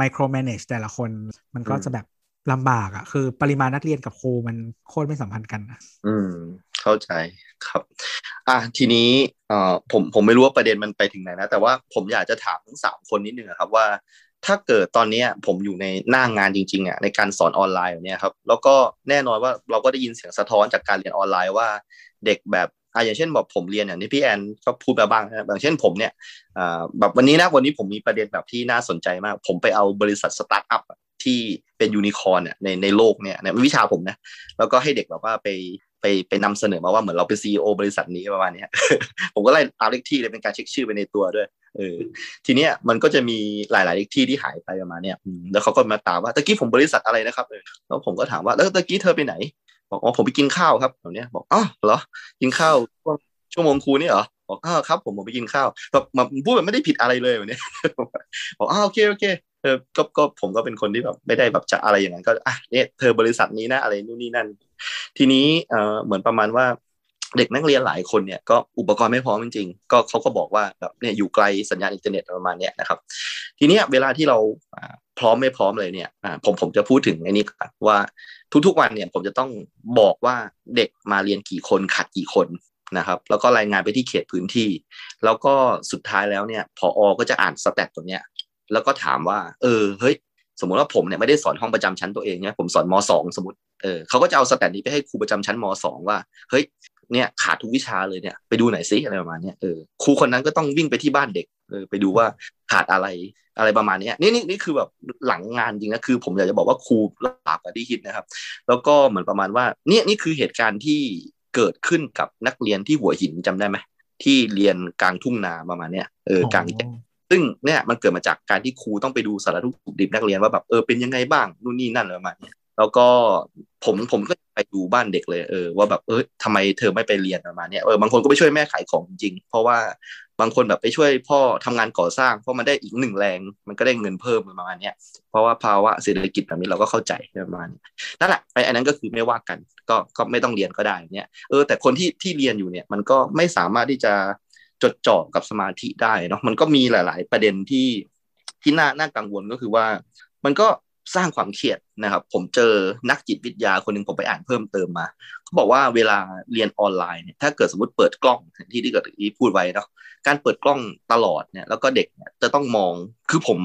micro manage แต่ละคน มันก็อืมจะแบบลำบากอะ คือปริมาณนักเรียนกับครูมันโคตรไม่สัมพันธ์กันอะอืม เข้าใจครับ อะทีนี้เอ่อผมผมไม่รู้ว่าประเด็นมันไปถึงไหนนะ แต่ว่าผมอยากจะถามทั้งสามคนนิดนึงอะครับว่า ถ้าเกิดตอนนี้ผมอยู่ในหน้างงานจริงๆอะในการสอนออนไลน์เนี้ยครับแล้วก็แน่นอนว่าเราก็ได้ยินเสียงสะท้อนจากการเรียนออนไลน์ว่าเด็กแบบอะอย่างเช่นบอกผมเรียนอย่างที่พี่แอนก็พูดมาบ้างนะอย่างเช่นผมเนี่ยอ่าแบบวันนี้นะวันนี้ผมมีประเด็นแบบที่น่าสนใจมาก ผมไปเอาบริษัทสตาร์ทอัพที่เป็นยูนิคอร์นเนี่ยในในโลกเนี่ยในวิชาผมนะแล้วก็ให้เด็กแบบว่าไปไปไปนำเสนอมาว่าเหมือนเราเป็นซีอบริษัทนี้ประมาณนี้ผมก็ไล่ตามเลขที่เลยเป็นการเช็คชื่อไปในตัวด้วย เออทีเนี้ยมันก็จะมีหลาย ๆ ที่ที่หายไปประมาณเนี้ยแล้วเขาก็มาถามว่าตะกี้ผมบริษัทอะไรนะครับเออแล้วผมก็ถามว่าแล้วตะกี้เธอไปไหน บอกอ๋อผมไปกินข้าวครับแบบเนี้ยบอกอ๋อเหรอกินข้าวช่วงชั่วโมงครูนี่เหรอบอกอ้าวครับ ผมผมไปกินข้าวแบบมาพูดแบบไม่ได้ผิดอะไรเลยแบบเนี้ยบอกอ้าวโอเคโอเคเออก็ก็ผมก็เป็นคนที่แบบไม่ได้แบบจะอะไรอย่างนั้นก็อะเนี่ยเธอบริษัทนี้นะอะไรนู่นนี่นั่น ทีนี้เออเหมือนประมาณว่า เด็กนักเรียนหลายคนเนี่ยก็อุปกรณ์ไม่พร้อมจริงๆก็เขาก็บอกว่าแบบเนี่ยอยู่ไกลสัญญาณอินเทอร์เน็ตประมาณเนี้ยนะครับ ทีเนี้ยเวลาที่เราพร้อมไม่พร้อมเลยเนี่ยผมผมจะพูดถึงไอ้นี่ก่อนว่าทุกๆวันเนี่ยผมจะต้องบอกว่าเด็กมาเรียนกี่คนขาดกี่คนนะครับ แล้วก็รายงานไปที่เขตพื้นที่ แล้วก็สุดท้ายแล้วเนี่ยผอ.ก็จะอ่าน stat ตัวเนี้ยแล้วก็ถามว่า เออเฮ้ยสมมุติว่าผมเนี่ยไม่ได้สอนห้องประจำชั้นตัวเองเนี่ยผมสอนมสองสมมติเออเขาก็จะเอา stat นี้ไปให้ครูประจำชั้นมสองว่าเฮ้ย เนี่ยขาดทุกวิชาเลยเนี่ยไปดูหน่อยซิอะไรประมาณเนี้ยเออครูคนนั้นก็ต้องวิ่งไปที่บ้านเด็กเออไปดูว่าขาดอะไรอะไรประมาณเนี้ยนี่นี่นี่คือแบบหลังงานจริงนะคือ ผมอยากจะบอกว่าครูลำบากกว่าที่คิดนะครับ แล้วก็เหมือนประมาณว่าเนี่ยนี่คือเหตุการณ์ที่เกิดขึ้นกับนักเรียนที่หัวหินจำได้ไหมที่เรียนกลางทุ่งนาประมาณเนี้ยเออกลางแจ้งซึ่งเนี่ยมันเกิดมาจากการที่ครูต้องไปดูสารทุกข์สุขดิบนักเรียนว่าแบบเออเป็นยังไงบ้างนู่นนี่นั่นอะไรประมาณเนี้ยแล้วก็ผมผมก็ไป ดูบ้านเด็กเลยเออว่าแบบเออทำไมเธอไม่ไปเรียนประมาณนี้เออบางคนก็ไปช่วยแม่ขายของจริง เพราะว่าบางคนแบบไปช่วยพ่อทำงานก่อสร้าง เพราะมันได้อีกหนึ่งแรง มันก็ได้เงินเพิ่มประมาณนี้เพราะว่าภาวะเศรษฐกิจแบบนี้เราก็เข้าใจประมาณนี้นั่นแหละไอ้อันนั้นก็คือไม่ว่ากันก็ก็ไม่ต้องเรียนก็ได้เนี่ยเออแต่คนที่ที่เรียนอยู่เนี่ยมันก็ไม่สามารถที่จะจดจ่อกับสมาธิได้เนาะมันก็มีหลาย ๆ ประเด็นที่ที่น่าน่ากังวลก็คือว่า มันก็ สร้างความเครียดนะครับ ผมเจอนักจิตวิทยาคนหนึ่งผมไปอ่านเพิ่มเติมมาเขาบอกว่าเวลาเรียนออนไลน์เนี่ยถ้าเกิดสมมติเปิดกล้องที่ที่เกิดที่พูดไว้เนาะการเปิดกล้องตลอดเนี่ยแล้วก็เด็กเนี่ยจะต้องมองคือผม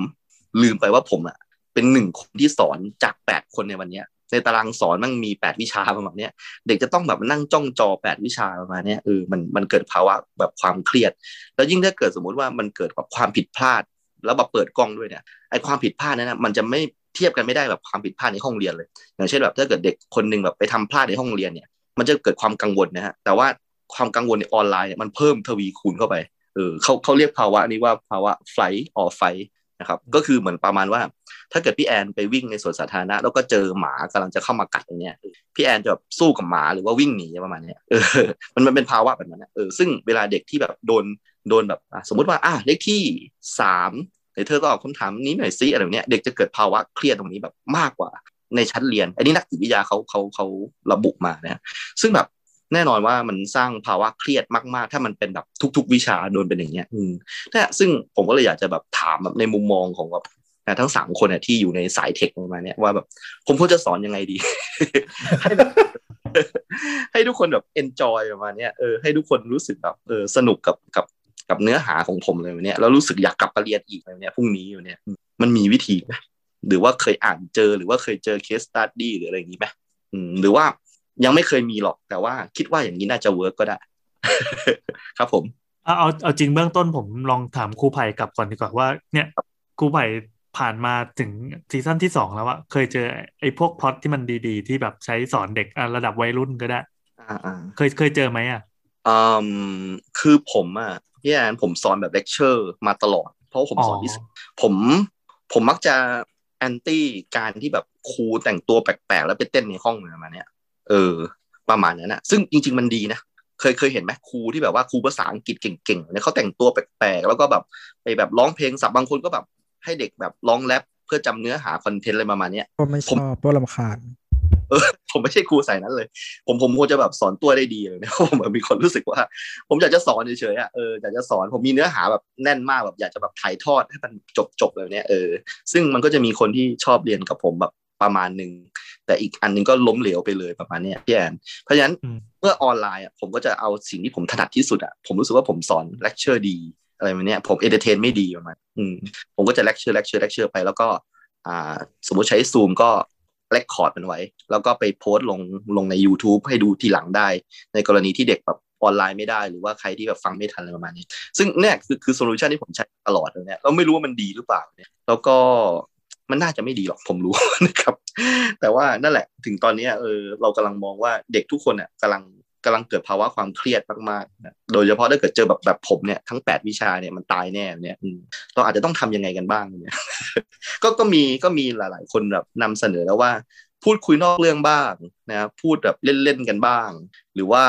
ลืมไปว่าผมอะเป็นหนึ่งคนที่สอนจากแปดคนในวันเนี้ยในตารางสอนมันมีแปดวิชาประมาณเนี้ยเด็กจะต้องแบบนั่งจ้องจอแปดวิชาประมาณเนี้ยเออมันมันเกิดภาวะแบบความเครียด แล้วยิ่งถ้าเกิดสมมุติว่ามันเกิดแบบความผิดพลาด แล้วแบบเปิดกล้องด้วยเนี่ยไอความผิดพลาดนั้นนะมันจะไม่ เทียบกันไม่ได้แบบความผิดพลาดในห้องเรียนเลย อย่างเช่นแบบถ้าเกิดเด็กคนหนึ่งแบบไปทำพลาดในห้องเรียนเนี่ย มันจะเกิดความกังวลนะฮะแต่ว่าความกังวลในออนไลน์เนี่ยมันเพิ่มทวีคูณเข้าไปเออเขาเขาเรียกภาวะนี้ว่าภาวะ flight or fight นะครับก็คือเหมือนประมาณว่า ถ้าเกิดพี่แอนไปวิ่งในสวนสาธารณะ แล้วก็เจอหมากำลังจะเข้ามากัดอย่างเงี้ยพี่แอนจะแบบสู้กับหมาหรือว่าวิ่งหนีประมาณเนี้ยเออมันมันเป็นภาวะแบบนั้นนะเออซึ่งเวลาเด็กที่แบบโดนโดนแบบสมมติว่าอะเลขที่สาม เดี๋ยวเธอตอบคำถามนี้หน่อยซิอะไรเนี้ยเด็กจะเกิดภาวะเครียดตรงนี้แบบมากกว่าในชั้นเรียน อันนี้นักจิตวิทยาเขาเขาเขาระบุมานะซึ่งแบบแน่นอนว่ามันสร้างภาวะเครียดมากๆ ถ้ามันเป็นแบบทุก ๆ วิชาโดนเป็นอย่างเงี้ย อืมนะซึ่งผมก็เลยอยากจะแบบถามแบบในมุมมองของแบบนะทั้งสามคนเนี่ยที่อยู่ในสายเทคประมาณเนี้ยว่าแบบผมควรจะสอนยังไงดี ให้แบบให้ทุกคนแบบ enjoy ประมาณเนี้ยเออให้ทุกคนรู้สึกแบบเออสนุกกับกับ กับเนื้อหาของผมเลยวันเนี้ยแล้วรู้สึกอยากกลับมาเรียนอีกเลยเนี่ยพรุ่งนี้อยู่เนี่ยมันมีวิธีไหมหรือว่าเคยอ่านเจอหรือว่าเคยเจอ case study หรืออะไรอย่างนี้ไหมอืมหรือว่ายังไม่เคยมีหรอกแต่ว่าคิดว่าอย่างนี้น่าจะ work ก็ได้ ครับผมเอาเอาเอาจริงเบื้องต้นผมลองถามครูไผ่กลับก่อนดีกว่าว่า เนี่ยครูไผ่ผ่านมาถึง season ที่สองแล้วอะเคยเจอไอ้พวกพล็อตที่มันดีๆ ที่แบบใช้สอนเด็กอะระดับวัยรุ่นก็ได้อ่าอ่าเคยเคยเจอไหมอะ อืมคือผมอะพี่แอนผมสอนแบบเลคเชอร์มาตลอด เพราะว่าผมสอนอ๋อวิศผมผมมักจะ anti การที่แบบครูแต่งตัวแปลกๆ แล้วไปเต้นในห้องอะไรประมาณเนี้ยเออ ประมาณนั้นนะซึ่งจริง ๆ มันดีนะเคยเคยเห็นไหมครูที่แบบว่าครูภาษาอังกฤษเก่งๆเนี่ยเขาแต่งตัวแปลกๆ แล้วก็แบบไปแบบร้องเพลงศัพท์บางคนก็แบบให้เด็กแบบร้องแรปเพื่อจำเนื้อหา content อะไรประมาณเนี้ยก็ไม่ชอบเพราะรำคาญ เออผมไม่ใช่ครูสายนั้นเลย ผมผมควรจะแบบสอนตัวได้ดีเลยนะผมมีคนรู้สึกว่า ผมอยากจะสอนเฉยๆอะเอออยากจะสอนผมมีเนื้อหาแบบแน่นมากแบบอยากจะแบบถ่ายทอดให้มันจบจบเลยเนี่ยเออซึ่งมันก็จะมีคนที่ชอบเรียนกับผมแบบประมาณหนึ่งแต่อีกอันหนึงก็ล้มเหลวไปเลยประมาณเนี้ยพี่แอนเพราะฉะนั้นอืมเมื่อออนไลน์อะผมก็จะเอาสิ่งที่ผมถนัดที่สุดอะผมรู้สึกว่าผมสอนเลคเชอร์ดีอะไรแบบเนี้ยผม entertain ไม่ดีประมาณอืมผมก็จะ lecture lecture lecture ไปแล้วก็อ่าสมมติใช้ซูมก็ record มันไว้ แล้วก็ไปโพสต์ลงลงใน YouTube ให้ดูทีหลังได้ ในกรณีที่เด็กแบบออนไลน์ไม่ได้หรือว่าใครที่แบบฟังไม่ทันอะไรประมาณนี้ ซึ่งเนี่ยคือคือ solution ที่ผมใช้ตลอดเลยเนี่ยเราไม่รู้ว่ามันดีหรือเปล่าเนี่ยแล้วก็มันน่าจะไม่ดีหรอกผมรู้นะครับ แต่ว่านั่นแหละถึงตอนนี้เออเรากำลังมองว่าเด็กทุกคนเนี่ยกำลัง กำลังเกิดภาวะความเครียดมากๆ โดยเฉพาะถ้าเกิดเจอแบบแบบผมเนี่ยทั้งแปดวิชาเนี่ยมันตายแน่เนี่ยอืมเราอาจจะต้องทำยังไงกันบ้างเนี่ยก็ก็มีก็มีหลาย ๆ คนแบบนำเสนอแล้วว่า พูดคุยนอกเรื่องบ้างนะพูดแบบเล่นๆกันบ้าง หรือว่า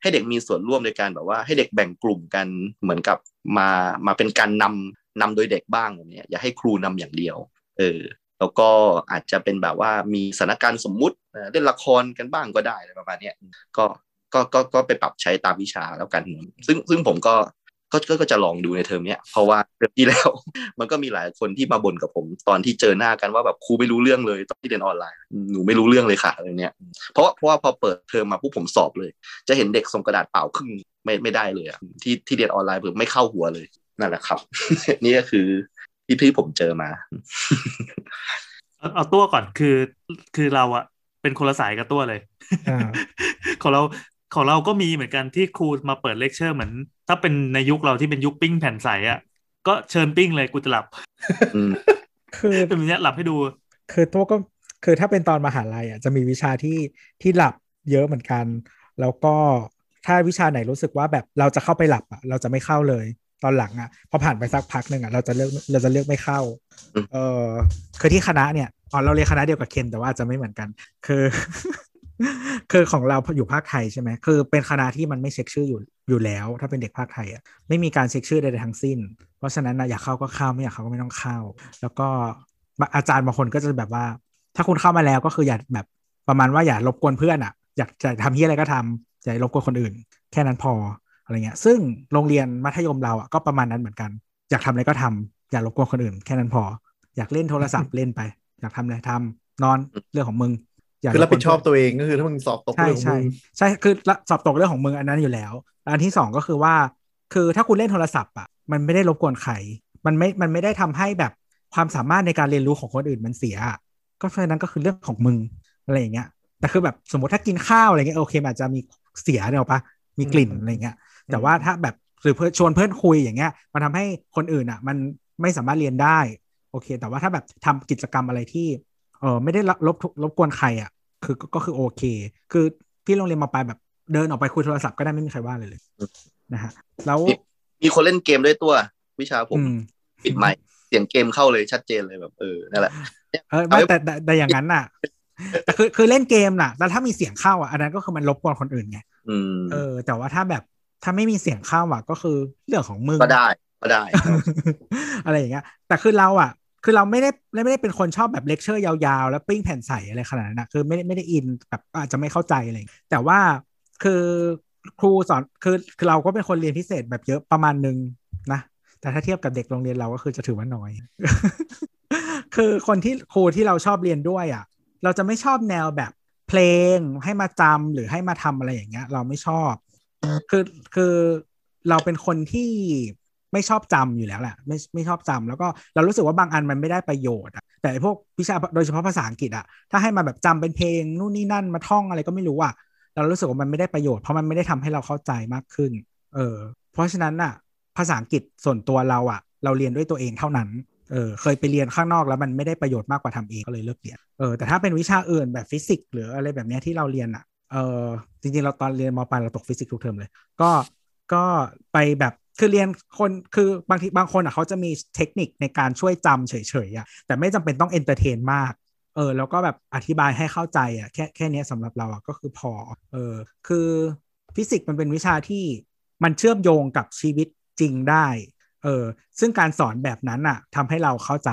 ให้เด็กมีส่วนร่วมในการแบบว่าให้เด็กแบ่งกลุ่มกันเหมือนกับมามาเป็นการนำนำโดยเด็กบ้างเนี้ยอย่าให้ครูนำอย่างเดียว เออแล้วก็อาจจะเป็นแบบว่ามีสถานการณ์สมมุติเล่นละครกันบ้างก็ได้อะไรประมาณเนี้ยก็ ก็ก็ก็ไปปรับใช้ตามวิชาแล้วกัน ซึ่งซึ่งผมก็ก็ก็ก็จะลองดูในเทอมเนี้ยเพราะว่าเทอมที่แล้ว มันก็มีหลายคนที่มาบ่นกับผม ตอนที่เจอหน้ากันว่าแบบครูไม่รู้เรื่องเลยตอนที่เรียนออนไลน์หนูไม่รู้เรื่องเลยค่ะอะไรเนี้ยเพราะเพราะว่าพอเปิดเทอมมาปุ๊บผมสอบเลย จะเห็นเด็กส่งกระดาษเปล่าครึ่งไม่ไม่ได้เลยอะที่ที่เรียนออนไลน์ผมไม่เข้าหัวเลยนั่นแหละครับ นี่ก็คือที่ที่ผมเจอมา เอาเอาตัวก่อนคือคือเราอะเป็นคนละสายกับตัวเลยอ่าของเรา ของเราก็มีเหมือนกันที่ครูมาเปิดเลคเชอร์เหมือน ถ้าเป็นในยุคเราที่เป็นยุคปิ้งแผ่นใสอะก็เชิญปิ้งเลยกูจะหลับอืมคือเป็นแบบเนี้ยหลับให้ดู คือตัวก็คือถ้าเป็นตอนมหาลัยอะจะมีวิชาที่ที่หลับเยอะเหมือนกัน แล้วก็ถ้าวิชาไหนรู้สึกว่าแบบเราจะเข้าไปหลับอะเราจะไม่เข้าเลยตอนหลังอะพอผ่านไปสักพักหนึ่งอะเราจะเลือกเราจะเลือกไม่เข้าอืมเออคือที่คณะเนี่ยอ๋อเราเรียนคณะเดียวกับเคนแต่ว่าอาจจะไม่เหมือนกัน คือ คือของเราอยู่ภาคไทยใช่ไหมคือเป็นคณะที่มันไม่เช็คชื่ออยู่อยู่แล้ว ถ้าเป็นเด็กภาคไทยอะไม่มีการเช็คชื่อใดๆทั้งสิ้น เพราะฉะนั้นนะอยากเข้าก็เข้าไม่อยากเข้าก็ไม่ต้องเข้า แล้วก็อาจารย์บางคนก็จะแบบว่า ถ้าคุณเข้ามาแล้วก็คืออย่าแบบประมาณว่าอย่ารบกวนเพื่อนอะ อยากจะทำที่อะไรก็ทำอย่ารบกวนคนอื่น แค่นั้นพออะไรเงี้ย ซึ่งโรงเรียนมัธยมเราอะก็ประมาณนั้นเหมือนกัน อยากทำอะไรก็ทำอย่ารบกวนคนอื่น แค่นั้นพอ อยากเล่นโทรศัพท์เล่นไป อยากทำอะไรทำนอนเรื่องของมึง คือรับผิดชอบกวนตัวเองก็คือถ้ามึงสอบตกใช่เรื่องของใช่มึงใช่คือสอบตกเรื่องของมึงอันนั้นอยู่แล้วแล้ว อันที่สองก็คือว่า คือถ้าคุณเล่นโทรศัพท์อะมันไม่ได้รบกวนใครมันไม่มันไม่ได้ทำให้แบบความสามารถในการเรียนรู้ของคนอื่นมันเสียอะก็เพราะฉะนั้นก็คือเรื่องของมึงอะไรอย่างเงี้ยแต่คือแบบสมมติถ้ากินข้าวอะไรเงี้ยโอเคมันอาจจะมีเสียเนอะปะมีกลิ่นอะไรเงี้ยแต่ว่าถ้าแบบหรือเพื่อนชวนเพื่อนคุยอย่างเงี้ยมันทำให้คนอื่นอะ มันไม่สามารถเรียนได้ โอเค แต่ว่าถ้าแบบทำกิจกรรมอะไรที่ เออไม่ได้รบรบรบกวนใครอะ คือก็ก็คือโอเค คือพี่โรงเรียนมาปลายแบบเดินออกไปคุยโทรศัพท์ก็ได้ไม่มีใครว่าเลยเลยนะฮะแล้วมีมีคนเล่นเกมด้วยตัว วิชาผมอืมปิดไมค์เสียงเกมเข้าเลยชัดเจนเลยแบบเออนั่นแหละเออไม่แต่แต่แต่อย่างนั้นน่ะแต่คือคือเล่นเกมน่ะแล้วถ้ามีเสียงเข้าอะอันนั้นก็คือมันรบกวนคนอื่นไงอืมเออ แต่ว่าถ้าแบบถ้าไม่มีเสียงเข้าอะก็คือเรื่องของมึงก็ได้ก็ได้ อะไรอย่างเงี้ยแต่คือเราอะ คือเราไม่ได้ไม่ได้เป็นคนชอบแบบเลคเชอร์ยาวๆ แล้วปิ้งแผ่นใสอะไรขนาดนั้นนะคือไม่ได้ไม่ได้อินแบบอาจจะไม่เข้าใจอะไรแต่ว่าคือครูสอนคือคือเราก็เป็นคนเรียนพิเศษแบบเยอะประมาณนึงนะ แต่ถ้าเทียบกับเด็กโรงเรียนเราก็คือจะถือว่าน้อย คือคนที่ครูที่เราชอบเรียนด้วยอะ เราจะไม่ชอบแนวแบบเพลงให้มาจำหรือให้มาทำอะไรอย่างเงี้ย เราไม่ชอบ คือคือเราเป็นคนที่ ไม่ชอบจำอยู่แล้วแหละไม่ไม่ชอบจำแล้วก็เรารู้สึกว่าบางอันมันไม่ได้ประโยชน์อะแต่ไอ้พวกวิชาโดยเฉพาะภาษาอังกฤษอะถ้าให้มาแบบจำเป็นเพลงนู่นนี่นั่นมาท่องอะไรก็ไม่รู้อะเรารู้สึกว่ามันไม่ได้ประโยชน์เพราะมันไม่ได้ทำให้เราเข้าใจมากขึ้น เออ เพราะฉะนั้นน่ะภาษาอังกฤษส่วนตัวเราอะเราเรียนด้วยตัวเองเท่านั้นเออเคยไปเรียนข้างนอกแล้วมันไม่ได้ประโยชน์มากกว่าทำเองก็เลยเลิกเรียนเออแต่ถ้าเป็นวิชาอื่นแบบฟิสิกส์หรืออะไรแบบเนี้ยที่เราเรียนอะเออจริงๆเราตอนเรียนมปลายเราตกฟิสิกส์ทุกเทอมเลย ก็ก็ไปแบบ คือเรียนคนคือบางทีบางคนอะเขาจะมีเทคนิคในการช่วยจำเฉยๆอะแต่ไม่จำเป็นต้อง entertain มากเออแล้วก็แบบอธิบายให้เข้าใจอะแค่แค่นี้สำหรับเราอะก็คือพอเออคือฟิสิกส์มันเป็นวิชาที่มันเชื่อมโยงกับชีวิตจริงได้เออซึ่งการสอนแบบนั้นอะทำให้เราเข้าใจ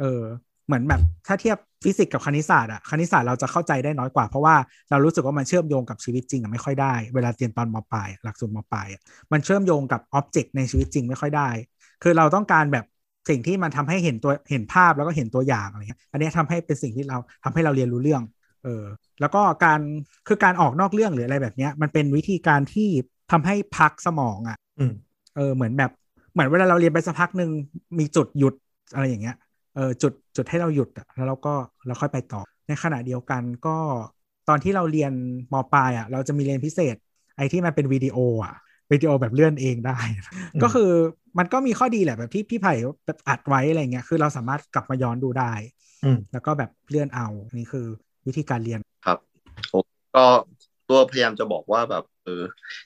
เออเหมือนแบบถ้าเทียบ ฟิสิกส์กับคณิตศาสตร์อะคณิตศาสตร์เราจะเข้าใจได้น้อยกว่า เพราะว่าเรารู้สึกว่ามันเชื่อมโยงกับชีวิตจริงอะไม่ค่อยได้ เวลาเรียนตอนมปลายหลักสูตรมปลายอะมันเชื่อมโยงกับ object ในชีวิตจริงไม่ค่อยได้ คือเราต้องการแบบสิ่งที่มันทำให้เห็นตัวเห็นภาพแล้วก็เห็นตัวอย่างอะไรเงี้ยอันนี้ทำให้เป็นสิ่งที่เราทำให้เราเรียนรู้เรื่องเออแล้วก็การคือการออกนอกเรื่องหรืออะไรแบบเนี้ยมันเป็นวิธีการที่ทำให้พักสมองอะอืมเออเหมือนแบบเหมือนเวลาเราเรียนไปสักพักหนึ่งมีจุดหยุดอะไรอย่างเงี้ย เออจุดจุดให้เราหยุดอะแล้วเราก็เราค่อยไปต่อ ในขณะเดียวกันก็ตอนที่เราเรียนมปลายอะเราจะมีเรียนพิเศษ ไอ้ที่มันเป็นวิดีโออะวิดีโอแบบเลื่อนเองได้อืมก็คือมันก็มีข้อดีแหละแบบที่พี่ไผ่แบบอัดไว้อะไรเงี้ยคือเราสามารถกลับมาย้อนดูได้อืมแล้วก็แบบเลื่อนเอานี่คือวิธีการเรียนครับผมก็ตัวพยายามจะบอกว่าแบบเออ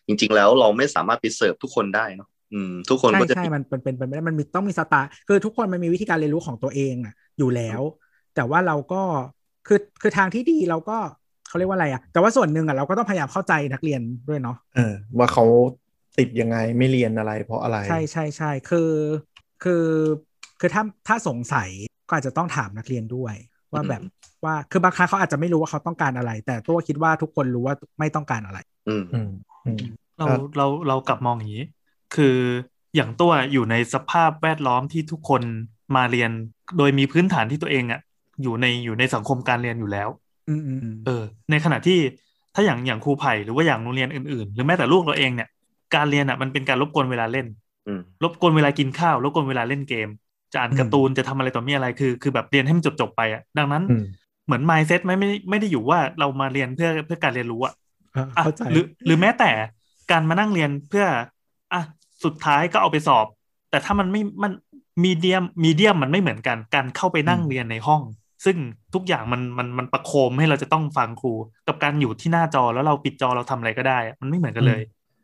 จริง ๆ แล้วเราไม่สามารถไปเสิร์ฟทุกคนได้เนาะ อืมทุกคนใช่ก็จะใช่มันเป็นเป็นเป็นไม่ได้มันมีต้องมีสไตล์คือทุกคนมันมีวิธีการเรียนรู้ของตัวเองอะ อยู่แล้ว แต่ว่าเราก็คือคือทางที่ดีเราก็เขาเรียกว่าอะไรอะ แต่ว่าส่วนหนึ่งอะเราก็ต้องพยายามเข้าใจนักเรียนด้วยเนาะเออว่าเขาติดยังไงไม่เรียนอะไร เพราะอะไร ใช่ใช่ใช่คือคือคือถ้าถ้าสงสัยก็อาจจะต้องถามนักเรียนด้วย ว่าแบบว่าคือบางครั้งเขาอาจจะไม่รู้ว่าเขาต้องการอะไร แต่ตัวคิดว่าทุกคนรู้ว่าไม่ต้องการอะไร อืมอืมอืมเราครับเราเรากลับมองอย่างนี้ คืออย่างตัวอยู่ในสภาพแวดล้อมที่ทุกคนมาเรียน โดยมีพื้นฐานที่ตัวเองอะอยู่ในอยู่ในสังคมการเรียนอยู่แล้วอืมอืมอืมเออ ในขณะที่ถ้าอย่างอย่างครูไผ่หรือว่าอย่างโรงเรียนอื่นๆ หรือแม้แต่ลูกเราเองเนี่ยการเรียนอะมันเป็นการรบกวนเวลาเล่นอืมรบกวนเวลากินข้าวรบกวนเวลาเล่นเกม จะอ่านการ์ตูนจะทำอะไรต่อมีอะไรคือคือแบบเรียนให้มันจบจบๆไปอะดังนั้นอืมเหมือน mindset ไม่ไม่ไม่ได้อยู่ว่าเรามาเรียนเพื่อเพื่อการเรียนรู้อะอะอะเข้าใจหรือหรือแม้แต่การมานั่งเรียนเพื่ออะ สุดท้ายก็เอาไปสอบ แต่ถ้ามันไม่มันมีเดียมมีเดียมมันไม่เหมือนกันการเข้าไปนั่งอืมเรียนในห้อง ซึ่งทุกอย่างมันมันมันประโคมให้เราจะต้องฟังครู กับการอยู่ที่หน้าจอแล้วเราปิดจอเราทำอะไรก็ได้อะมันไม่เหมือนกันเลย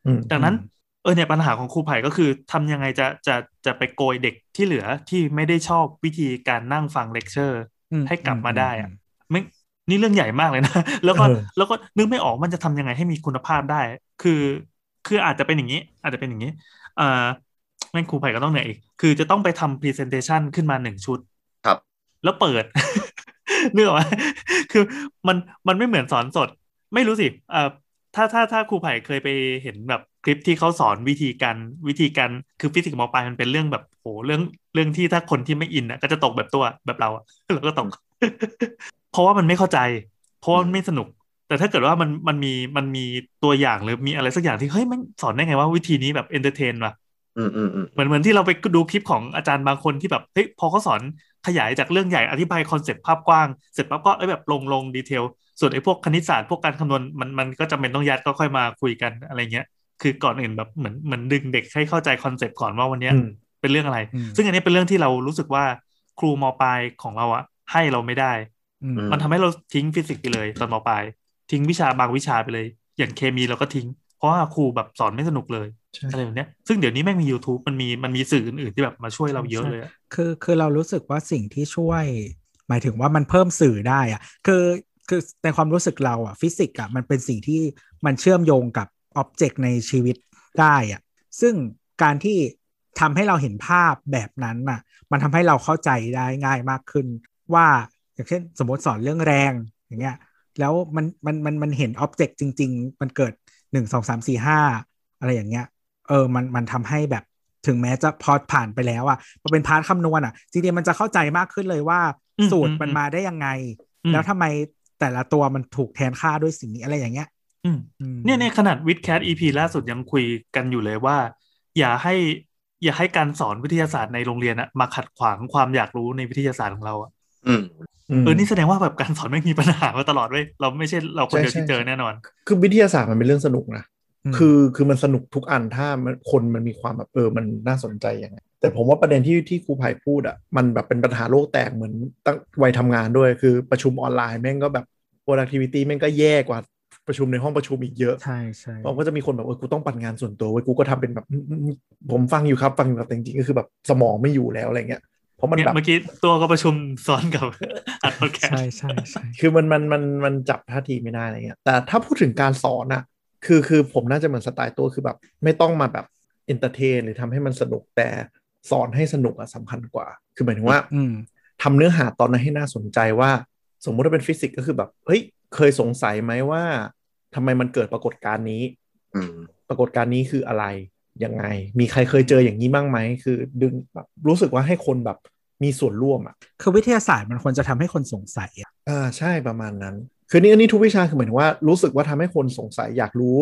อืมดังนั้นเออเนี่ยปัญหาของครูไผ่ก็คือทำยังไงจะจะจะไปโกยเด็กที่เหลือที่ไม่ได้ชอบวิธีการนั่งฟังเลคเชอร์อืมให้กลับมาได้อะอืมไม่นี่เรื่องใหญ่มากเลยนะ แล้วก็เออแล้วก็นึกไม่ออกมันจะทำยังไงให้มีคุณภาพได้ คือ คืออาจจะเป็นอย่างนี้ อาจจะเป็นอย่างนี้เอ่อแม่งครูไผ่ก็ต้องเหนื่อยอีก คือจะต้องไปทำ presentation ขึ้นมาหนึ่งชุด ครับ แล้วเปิดเนื้ออกไหมคือมันมันไม่เหมือนสอนสด ไม่รู้สิเอ่อถ้าถ้าถ้าครูไผ่เคยไปเห็นแบบคลิปที่เขาสอนวิธีการวิธีการคือฟิสิกส์มปลายมันเป็นเรื่องแบบโหเรื่องเรื่องที่ถ้าคนที่ไม่ in อะก็จะตกแบบตัวแบบเราอะเราก็ตกเพราะว่ามันไม่เข้าใจ เพราะว่ามันไม่สนุก แต่ถ้าเกิดว่ามันมันมีมันมีตัวอย่างหรือมีอะไรสักอย่างที่เฮ้ยมันสอนได้ไงว่าวิธีนี้แบบ entertain ว่ะอืมอืมอืมเหมือนเหมือนที่เราไปดูคลิปของอาจารย์บางคนที่แบบเฮ้ยพอเขาสอนขยายจากเรื่องใหญ่อธิบาย concept ภาพกว้างเสร็จปั๊บก็เอ้ยแบบลงลง detail ส่วนไอ้พวกคณิตศาสตร์พวกการคำนวณมันมันก็จำเป็นต้องยัดก็ค่อยมาคุยกันอะไรเงี้ย คือก่อนอื่นแบบเหมือนเหมือนดึงเด็กให้เข้าใจ concept ก่อนว่าวันเนี้ยอืมเป็นเรื่องอะไรอืมซึ่งอันนี้เป็นเรื่องที่เรารู้สึกว่าครูมปลายของเราอะให้เราไม่ได้อืมมันทำให้เราทิ้งฟิสิกส์ไปเลยตอนมปลาย ทิ้งวิชาบางวิชาไปเลย อย่างเคมีเราก็ทิ้ง เพราะว่าครูแบบสอนไม่สนุกเลยใช่อะไรแบบเนี้ยซึ่งเดี๋ยวนี้แม่งมี YouTube มันมีมันมีสื่ออื่นๆที่แบบมาช่วยเราเยอะเลยอะคือคือเรารู้สึกว่าสิ่งที่ช่วย หมายถึงว่ามันเพิ่มสื่อได้อะคือคือในความรู้สึกเราอะฟิสิกส์อะมันเป็นสิ่งที่มันเชื่อมโยงกับอ็อบเจกต์ในชีวิตได้อะซึ่งการที่ทำให้เราเห็นภาพแบบนั้นน่ะ มันทำให้เราเข้าใจได้ง่ายมากขึ้น ว่าอย่างเช่นสมมติสอนเรื่องแรงอย่างเงี้ย แล้วมันมันมันมันเห็น object จริง ๆ มันเกิดหนึ่งสองสามสี่ห้าอะไรอย่างเงี้ย เออมันมันทำให้แบบถึงแม้จะพอผ่านไปแล้วอะพอเป็น part คำนวณอะจริงๆมันจะเข้าใจมากขึ้นเลยว่าอืมสูตรอืมมันมาได้ยังไงอืมแล้วทำไมแต่ละตัวมันถูกแทนค่าด้วยสิ่งนี้อะไรอย่างเงี้ยอืมอืมเนี่ยเนี่ยขนาด WiTcast EP ล่าสุดยังคุยกันอยู่เลยว่า อย่าให้อย่าให้การสอนวิทยาศาสตร์ในโรงเรียนอะมาขัดขวางความอยากรู้ในวิทยาศาสตร์ของเราอะ อืมมเออ นี่แสดงว่าแบบการสอนไม่มีปัญหามาตลอดเว้ย เราไม่ใช่เราคนเดียวใช่ที่เจอใช่แน่นอน คือวิทยาศาสตร์มันเป็นเรื่องสนุกนะมคือคือมันสนุกทุกอันถ้ามันคนมันมีความแบบเออมันน่าสนใจยังไงแต่ผมว่าประเด็นที่ที่ครูไผ่พูดอะมันแบบเป็นปัญหาโลกแตกเหมือนตั้งวัยทำงานด้วย คือประชุมออนไลน์แม่งก็แบบ productivity แม่งก็แย่กว่าประชุมในห้องประชุมอีกเยอะ ใช่ใช่เพราะก็จะมีคนแบบเออกูต้องปั่นงานส่วนตัวเว้ยกูก็ทำเป็นแบบอืมอืมผมฟังอยู่ครับฟังอยู่ครับแต่จริงๆก็คือแบบสมองไม่อยู่แล้วอะไรเงี้ย เพราะมันเนี่ยแบบเมื่อกี้ตัวก็ประชุมซ้อนกับอัดพอดแคสใช่ต์ใช่ใช่ใช่คือมันมันมันมันจับท่าทีไม่ได้อะไรเงี้ยแต่ถ้าพูดถึงการสอนอะคือคือผมน่าจะเหมือนสไตล์ตัวคือแบบ ไม่ต้องมาแบบ entertain หรือทำให้มันสนุกแต่สอนให้สนุกอะสำคัญกว่า คือหมายถึงว่าอืมทำเนื้อหาตอนนั้นให้น่าสนใจว่า สมมุติว่าเป็นฟิสิกส์ก็คือแบบเฮ้ยเคยสงสัยไหมว่าทำไมมันเกิดปรากฏการณ์นี้อืมปรากฏการณ์นี้คืออะไร ยังไง มีใครเคยเจออย่างนี้บ้างไหมคือดึงแบบรู้สึกว่าให้คนแบบมีส่วนร่วมอะคือวิทยาศาสตร์มันควรจะทำให้คนสงสัยอะอ่าใช่ประมาณนั้น คือนี่อันนี้ทุกวิชาคือหมายถึงว่ารู้สึกว่าทำให้คนสงสัยอยากรู้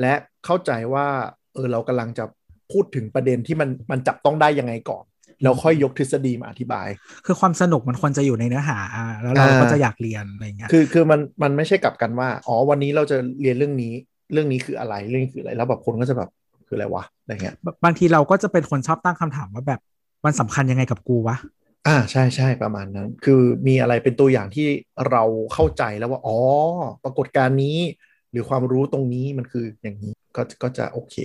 และเข้าใจว่าเออเรากำลังจะพูดถึงประเด็นที่มันมันจับต้องได้ยังไงก่อนแล้วค่อยยกทฤษฎีมาอธิบาย คือความสนุกมันควรจะอยู่ในเนื้อหาอะแล้วเราอ่าก็จะอยากเรียนอะไรเงี้ย คือคือมันมันไม่ใช่กลับกันว่า อ๋อ วันนี้เราจะเรียนเรื่องนี้ เรื่องนี้คืออะไร เรื่องนี้คืออะไร แล้วแบบคนก็จะแบบ คืออะไรวะอะไรเงี้ยบางทีเราก็จะเป็นคนชอบตั้งคำถามว่าแบบมันสำคัญยังไงกับกูวะอ่าใช่ใช่ประมาณนั้น คือมีอะไรเป็นตัวอย่างที่เราเข้าใจแล้วว่าอ๋อปรากฏการณ์นี้ หรือความรู้ตรงนี้มันคืออย่างนี้ก็ก็จะโอเค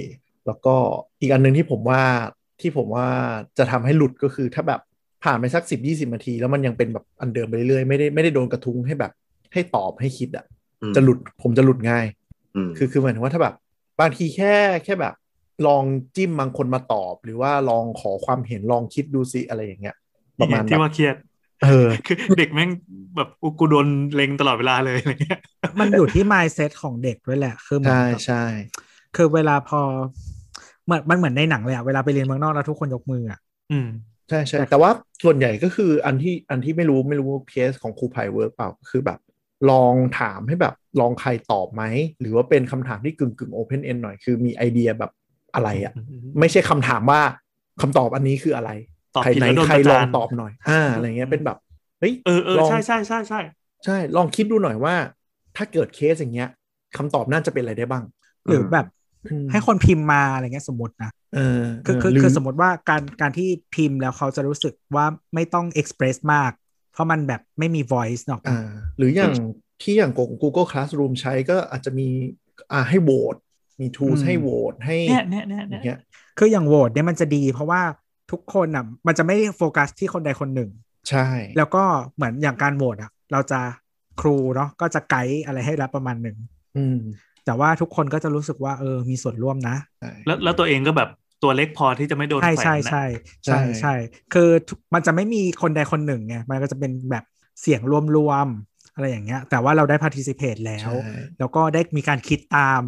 แล้วก็อีกอันหนึ่งที่ผมว่าที่ผมว่าจะทำให้หลุดก็คือถ้าแบบผ่านไปสักสิบยี่สิบนาที แล้วมันยังเป็นแบบอันเดิมไปเรื่อยๆไม่ได้ไม่ได้โดนกระทุ้งให้แบบ ให้ตอบให้คิดอะอืมจะหลุดผมจะหลุดง่ายอืมคือคือหมายถึงว่าถ้าแบบ บางทีแค่แค่แบบ ลองจิ้มบางคนมาตอบ หรือว่าลองขอความเห็นลองคิดดูสิอะไรอย่างเงี้ย ประมาณที่แบบว่าเครียดเออคือเด็กแม่งแบบกูกูโดนเล็งตลอดเวลาเลยอะไรเงี้ยมันอยู่ที่ mindset ของเด็กด้วยแหละ คือเหมือนใช่แบบใช่คือเวลาพอเหมือนมันเหมือนในหนังเลยอะเวลาไปเรียนเมืองนอกแล้วทุกคนยกมืออะอืมใช่ใช่แแต่ว่าส่วนใหญ่ก็คืออันที่อันที่ไม่รู้ไม่รู้เคสของครูไผ่ work เปล่าคือแบบ ลองถามให้แบบลองใครตอบไหม หรือว่าเป็นคำถามที่กึ่งกึ่ง open-end หน่อยคือมีไอเดียแบบ อะไรอะไม่ใช่คำถามว่าคำตอบอันนี้คืออะไรตอบใครผิดไหนแล้วโดนใครประลจานลองตอบหน่อย อ่าอะไรเงี้ยเป็นแบบเฮ้ยเออเออลองใช่ใช่ใช่ใช่ใช่ ลองคิดดูหน่อยว่า ถ้าเกิดเคสอย่างเงี้ยคำตอบน่าจะเป็นอะไรได้บ้าง หรือแบบอืมให้คนพิมพ์มาอะไรเงี้ยสมมตินะเออคือคือหรือคือสมมติว่าการการที่พิมพ์แล้วเขาจะรู้สึกว่าไม่ต้อง express มาก เพราะมันแบบไม่มี voice เนอะอ่าหรืออย่างที่อย่าง Google Classroom ใช้ก็อาจจะมีอ่าให้โหวต มี tools ให้โหวตให้เนี่ยเนี่ยเนี่ยอเนี่ยย่างเงี้ยคืออย่างโหวตเนี่ยมันจะดี เพราะว่าทุกคนอะมันจะไม่ได้โฟกัสที่คนใดคนหนึ่ง ใช่ แล้วก็เหมือนอย่างการโหวตอะ เราจะครูเนาะก็จะไกด์อะไรให้รับประมาณหนึ่งอืม แต่ว่าทุกคนก็จะรู้สึกว่าเออมีส่วนร่วมนะใช่แล้วแล้วตัวเองก็แบบตัวเล็กพอที่จะไม่โดนใช่แขวนใช่นะใช่ใช่ใช่ใช่คือทุกมันจะไม่มีคนใดคนหนึ่งไงมันก็จะเป็นแบบเสียงรวมๆอะไรอย่างเงี้ย แต่ว่าเราได้ participate แล้วใช่แล้วก็ได้มีการคิดตาม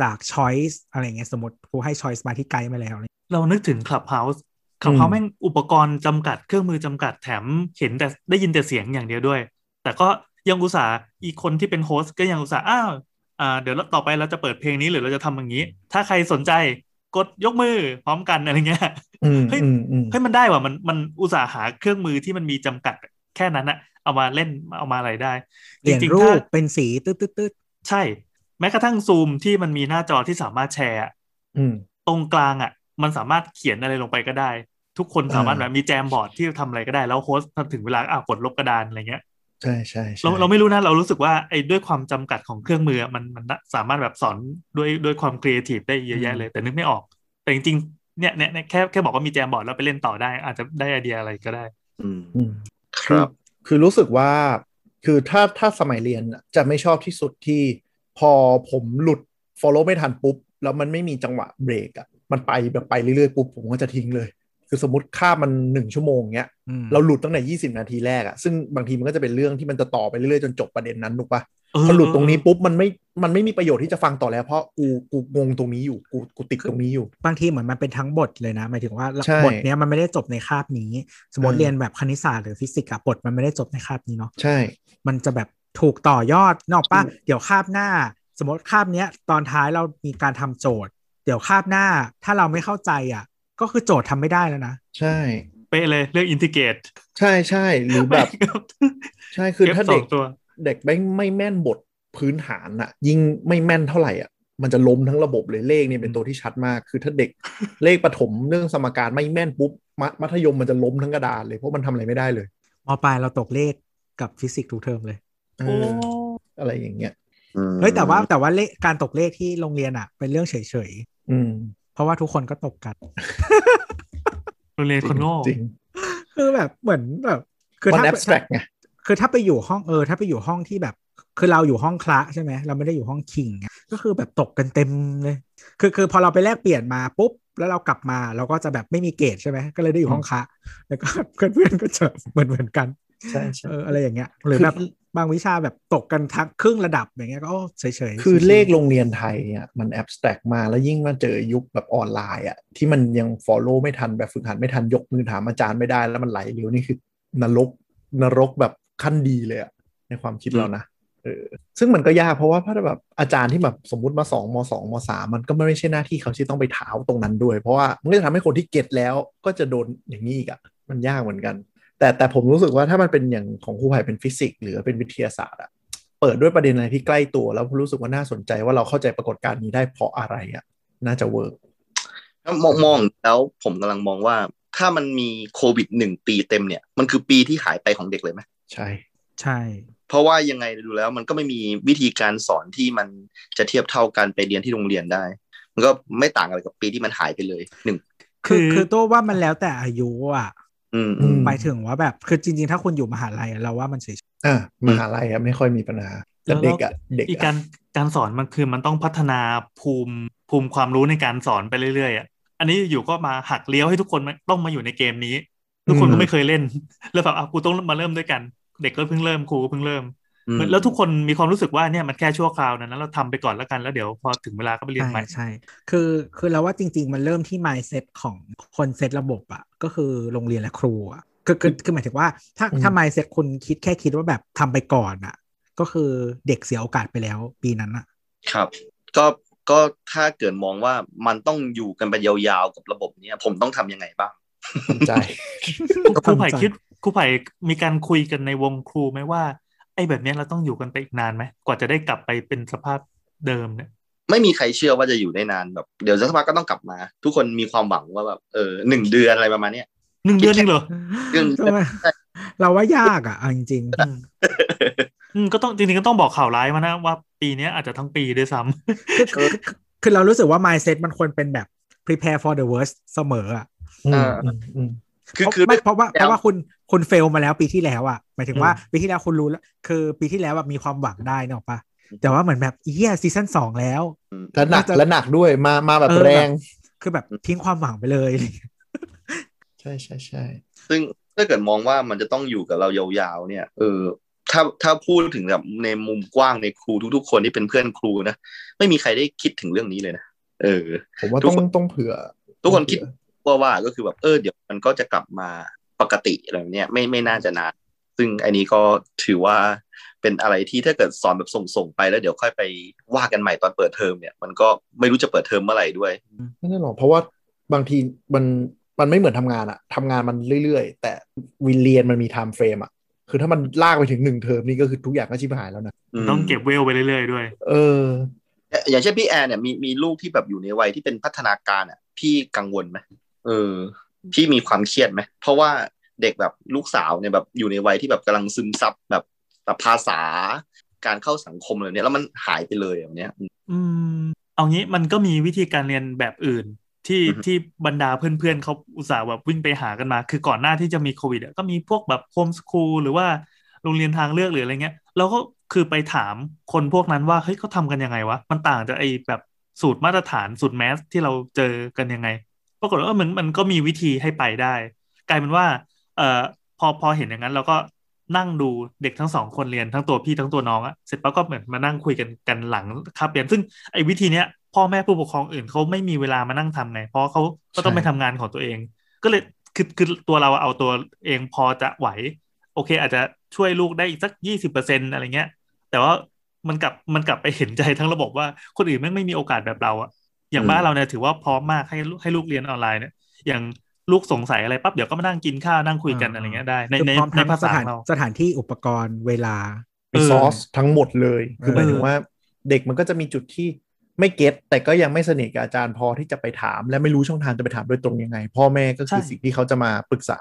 จาก choice อะไรอย่างเงี้ยสมมติครูให้ choice มาที่ไกด์มาแล้ว เรานึกถึง Clubhouse Clubhouse แม่งอุปกรณ์จำกัดเครื่องมือจำกัดแถมเห็นแต่ได้ยินแต่เสียงอย่างเดียวด้วย แต่ก็ยังอุตส่าห์อีกคนที่เป็นโฮสต์ก็ยังอุตส่าห์อ้าวอ่าเดี๋ยวเราต่อไปเราจะเปิดเพลงนี้หรือเราจะทำอย่างนี้ ถ้าใครสนใจกดยกมือพร้อมกันอะไรเงี้ยอืมเฮ้ยอืมอืมเฮ้ยมันได้ว่ะมันมันอุตส่าห์หาเครื่องมือที่มันมีจำกัดแค่นั้นอะเอามาเล่นเอามาอะไรได้เปลี่ยนจงๆรูถ้าปเป็นสีตืดตืดตืดใช่ แม้กระทั่งซูมที่มันมีหน้าจอที่สามารถแชร์อะอืมตรงกลางอะ มันสามารถเขียนอะไรลงไปก็ได้ ทุกคนสามารถอ่าแบบมี Jamboard ที่ทำอะไรก็ได้ แล้ว host พอถึงเวลาอะกดลบกระดานอะไรเงี้ยใช่ใช่ใช่เราเราไม่รู้นะเรารู้สึกว่าไอ้ด้วยความจำกัดของเครื่องมืออะมันมันสามารถแบบสอนด้วยด้วยความครีเอทีฟได้เยอะแยะเลย แต่นึกไม่ออก แต่จริงๆเนี่ยเนี่ยเนี่ยแค่แค่บอกว่ามี Jamboard แล้วไปเล่นต่อได้ อาจจะได้ไอเดียอะไรก็ได้ อืมอืมครับ คือรู้สึกว่า คือถ้าถ้าสมัยเรียนอะจะไม่ชอบที่สุดที่ พอผมหลุด follow ไม่ทันปุ๊บ แล้วมันไม่มีจังหวะเบรกอะมันไปแบบไปเรื่อยๆปุ๊บผมก็จะทิ้งเลย คือสมมติค่าบมันหนึ่งชั่วโมงเงี้ยอืมเราหลุดตั้งแต่20นาทีแรกอะซึ่งบางทีมันก็จะเป็นเรื่องที่มันจะต่อไปเรื่อยๆจนจบประเด็นนั้นถูกปะเออพอหลุดตรงนี้ปุ๊บมันไม่มันไม่มีประโยชน์ที่จะฟังต่อแล้วเพราะกูกูงงตรงนี้อยู่กูกูติดตรงนี้อยู่ บางทีเหมือนมันเป็นทั้งบทเลยนะหมายถึงว่าใช่บทเนี้ยมันไม่ได้จบในคาบนี้ สมมติเออเรียนแบบคณิตศาสตร์หรือฟิสิกส์อะบทมันไม่ได้จบในคาบนี้เนาะใช่ มันจะแบบ ถูกต่อยอดนกออกปะถูกเดี๋ยวคาบหน้า สมมติคาบเนี้ย ตอนท้ายเรามีการทำโจทย์ เดี๋ยวคาบหน้า ถ้าเราไม่เข้าใจอะ ก็คือโจทย์ทำไม่ได้แล้วนะ ใช่เป๊ะเลยเรื่อง integrateใช่ใช่หรือแบบ ใช่คือถ้าสอเด็กงตัวเด็กไม่ไม่แม่นบทพื้นฐานอะยิ่งไม่แม่นเท่าไหร่อะมันจะล้มทั้งระบบเลยเลขนี่เป็นตัวที่ชัดมาก คือถ้าเด็กเลขประถมเรื่องสมการไม่แม่นปุ๊บมัมัธยมมันจะล้มทั้งกระดานเลยเพราะมันทำอะไรไม่ได้เลยมปลายเราตกเลขกับฟิสิกส์ทุกเทอมเลยเอโอ้ออะไรอย่างเงี้ยอืมเฮ้ยแต่ว่าแต่ว่าเลขการตกเลขที่โรงเรียนอะ เป็นเรื่องเฉยอืมๆเพราะว่าทุกคนก็ตกกันโรงเรียนคนโง่จริงคือแบบเหมือนแบบคือมันถ้า abstract ไงคือถ้าไปอยู่ห้องเออ ถ้าไปอยู่ห้องที่แบบ คือเราอยู่ห้องคละใช่ไหมเราไม่ได้อยู่ห้องคิงไงก็คือแบบตกกันเต็มเลย คือคือพอเราไปแลกเปลี่ยนมาปุ๊บแล้วเรากลับมาเราก็จะแบบไม่มีเกรดใช่ไหมก็เลยได้อยู่ห้องคละแล้วก็เพื่อนเพื่อนๆก็จะเหมือนเหมือนกัน ใช่ใช่เอออะไรอย่างเงี้ยหรือแบบบางวิชาแบบตกกันทั้งครึ่งระดับอย่างเงี้ยก็โอ้เฉยๆ คือชิวๆเลขโรงเรียนไทยอะมันแอบสแต็กมาแล้วยิ่งมาเจอยุคแบบออนไลน์อะที่มันยัง follow ไม่ทันแบบฝึกหัดไม่ทันยกมือถามอาจารย์ไม่ได้แล้วมันไหลเร็วนี่คือนรกนรกแบบขั้นดีเลยอะในความคิดเรานะเออซึ่งมันก็ยากเพราะว่าถ้าแบบอาจารย์ที่แบบสมมุติมาสองมสองมสามมันก็ไม่ใช่หน้าที่เขาที่ต้องไปถามตรงนั้นด้วย เพราะว่ามันก็จะทำให้คนที่เก็ตแล้วก็จะโดนอย่างนี้อีกอะมันยากเหมือนกัน แต่แต่ผมรู้สึกว่าถ้ามันเป็นอย่างของครูไผ่เป็นฟิสิกส์หรือเป็นวิทยาศาสตร์อะเปิดด้วยประเด็นอะไรที่ใกล้ตัวแล้วรู้สึกว่าน่าสนใจว่าเราเข้าใจปรากฏการณ์นี้ได้เพราะอะไรอะน่าจะเวิร์กถ้ามองมองแล้วผมกำลังมองว่าถ้ามันมีโควิดหนึ่งปีเต็มเนี่ย มันคือปีที่หายไปของเด็กเลยไหมใช่ใช่ เพราะว่ายังไงดูแล้วมันก็ไม่มีวิธีการสอนที่มันจะเทียบเท่ากันไปเรียนที่โรงเรียนได้ มันก็ไม่ต่างอะไรกับปีที่มันหายไปเลยหนึ่งคือคือคือตัวว่ามันแล้วแต่อายุอะอืมอืม หมายถึงว่าแบบคือจริง ๆ ถ้าคุณอยู่มหาลัยอะเราว่ามันเฉยอะมหาลัยอะไม่ค่อยมีปัญหาแต่เด็กอะเด็กอีกอะการการสอนมันคือมันต้องพัฒนาภูมิภูมิความรู้ในการสอนไปเรื่อยๆอะอันนี้อยู่ก็มาหักเลี้ยวให้ทุกคนมาต้องมาอยู่ในเกมนี้ ทุกคนก็ไม่เคยเล่น แล้วแบบอะกูต้องมาเริ่มด้วยกัน เด็กก็เพิ่งเริ่มครูก็เพิ่งเริ่มอืม แล้วทุกคนมีความรู้สึกว่าเนี่ยมันแค่ชั่วคราวนะนั้นเราทำไปก่อนแล้วกันแล้วเดี๋ยวพอถึงเวลาก็ไปๆเรียนใช่ใหม่ใช่คือคือเราว่าจริง ๆ มันเริ่มที่ mindset ของคนเซตระบบอะก็คือโรงเรียนและครูอะคือคือคือหมายถึงว่าถ้าถ้า mindset คุณคิดแค่คิดว่าแบบทำไปก่อนอะก็คือเด็กเสียโอกาสไปแล้วปีนั้นอะครับ ก็ก็ถ้าเกิดมองว่ามันต้องอยู่กันไปยาวๆกับระบบเนี้ยผมต้องทำยังไงบ้างสนใจครูไผ่ทำใจคิดครูไผ่มีการคุยกันในวงครูไหมว่า ไอ้แบบเนี้ยเราต้องอยู่กันไปอีกนานไหมกว่าจะได้กลับไปเป็นสภาพเดิมเนี่ย ไม่มีใครเชื่อว่าจะอยู่ได้นานแบบเดี๋ยวสักพักก็ต้องกลับมา ทุกคนมีความหวังว่าแบบเออหนึ่งเดือนอะไรประมาณเนี้ยหนึ่งเดือนเองเหรอเรื่องเราว่าเราว่ายากอะเอาจริงอืมอืมก็ต้องจริงๆก็ต้องบอกข่าวร้ายมานะว่าปีเนี้ยอาจจะทั้งปีด้วยซ้ำๆคือคือคือคือเรารู้สึกว่า mindset มันควรเป็นแบบ prepare for the worst เสมออะอืมอ่าอืมอืม คือเพราะคือไม่เพราะว่าแล้วเพราะว่าคุณคุณเฟลมาแล้วปีที่แล้วอะหมายถึงว่าอืมปีที่แล้วคุณรู้แล้วคือปีที่แล้วแบบมีความหวังได้เนกอะปะแต่ว่าเหมือนแบบเฮียซีซั่นสองแล้วแล้วหนักน่าจะแล้วหนักด้วยมามาแบบเออแรง คือแบบทิ้งความหวังไปเลย ใช่ใช่ใช่ซึ่งถ้าเกิดมองว่ามันจะต้องอยู่กับเรายาวๆ เนี่ย เออ ถ้าถ้าพูดถึงแบบในมุมกว้างในครูทุกๆ คนที่เป็นเพื่อนครูนะไม่มีใครได้คิดถึงเรื่องนี้เลยนะเออ ผมว่าทุกต้องคนต้องเผื่อ ทุกคนคิด ต้องเผื่อว่าว่าก็คือแบบเออเดี๋ยวมันก็จะกลับมาปกติอะไรแบบเนี้ยไม่ไม่น่าจะนาน ซึ่งอันนี้ก็ถือว่าเป็นอะไรที่ถ้าเกิดสอนแบบส่งๆไปแล้วเดี๋ยวค่อยไปว่ากันใหม่ตอนเปิดเทอมเนี่ยมันก็ไม่รู้จะเปิดเทอมเมื่อไหร่ด้วยไม่ได้หรอกเพราะว่าบางทีมันมันไม่เหมือนทำงานอะทำงานมันเรื่อยๆ แต่วิเรียนมันมี time frame อะคือถ้ามันลากไปถึงหนึ่งเทอมนี่ก็คือทุกอย่างก็ชิบหายแล้วนะมันต้องเก็บเวลไปเรื่อยๆด้วย เออ อย่างเช่นพี่แอนเนี่ยมีมีลูกที่แบบอยู่ในวัยที่เป็นพัฒนาการอะพี่กังวลไหม เออพี่มีความเครียดไหมเพราะว่าเด็กแบบลูกสาวเนี่ยแบบอยู่ในวัยที่แบบกำลังซึมซับแบบแบบภาษาการเข้าสังคมอะไรเนี่ยแล้วมันหายไปเลยแบบเนี้ย อืม เอางี้มันก็มีวิธีการเรียนแบบอื่น ที่อือฮึที่บรรดาเพื่อนๆเขาอุตส่าห์แบบวิ่งไปหากันมา คือก่อนหน้าที่จะมีโควิดอะก็มีพวกแบบโฮมสคูลหรือว่าโรงเรียนทางเลือกหรืออะไรเงี้ยเราก็คือไปถามคนพวกนั้นว่าเฮ้ยเขาทำกันยังไงวะมันต่างจากไอ้แบบสูตรมาตรฐานสูตรแมสที่เราเจอกันยังไง ปรากฏว่ามันมันก็มีวิธีให้ไปได้ กลายเป็นว่า เอ่อพอพอเห็นอย่างนั้นเราก็นั่งดูเด็กทั้งสองคนเรียนทั้งตัวพี่ทั้งตัวน้องอะเสร็จปั๊บก็เหมือนมานั่งคุยกันกันหลังคาบเรียนซึ่งไอ้วิธีเนี้ยพ่อแม่ผู้ปกครองอื่นเขาไม่มีเวลามานั่งทำไงเพราะเขาก็ต้องไปทำงานของตัวเอง ก็เลยคือคือตัวเราเอาตัวเองพอจะไหว โอเค อาจจะช่วยลูกได้อีกสักยี่สิบเปอร์เซ็นอะไรเงี้ย แต่ว่ามันกลับมันกลับไปเห็นใจทั้งระบบว่าคนอื่นแม่งไม่มีโอกาสแบบเราอะ อย่างอืมบ้านเราเนี่ยถือว่าพร้อมมากให้ลูกให้ลูกเรียนออนไลน์เนี่ยอย่างลูกสงสัยอะไรปั๊บเดี๋ยวก็มานั่งกินข้าวนั่งคุยกันอ่าอะไรเงี้ยได้ ในคือในพร้อมในทั้งภาสษาถานเราสถานที่อุปกรณ์เวลามีเออซอสทั้งหมดเลย คือเออหมายถึงว่าเด็กมันก็จะมีจุดที่ไม่เก็ตแต่ก็ยังไม่สนิทกับอาจารย์พอที่จะไปถาม และไม่รู้ช่องทางจะไปถามโดยตรงยังไง พ่อแม่ก็คือใช่สิ่งที่เขาจะมาปรึกษา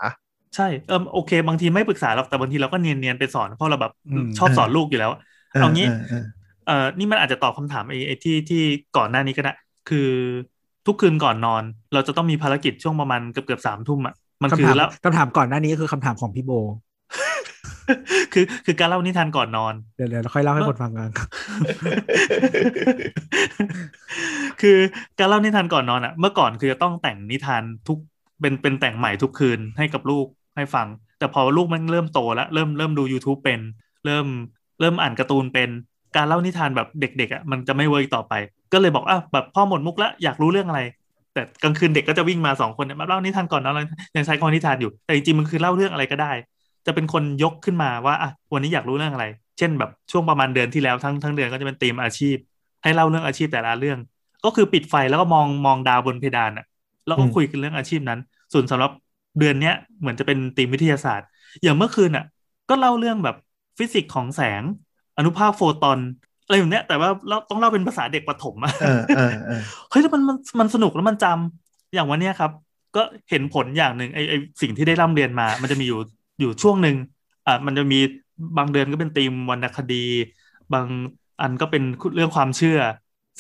ใช่เออโอเค บางทีไม่ปรึกษาหรอกแต่บางทีเราก็เนียนเนียนๆไปสอนเพราะเราแบบอืมชอบสอนลูกอยู่แล้วเอางี้เออเอ่อนี่มันอาจจะตอบคำถามไอ้ไอ้ที่ที่ก่อนหน้านี้ก็ได้ คือทุกคืนก่อนนอน เราจะต้องมีภารกิจช่วงประมาณเกือบเกือบสามทุ่มอะมันคืคำถาอมแล้วคำถามก่อนหน้านี้ก็คือคำถามของพี่โบ คือคือการเล่านิทานก่อนนอน เดี๋ยวเดี๋ยวเราค่อยเล่าให้คนฟังกันคือการเล่านิทานก่อนนอนอะเมื่อก่อนคือจะต้องแต่งนิทานทุกเป็นเป็นแต่งใหม่ทุกคืนให้กับลูกให้ฟัง แต่พอลูกมันเริ่มโตแล้วเริ่มเริ่มดู YouTube เป็น เริ่มเริ่มอ่านการ์ตูนเป็น การเล่านิทานแบบเด็กๆอะมันจะไม่ work ต่อไป ก็เลยบอกอะแบบพ่อหมดมุกแล้วอยากรู้เรื่องอะไร แต่กลางคืนเด็กก็จะวิ่งมาสองคนเนี่ยมาเล่านิทานก่อนนอนยังใช้คำว่านิทานอยู่แต่จริงๆมันคือเล่าเรื่องอะไรก็ได้ จะเป็นคนยกขึ้นมาว่าอะวันนี้อยากรู้เรื่องอะไร เช่นแบบช่วงประมาณเดือนที่แล้วทั้งทั้งเดือนก็จะเป็นธีมอาชีพ ให้เล่าเรื่องอาชีพแต่ละเรื่อง ก็คือปิดไฟแล้วก็มองมองดาวบนเพดานอะแล้วก็อืมคุยกันเรื่องอาชีพนั้น ส่วนสำหรับเดือนเนี้ยเหมือนจะเป็นธีมวิทยาศาสตร์ อย่างเมื่อคืนอะ ก็เล่าเรื่องแบบฟิสิกส์ของแสง อนุภาคโฟตอนอะไรแบบเนี้ยแต่ว่าเราต้องเล่าเป็นภาษาเด็กประถมอะเออเออเออเฮ้ยแล้วมันมันมันสนุกแล้วมันจำอย่างวันเนี้ยครับ ก็เห็นผลอย่างหนึ่งไอไอสิ่งที่ได้ร่ำเรียนมา มันจะมีอยู่อยู่ช่วงหนึ่งอ่ามันจะมีบางเดือนก็เป็นธีมวรรณคดี บางอันก็เป็นเรื่องความเชื่อ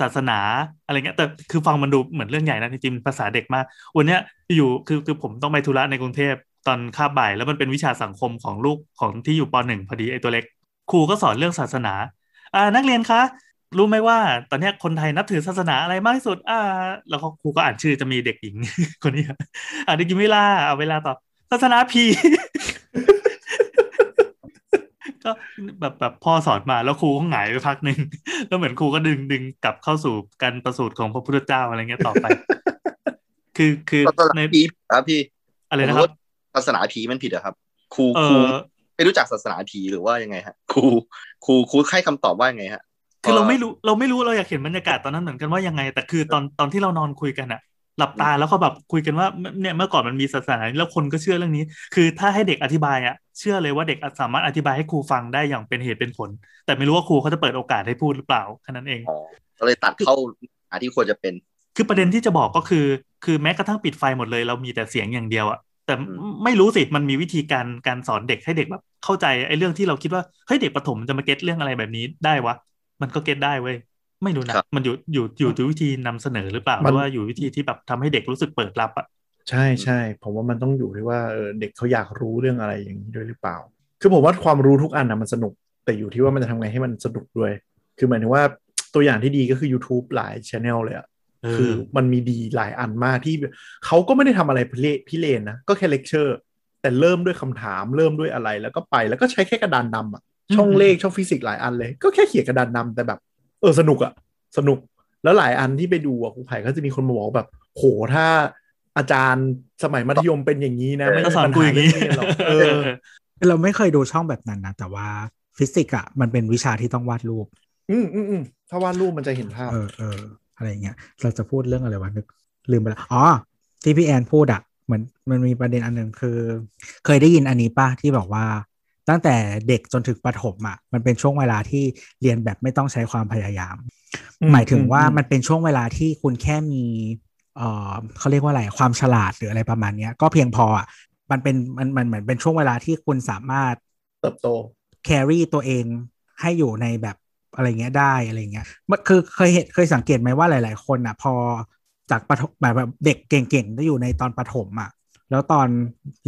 ศาสนาอะไรเงี้ยแต่คือฟังมันดูเหมือนเรื่องใหญ่นะจริงๆภาษาเด็กมาก วันเนี้ยอยู่คือคือผมต้องไปธุระในกรุงเทพตอนคาบบ่าย แล้วมันเป็นวิชาสังคมของลูกของที่อยู่ปหนึ่งพอดีไอตัวเล็ก ครูก็สอนเรื่องศาสนา อ่านักเรียนคะ รู้ไหมว่า ตอนเนี้ยคนไทยนับถือศาสนาอะไรมากที่สุด อ่า แล้วเขาครูก็อ่านชื่อจะมีเด็กหญิง คนนี้อ่านเด็กหญิงเวลาเอาเวลาตอบศาสนาพีก็แบบแบบพ่อสอนมาแล้วครูก็หงายไปพักหนึ่งแล้วเหมือนครูก็ดึงดึงกลับเข้าสู่การประสูติของพระพุทธเจ้าอะไรเงี้ยต่อไป คือคือศาสนาในผีครับพี่อะไรนะครับศาสนาผีมันผิดอะครับ ครูเอครูอ ไม่รู้จักศาสนาผีหรือว่ายังไงฮะครูครูครูให้คำตอบว่ายังไงฮะคือเราไม่รู้เราไม่รู้เราอยากเห็นบรรยากาศตอนนั้นเหมือนกันว่ายังไง แต่คือตอนตอนที่เรานอนคุยกันอะหลับตาแล้วก็แบบคุยกันว่าเนี่ยเมื่อก่อนมันมีศาสนานี้แล้วคนก็เชื่อเรื่องนี้ คือถ้าให้เด็กอธิบายอะเชื่อเลยว่าเด็กสามารถอธิบายให้ครูฟังได้อย่างเป็นเหตุเป็นผล แต่ไม่รู้ว่าครูเขาจะเปิดโอกาสให้พูดหรือเปล่าแค่นั้นเองอ๋อก็เลยตัดเข้าหาที่ควรจะเป็น คือประเด็นที่จะบอกก็คือ คือแม้กระทั่งปิดไฟหมดเลย เรามีแต่เสียงอย่างเดียวอะ แต่อืมไม่รู้สิมันมีวิธีการการสอนเด็กให้เด็กแบบเข้าใจไอ้เรื่องที่เราคิดว่าเฮ้ยเด็กประถมจะมาเก็ตเรื่องอะไรแบบนี้ได้วะมันก็เก็ตได้เว้ยไม่รู้นะมันอยู่อยู่อยู่ที่วิธีนำเสนอหรือเปล่าหมันรือว่าอยู่วิธีที่แบบทำให้เด็กรู้สึกเปิดรับอะใช่ใช่ผมว่ามันต้องอยู่ที่ว่าเออเด็กเขาอยากรู้เรื่องอะไรอย่างนี้ด้วยหรือเปล่า คือผมว่าความรู้ทุกอันนะมันสนุก แต่อยู่ที่ว่ามันจะทำไงให้มันสนุกด้วย คือหมายถึงว่าตัวอย่างที่ดีก็คือ YouTube หลาย channel เลยอะเออ คือมันมีดีหลายอันมากที่เขาก็ไม่ได้ทำอะไรพิเรนทร์นะ ก็แค่เลคเชอร์ แต่เริ่มด้วยคำถามเริ่มด้วยอะไรแล้วก็ไปแล้วก็ใช้แค่กระดานดำอะช่องเลขช่องฟิสิกส์หลายอันเลย ก็แค่เขียนกระดานดำแต่แบบ เออสนุกอะสนุกแล้วหลายอันที่ไปดูอะครูไผ่ก็จะมีคนมาบอกว่าแบบโหถ้าอาจารย์สมัยมัธยมเป็นอย่างนี้นะ ไม่ก็มีสอนอย่างนี้กูไม่มีปัญหาเรื่องนี้หรอกเออเราไม่เคยดูช่องแบบนั้นนะ แต่ว่าฟิสิกส์อะมันเป็นวิชาที่ต้องวาดรูป อืมอืมอืมถ้าวาดรูปมันจะเห็นภาพเออเออ อะไรเงี้ยเราจะพูดเรื่องอะไรวะนึกลืมไปแล้วอ๋อที่พี่แอนพูดอะเหมือนมันมีประเด็นอันหนึ่งคือ เคยได้ยินอันนี้ป่ะที่บอกว่า ตั้งแต่เด็กจนถึงประถมอะมันเป็นช่วงเวลาที่เรียนแบบไม่ต้องใช้ความพยายามอืมหมายถึงว่าอืมมันเป็นช่วงเวลาที่คุณแค่มีเอ่อเขาเรียกว่าอะไรความฉลาดหรืออะไรประมาณเนี้ย ก็เพียงพออะมันเป็นมันมันเหมือนเป็นช่วงเวลาที่คุณสามารถเติบโตแครี่ตัวเองให้อยู่ในแบบ อะไรเงี้ยได้อะไรเงี้ยมันคือเคยเห็นเคยสังเกตไหมว่าหลาย ๆ คนอะ พอจากประถมแบบแบบเด็กเก่งๆที่อยู่ในตอนประถมอะ แล้วตอน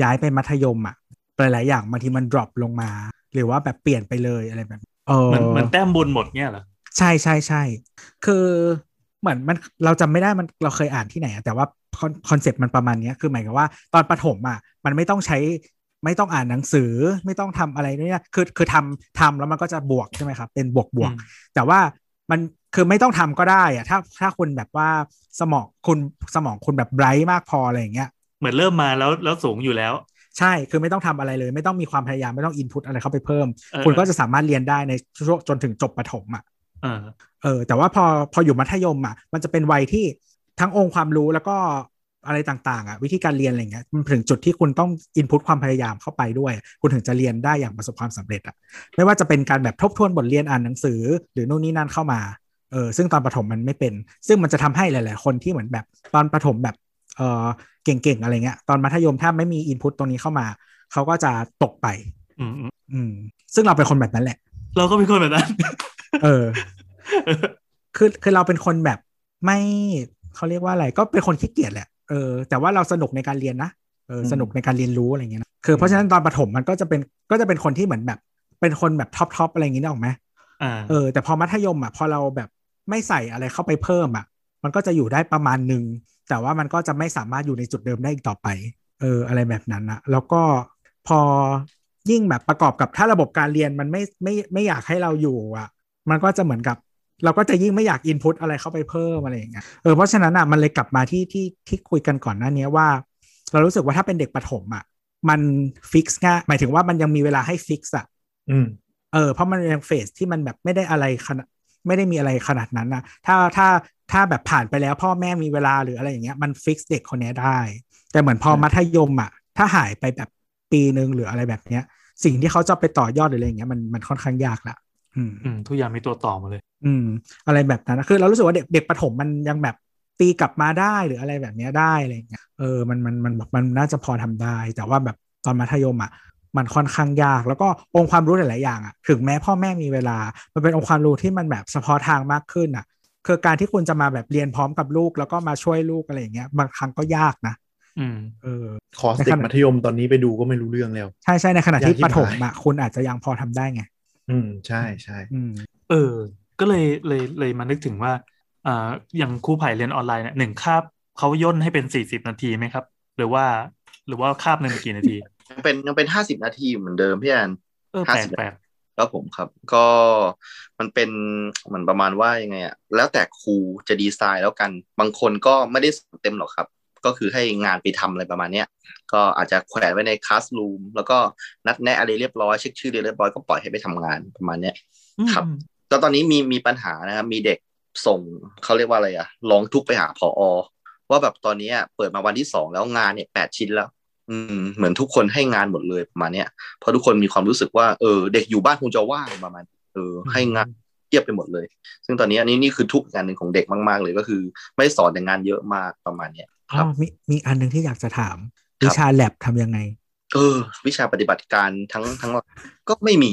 ย้ายไปมัธยมอะหลายๆอย่างบางทีมัน drop ลงมา หรือว่าแบบเปลี่ยนไปเลยอะไรแบบเออเหมือนเหมือนแต้มบุญหมดเงี้ยเหรอใช่ใช่ใช่คือเหมือนมันเราจำไม่ได้มันเราเคยอ่านที่ไหนอะแต่ว่าคอนเซ็ปต์มันประมาณเนี้ยคือหมายความว่าตอนประถมอะมันไม่ต้องใช้ ไม่ต้องอ่านหนังสือไม่ต้องทำอะไรเนี่ยคือคือทำทำแล้วมันก็จะบวกใช่ไหมครับ เป็นบวกบวกอืมแต่ว่ามันคือไม่ต้องทำก็ได้อะถ้าถ้าคุณแบบว่าสมองคุณสมองคุณแบบไบรท์มากพออะไรอย่างเงี้ยเหมือนเริ่มมาแล้วแล้วสูงอยู่แล้ว ใช่คือไม่ต้องทำอะไรเลย ไม่ต้องมีความพยายามไม่ต้องอินพุตอะไรเข้าไปเพิ่มเออคุณก็จะสามารถเรียนได้ในช่วงจนถึงจบประถมอะเออเออแต่ว่าพอพออยู่มัธยมอะมันจะเป็นวัยที่ทั้งองค์ความรู้แล้วก็ อะไรต่างๆอะวิธีการเรียนอะไรเงี้ยมันถึงจุดที่คุณต้องอินพุตความพยายามเข้าไปด้วย คุณถึงจะเรียนได้อย่างประสบความสำเร็จอะไม่ว่าจะเป็นการแบบทบทวนบทเรียนอ่านหนังสือ หรือนู่นนี่นั่นเข้ามาเออซึ่งตอนประถมมันไม่เป็น ซึ่งมันจะทำให้หลาย ๆ คนที่เหมือนแบบตอนประถมแบบเออเก่ง ๆ อะไรเงี้ยตอนมัธยมถ้าไม่มีอินพุตตรงนี้เข้ามาเขาก็จะตกไปอืมอืมอืมซึ่งเราเป็นคนแบบนั้นแหละ เราก็เป็นคนแบบนั้น เออ คือคือเราเป็นคนแบบไม่เขาเรียกว่าอะไรก็เป็นคนขี้เกียจแหละ เออแต่ว่าเราสนุกในการเรียนนะเอออืมสนุกในการเรียนรู้อะไรเงี้ยนะคือเพราะฉะนั้นตอนประถมมันก็จะเป็นก็จะเป็นคนที่เหมือนแบบ เป็นคนแบบท็อปทอปอะไรอย่างงี้นึกออกไหมอ่าเออ แต่พอมัธยมอะพอเราแบบไม่ใส่อะไรเข้าไปเพิ่มอะ มันก็จะอยู่ได้ประมาณหนึ่งแต่ว่ามันก็จะไม่สามารถอยู่ในจุดเดิมได้อีกต่อไป เออ อะไรแบบนั้นอะแล้วก็พอยิ่งแบบประกอบกับถ้าระบบการเรียนมันไม่ไม่ไม่อยากให้เราอยู่อะ มันก็จะเหมือนกับ เราก็จะยิ่งไม่อยากอินพุตอะไรเข้าไปเพิ่มอะไรอย่างเงี้ยเออเพราะฉะนั้นอะมันเลยกลับมาที่ที่ที่คุยกันก่อนหน้านี้ว่า เรารู้สึกว่าถ้าเป็นเด็กประถมอะมัน fix ง่ายหมายถึงว่ามันยังมีเวลาให้ fix อะอืมเออเพราะมันยัง phase ที่มันแบบไม่ได้อะไรขนาดไม่ได้มีอะไรขนาดนั้นนะถ้าถ้าถ้าแบบผ่านไปแล้วพ่อแม่มีเวลาหรืออะไรอย่างเงี้ยมัน fix เด็กคนเนี้ยได้ แต่เหมือนพออืมมัธยมอะถ้าหายไปแบบปีหนึ่งหรืออะไรแบบเนี้ย สิ่งที่เขาจะไปต่อยอดหรืออะไรอย่างเงี้ยมันมันค่อนข้างยากละ อืมอืมทุกอย่างมีตัวต่อมาเลย อืม อะไรแบบนั้นนะคือเรารู้สึกว่าเด็กเด็กประถมมันยังแบบตีกลับมาได้หรืออะไรแบบเนี้ยได้อะไรอย่างเงี้ยเออมันมันมันมันน่าจะพอทำได้ แต่ว่าแบบตอนมัธยมอะมันค่อนข้างยาก แล้วก็องค์ความรู้หลาย ๆ อย่างอะถึงแม้พ่อแม่มีเวลา มันเป็นองค์ความรู้ที่มันแบบเฉพาะทางมากขึ้นอะ คือการที่คุณจะมาแบบเรียนพร้อมกับลูก แล้วก็มาช่วยลูกอะไรอย่างเงี้ยบางครั้งก็ยากนะอืมเออคอร์สเด็กมัธยมตอนนี้ไปดูก็ไม่รู้เรื่องแล้ว ใช่ใช่ในขณะที่ยากชิบประถมหายอะคุณอาจจะยังพอทำได้ไง อืมใช่ใช่อืมเออ ก็เลยเลยเลยมานึกถึงว่าอ่าอย่างครูไผ่เรียนออนไลน์เนี่ยหนึ่งคาบเขาย่นให้เป็นสี่สิบนาทีไหมครับ หรือว่าหรือว่าคาบหนึ่งกี่นาทียังเป็นยังเป็นห้าสิบนาทีเหมือนเดิมพี่แอนเออแปลก50แปลกครับผมครับ ก็มันเป็นเหมือนประมาณว่ายังไงอะแล้วแต่ครูจะดีไซน์แล้วกัน บางคนก็ไม่ได้สอนเต็มหรอกครับ ก็คือให้งานไปทำอะไรประมาณเนี้ยก็อาจจะแขวนไว้ในคลาสรูมแล้วก็นัดแนะอะไรเรียบร้อยเช็คชื่อเรียบร้อยก็ปล่อยให้ไปทำงานประมาณเนี้ยอืมครับก็ตอนนี้มีมีปัญหานะครับมีเด็กส่งเขาเรียกว่าอะไรอะร้องทุกข์ไปหาผอว่าแบบตอนนี้เปิดมาวันที่สองแล้วงานเนี่ยแปดชิ้นแล้ว อืม เหมือนทุกคนให้งานหมดเลยประมาณเนี้ยเพราะทุกคนมีความรู้สึกว่าเออเด็กอยู่บ้านคงจะว่างประมาณเออให้งานเทียบไปหมดเลย ซึ่งตอนนี้อันนี้นี่คือทุกข์งานหนึ่งของเด็กมาก ๆ เลยก็คือ ไม่สอนแต่งานเยอะมากประมาณเนี้ย อ๋ครัอบมีมีอันหนึ่งที่อยากจะถามครับวิชาแลบทำยังไง เออ วิชาปฏิบัติการทั้งทั้งก็ไม่มี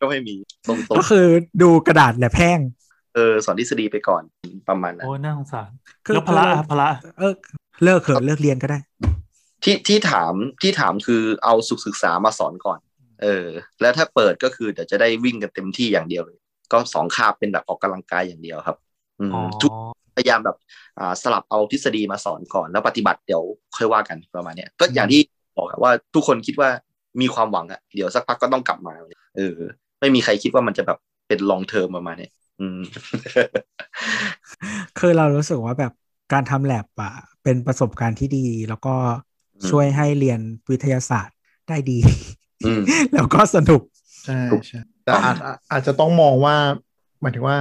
ก็ไม่มีตรงก็คือดูกระดาษแลบแห้งๆเออสอนทฤษฎีไปก่อนประมาณนั้นโอ้ยน่าสงสารคือแล้วพละอะพละเออเลิกเถอะเลิกเรียนก็ได้ ที่ที่ถามที่ถามคือเอาสุขศึกษามาสอนก่อน เออ แล้วถ้าเปิดก็คือเดี๋ยวจะได้วิ่งกันเต็มที่อย่างเดียวเลย ก็สองคาบเป็นแบบออกกำลังกายอย่างเดียวครับอืมอ๋อ ทุกพยายามแบบอ่าสลับเอาทฤษฎีมาสอนก่อนแล้วปฏิบัติเดี๋ยวค่อยว่ากันประมาณเนี้ยก็อย่างที่บอกอะว่าทุกคนคิดว่ามีความหวังอะเดี๋ยวสักพักก็ต้องกลับมาเออ ไม่มีใครคิดว่ามันจะแบบเป็นลองเทอมประมาณเนี้ยอืมคือเรารู้สึกว่าแบบการทำแลบอะเป็นประสบการณ์ที่ดี แล้วก็อืมช่วยให้เรียนวิทยาศาสตร์ได้ดีอืมแล้วก็สนุกใช่ใช่แต่อาจอาจอาจจะต้องมองว่าหมายถึงว่า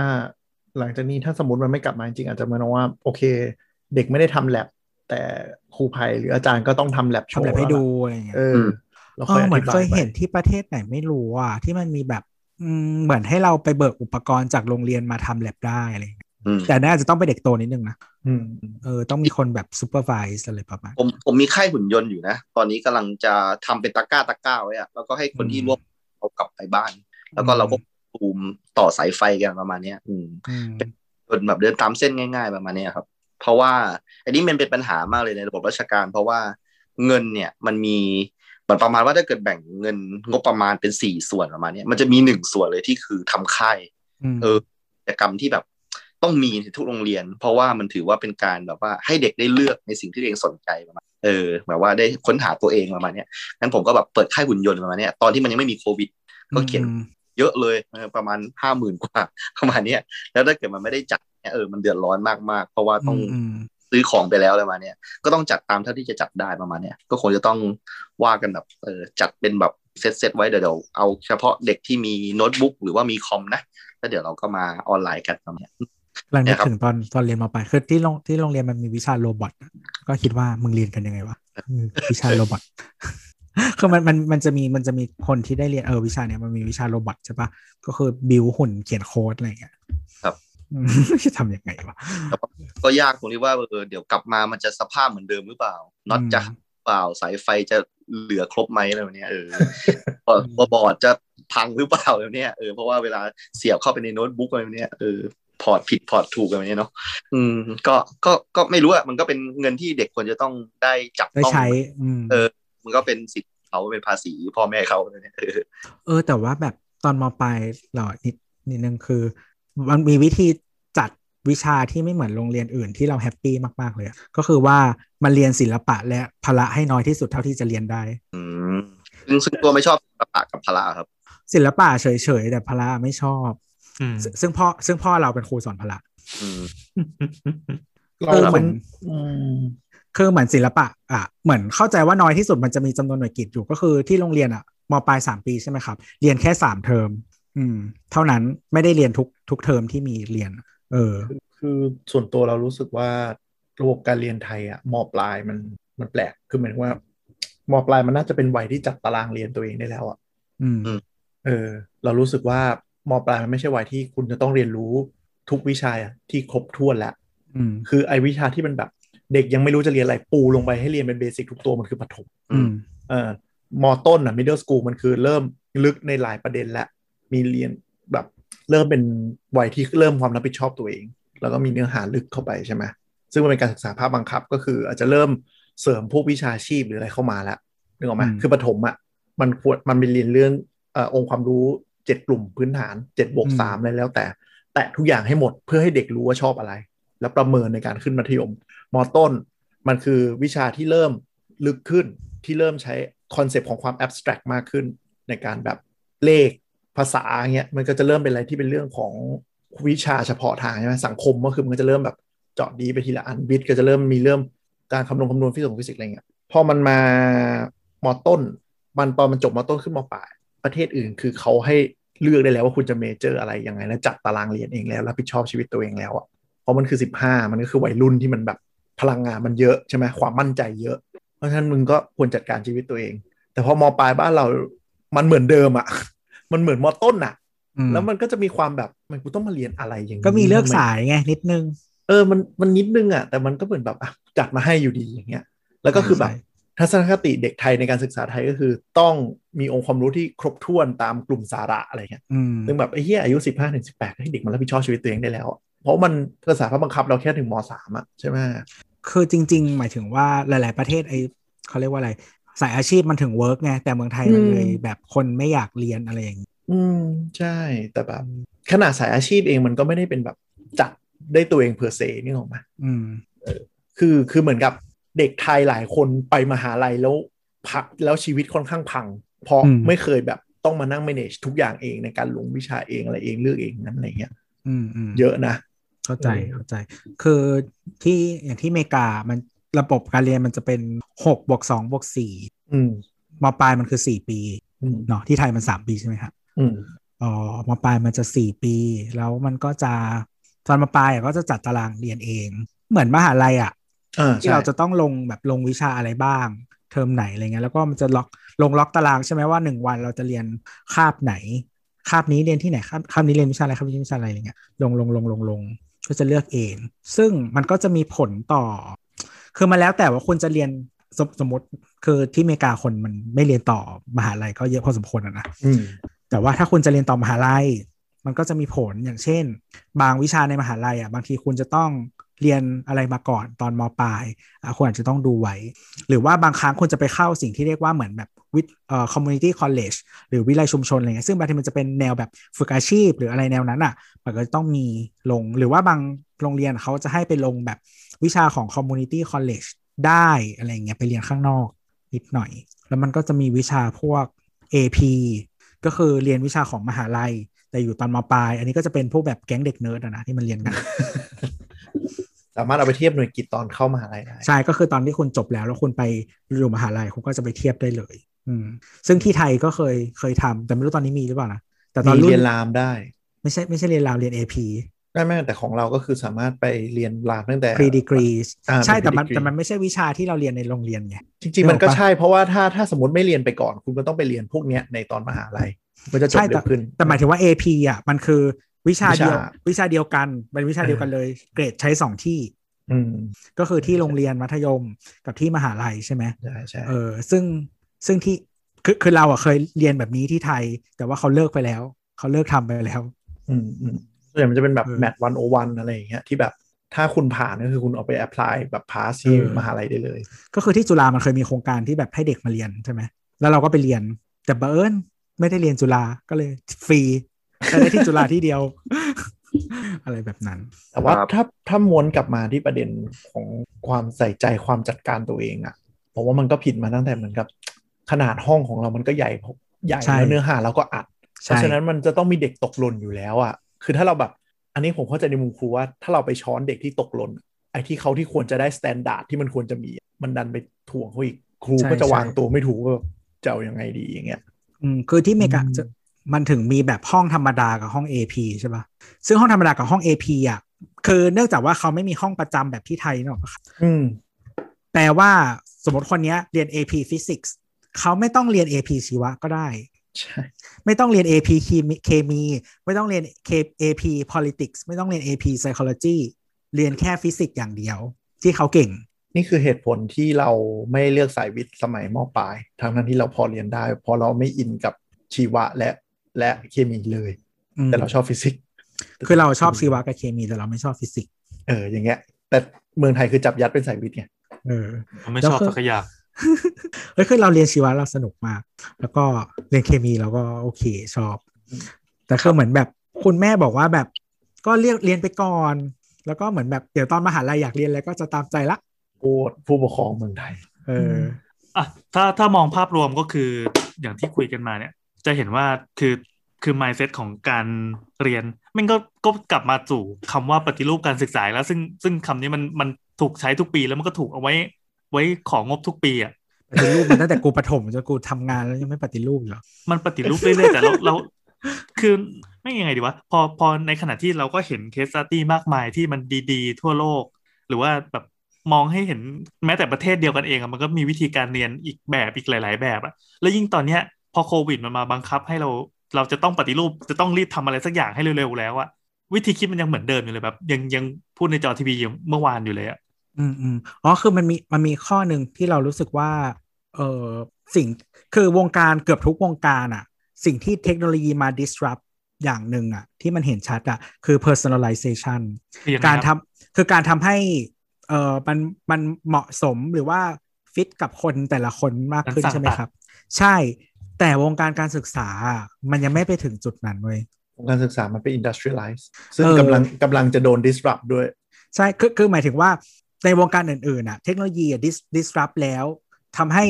หลังจากนี้ถ้าสมมติมันไม่กลับมาจริงๆอาจจะมองว่า โอเค เด็กไม่ได้ทำแลบแต่ครูไผ่หรืออาจารย์ก็ต้องทำแล้วโชทำว์แลบให้ดูล่ะอะไรอย่างเงี้ยเออแล้วค่อยอธิบายเออเหมือนอนธิบาเคยไปเห็นที่ประเทศไหนไม่รู้อะที่มันมีแบบอืมเหมือนให้เราไปเบิกอุปกรณ์จากโรงเรียนมาทำแลบได้อะไรอย่างเงี้ยอืมแต่น่าจะต้องเป็นเด็กโตนิดนึงนะอืมเออ ต้องมีคนแบบ supervise อะไรประมาณ ผมผมมีค่ายหุ่นยนต์อยู่นะ ตอนนี้กำลังจะทำเป็นตะกร้าตะกร้าไว้อะแล้วก็ให้คนที่อืมร่วมเอากลับไปบ้าน แล้วก็เราก็ ปูมต่อสายไฟกันประมาณเนี้ยอืมอืมเป็นแบบเดินตามเส้นง่าย ๆ ประมาณเนี้ยครับ เพราะว่าอันนี้มันเป็นปัญหามากเลยในระบบราชการ เพราะว่าเงินเนี่ยมันมีเหมือนประมาณว่าถ้าเกิดแบ่งเงินงบประมาณเป็นสี่ส่วนประมาณเนี้ยมันจะมีหนึ่งส่วนเลยที่คือทำค่ายมเออกิจกรรมที่แบบต้องมีในทุกโรงเรียน เพราะว่ามันถือว่าเป็นการแบบว่าให้เด็กได้เลือกในสิ่งที่ตัวเองสนใจประมาณเออแบบว่าได้ค้นหาตัวเองประมาณเนี้ยงั้นผมก็แบบเปิดค่ายหุ่นยนต์ประมาณเนี้ยตอนที่มันยังไม่มีโควิด ก็เขียนอืม เยอะเลยเออประมาณห้าหมื่นกว่าประมาณเนี้ยแล้วถ้าเกิดมันไม่ได้จัดเนี่ยเออมันเดือดร้อนมากๆ เพราะว่าต้องอืมซื้อของไปแล้วอะไรประมาณเนี้ยก็ต้องจัดตามเท่าที่จะจัดได้ประมาณเนี้ยก็คงจะต้องว่ากันแบบเออจัดเป็นแบบเซตเซตไว้เดี๋ยวเดี๋ยวเอาเฉพาะเด็กที่มีโน้ตบุ๊กหรือว่ามีคอมนะแล้วเดี๋ยวเราก็มาออนไลน์กันประมาณเนี้ยหลังเนี่นึกยครับถึงตอนตอนเรียนมาปลายคือที่โรงที่โรงเรียนมันมีวิชาโรบอทอะก็คิดว่ามึงเรียนกันยังไงวะอืมวิชา robot คือมันมันมันจะมีมันจะมีคนที่ได้เรียนเออวิชาเนี้ยมันมีวิชา robot ใช่ปะก็คือบิวหุ่นเขียนโค้ดอะไรอย่างเงี้ยครับอืมจะทำยังไงวะก็ยากตรงที่ว่าเออเดี๋ยวกลับมามันจะสภาพเหมือนเดิมหรือเปล่าน็อตจะเปล่าสายไฟจะเหลือครบไหมอะไรแบบเนี้ยเออเอ่อบอร์ดจะพังหรือเปล่าแบบเนี้ยเออเพราะว่าเวลาเสียบเข้าไปในโน้ตบุ๊กอะไรแบบเนี้ยเออพอร์ตผิดพอร์ตถูกอะไรแบบเนี้ยเนาะ อืม ก็ ก็ ก็ไม่รู้อะมันก็เป็นเงินที่เด็กควรจะต้องได้จับได้ต้องใช้อืมเออ มันก็เป็นสิทธิ์เเขาเป็นภาษีพ่อแม่เขาเนี่ยเออเออ แต่ว่าแบบตอนมปลายเหรอนิดนิดนึงคือ มันมีวิธีจัดวิชาที่ไม่เหมือนโรงเรียนอื่นที่เรา happy มาก ๆ เลยอะก็คือว่ามันเรียนศิลปะและพละให้น้อยที่สุดเท่าที่จะเรียนได้ อืมซึ่งซึ่งตัวไม่ชอบศิลปะกับพละครับ ศิลปะเฉยๆแต่พละไม่ชอบอืมซึ่งซึ่งพ่อซึ่งพ่อเราเป็นครูสอนพละอืมเราคือเหมืมัอนนอืม คือเหมือนศิลปะอะเหมือนเข้าใจว่าน้อยที่สุดมันจะมีจำนวนหน่วยกิตอยู่ก็คือที่โรงเรียนอะมปลายสามปีใช่ไหมครับ เรียนแค่สามเทอม อืม เท่านั้นไม่ได้เรียนทุกทุกเทอมที่มีเรียน เออ คือส่วนตัวเรารู้สึกว่าระบบการเรียนไทยอะมปลายมันมันแปลกคือเหมือนว่ามปลายมันน่าจะเป็นวัยที่จัดตารางเรียนตัวเองได้แล้วอะอืม เออ เรารู้สึกว่ามปลายมันไม่ใช่วัยที่คุณจะต้องเรียนรู้ทุกวิชาที่ครบถ้วนแล้วอืมคือไอวิชาที่มันแบบ เด็กยังไม่รู้จะเรียนอะไรปูลงไปให้เรียนเป็นเบสิกทุกตัวมันคือประถมอืมเอ่อมอต้นอะ middle school มันคือเริ่มลึกในหลายประเด็นแล้วมีเรียนแบบเริ่มเป็นวัยที่เริ่มความรับผิดชอบตัวเอง แล้วก็มีเนื้อหาลึกเข้าไปใช่ไหมซึ่งมันเป็นการศึกษาภาคบังคับก็คือ อาจจะเริ่มเสริมพวกวิชาชีพหรืออะไรเข้ามาแล้วนึกออกไหมอืมคือประถมอะมันควรมันเป็นเรียนเรื่องเอ่อองค์ความรู้เจ็ดกลุ่มพื้นฐานเจ็ดบวกสามอะไรแล้วแต่ แตะทุกอย่างให้หมดเพื่อให้เด็กรู้ว่าชอบอะไร แล้วประเมินในการขึ้นมัธยมมต้น มันคือวิชาที่เริ่มลึกขึ้นที่เริ่มใช้คอนเซปต์ของความ abstract มากขึ้น ในการแบบเลขภาษาเงี้ยมันก็จะเริ่มเป็นอะไรที่เป็นเรื่องของวิชาเฉพาะทางใช่ไหมสังคมก็คือมันก็จะเริ่มแบบเจาะดีไปทีละอันวิทย์ก็จะเริ่มมีเริ่มการคำนวณคำนวณฟิสิกส์ฟิสิกส์อะไรเงี้ยพอมันมามต้น มันตอนมันจบมต้นขึ้นมปลายประเทศอื่นคือเขาให้เลือกได้แล้วว่าคุณจะ major อะไรยังไงแล้วจัดตารางเรียนเองแล้วรับผิดชอบชีวิตตัวเองแล้วอะ เพราะมันคือ15มันก็คือวัยรุ่นที่มันแบบพลังงานมันเยอะใช่ไหมความมั่นใจเยอะ เพราะฉะนั้นมึงก็ควรจัดการชีวิตตัวเอง แต่พอมปลายบ้านเรามันเหมือนเดิมอะ มันเหมือนมต้นอะอืมแล้วมันก็จะมีความแบบมันกูต้องมาเรียนอะไรอย่างนี้ก็มีเลือกทำไสายไงนิดนึง เออมันมันนิดนึงอะ แต่มันก็เหมือนแบบอะจัดมาให้อยู่ดีอย่างเงี้ย แล้วก็คือแบบใช่ทัศนคติเด็กไทยในการศึกษาไทยก็คือ ต้องมีองค์ความรู้ที่ครบถ้วนตามกลุ่มสาระอะไรเงี้ยอืมซึ่งแบบไอ้เหี้ยอายุสิบห้าถึงสิบแปดให้เด็กมันรับผิดชอบชีวิตตัวเองได้แล้วอะ เพราะมันภาษาพระบังคับเราแค่ถึงมสามอะใช่ไหมคือจริง ๆ หมายถึงว่าหลาย ๆ ประเทศไอเขาเรียกว่าอะไรสายอาชีพมันถึงเวิร์กไงแต่เมืองไทยมันเลยแบบคนไม่อยากเรียนอะไรอย่างนี้อืมใช่แต่แบบขนาดสายอาชีพเองมันก็ไม่ได้เป็นแบบจัดได้ตัวเองเพอร์เซนี่หรอกไหมอืมคือคือเหมือนกับเด็กไทยหลายคนไปมหาลัยแล้วพักแล้วชีวิตค่อนข้างพัง เพราะอืมไม่เคยแบบต้องมานั่ง manage ทุกอย่างเองในการลงวิชาเองอะไรเองเลือกเองนั้นอะไรเงี้ยอืมอืมเยอะนะ เข้าใจเออเข้าใจ คือที่อย่างที่อเมริกามันระบบการเรียนมันจะเป็นหกบวกสองบวกสี่อืมมปลายมันคือสี่ปีอืมเนาะที่ไทยมันสามปีใช่ไหมครับอืมอ๋อมปลายมันจะสี่ปี แล้วมันก็จะตอนมปลายอะก็จะจัดตารางเรียนเอง เหมือนมหาลัยอะอ่าที่ใช่เราจะต้องลงแบบลงวิชาอะไรบ้าง เทอมไหนอะไรเงี้ยแล้วก็มันจะล็อกลงล็อกตารางใช่ไหมว่าหนึ่งวันเราจะเรียนคาบไหนคาบนี้เรียนที่ไหนคาบคาบนี้เรียนวิชาอะไรคาบนี้วิชาอะไรอะไรเงี้ยลงลงลงลงลง ก็จะเลือกเอง ซึ่งมันก็จะมีผลต่อ คือมันแล้วแต่ว่าคุณจะเรียนสมสมมติคือที่อเมริกาคนมันไม่เรียนต่อมหาลัยก็เยอะพอสมควรอะนะอืมแต่ว่าถ้าคุณจะเรียนต่อมหาลัย มันก็จะมีผลอย่างเช่น บางวิชาในมหาลัยอะบางทีคุณจะต้องเรียนอะไรมาก่อนตอนมปลายอะคุณอาจจะต้องดูไว้ หรือว่าบางครั้งคุณจะไปเข้าสิ่งที่เรียกว่าเหมือนแบบ วิเอ่อ community college หรือวิทยาลัยชุมชนอะไรเงี้ยซึ่งบางทีมันจะเป็นแนวแบบฝึกอาชีพ หรืออะไรแนวนั้นอะ มันก็จะต้องมีลงหรือว่าบางโรงเรียนเขาจะให้ไปลงแบบวิชาของ community college ได้อะไรเงี้ยไปเรียนข้างนอกนิดหน่อย แล้วมันก็จะมีวิชาพวก AP ก็คือเรียนวิชาของมหาลัย แต่อยู่ตอนมปลาย อันนี้ก็จะเป็นพวกแบบแก๊งเด็กเนิร์ดอะนะที่มันเรียนกันสามารถเอาไปเทียบหน่วยกิจตอนเข้ามหาลัยได้ ใช่ ก็คือตอนที่คุณจบแล้วแล้วคุณไปอยู่มหาลัยคุณก็จะไปเทียบได้เลย อืม ซึ่งที่ไทยก็เคยเคยทำแต่ไม่รู้ตอนนี้มีหรือเปล่านะแต่ตอนมีรุ่เรียนนรามได้ ไม่ใช่ไม่ใช่เรียนราวเรียน AP ได้ไหมแต่ของเราก็คือสามารถไปเรียนรามตั้งแต่ pre degrees อ่าใช่เป็นแต่มัน pre-degree แต่มันไม่ใช่วิชาที่เราเรียนในโรงเรียนไงจริงๆมันก็นึกออกปะใช่เพราะว่าถ้าถ้าสมมติไม่เรียนไปก่อน คุณก็ต้องไปเรียนพวกเนี้ยในตอนมหาลัยมันจะจบใช่เร็แต่วขึ้น แต่หมายถึงว่า AP อะมันคือวิชาเดียววิชาวิชาเดียวกันเป็นวิชาเดียวกันเลย เกรดใช้สองที่อืมก็คือที่โรงเรียนมัธยมกับที่มหาลัยใช่ไหมใช่ใช่เออซึ่ง ซึ่งที่คือคือเราอะเคยเรียนแบบนี้ที่ไทย แต่ว่าเขาเลิกไปแล้ว เขาเลิกทำไปแล้ว อืมอืมส่วนใหญ่มันจะเป็นแบบเออแมทวันโอวันอะไรอย่างเงี้ยที่แบบถ้าคุณผ่านก็คือคุณเอาไปแอพพลายแบบพาสที่เออมหาลัยได้เลย ก็คือที่จุฬามันเคยมีโครงการที่แบบให้เด็กมาเรียนใช่ไหมแล้วเราก็ไปเรียน แต่บังเอิญไม่ได้เรียนจุฬาก็เลยฟรีใช้ได้ที่จุฬาที่เดียว อะไรแบบนั้น แต่ว่าครับถ้าถ้าม้วนกลับมาที่ประเด็นของความใส่ใจความจัดการตัวเองอะผมว่ามันก็ผิดมาตั้งแต่เหมือนกับ ขนาดห้องของเรามันก็ใหญ่พอใหญ่ใช่แล้วเนื้อหาเราก็อัด เพใช่ราะฉะนั้นมันจะต้องมีเด็กตกหล่นอยู่แล้วอะคือถ้าเราแบบ อันนี้ผมเข้าใจในมุมครูว่า ถ้าเราไปช้อนเด็กที่ตกหล่นไอ้ที่เขาที่ควรจะได้ standard ที่มันควรจะมี มันดันไปถ่วงเขาอีกครูก็จะวางตัวไม่ถูกว่าแบบจะเอายังไงดีอย่างเงี้ย อืมคือที่อเมริกาอืมจะมันถึงมีแบบห้องธรรมดากับห้อง AP ใช่ปะซึ่งห้องธรรมดากับห้อง AP อะ คือเนื่องจากว่าเขาไม่มีห้องประจำแบบที่ไทยเนกอะอืมแปลว่าสมมติคนเนี้ยเรียน AP Physics เขาไม่ต้องเรียน AP ชีวะก็ได้ใช่ไม่ต้องเรียน AP เคมีเคมีไม่ต้องเรียน K- AP Politics ไม่ต้องเรียน AP Psychology เรียนแค่ฟิสิกส์อย่างเดียว ที่เขาเก่ง นี่คือเหตุผลที่เราไม่เลือกสายวิทย์สมัยมปลายทั้งนั้นที่เราพอเรียนได้เพราะเราไม่อินกับชีวะและและเคมีเลยอืมแต่เราชอบฟิสิกส์คือเราชอบชีวะกับเคมีแต่เราไม่ชอบฟิสิกส์เอออย่างเงี้ย แต่เมืองไทยคือจับยัดเป็นสายวิทย์ไงเออผมไม่แล้วชอบก็สักอย่าง เฮ้ยคือเราเรียนชีวะเราสนุกมาก แล้วก็เรียนเคมีเราก็โอเคชอบ แต่คือเหมือนแบบคุณแม่บอกว่าแบบก็เรียกเรียนไปก่อน แล้วก็เหมือนแบบเดี๋ยวตอนมหาลัยอยากเรียนอะไรก็จะตามใจละโอ้ผู้ปกครองเมืองไทย เอออะถ้าถ้ามองภาพรวมก็คืออย่างที่คุยกันมาเนี่ย จะเห็นว่าคือคือ mindset ของการเรียน มันก็ก็กลับมาสู่คำว่าปฏิรูปการศึกษาอีกแล้ว ซึ่งซึ่งคำนี้มันมันถูกใช้ทุกปีแล้วมันก็ถูกเอาไว้ ไว้ของงบทุกปีอะปฏิรูปมันตั้งแต่กูประถมจนกูทำงานแล้วยังไม่ปฏิรูปอีกเหรอมันปฏิรูปเรื่อยๆแต่เราเราคือไม่ยังไงดีวะพอพอในขณะที่เราก็เห็นเคสสตี้มากมายที่มันดีๆ ทั่วโลก หรือว่าแบบมองให้เห็นแม้แต่ประเทศเดียวกันเองอะมันก็มีวิธีการเรียนอีกแบบอีกหลาย ๆ แบบอะแล้วยิ่งตอนเนี้ยพอโควิดมันมาบังคับให้เราเราจะต้องปฏิรูปจะต้องรีบทำอะไรสักอย่างให้เร็วๆแล้วอะวิธีคิดมันยังเหมือนเดิมอยู่เลยแบบ ยังยังพูดในจอทีวีอย่างเมื่อวานอยู่เลยอะ อืมอืมอ๋อคือมันมีมันมีข้อหนึ่งที่เรารู้สึกว่า เออสิ่งคือวงการเกือบทุกวงการอะสิ่งที่เทคโนโลยีมา disrupt อย่างหนึ่งอะที่มันเห็นชัดอะคือ personalization คือยังไงการคทำรับคือการทำให้เออมันมันเหมาะสมหรือว่าฟิตกับคนแต่ละคนมากขึ้นใช่ไหมครับ ใช่แต่วงการการศึกษาอะมันยังไม่ไปถึงจุดนั้นเว้ยวงการศึกษามันเป็น industrialize ซึ่งเออกำลังกำลังจะโดน disrupt ด้วย ใช่คือคือหมายถึงว่า ในวงการอื่นๆน่ะเทคโนโลยีอะ dis disrupt แล้วทำให้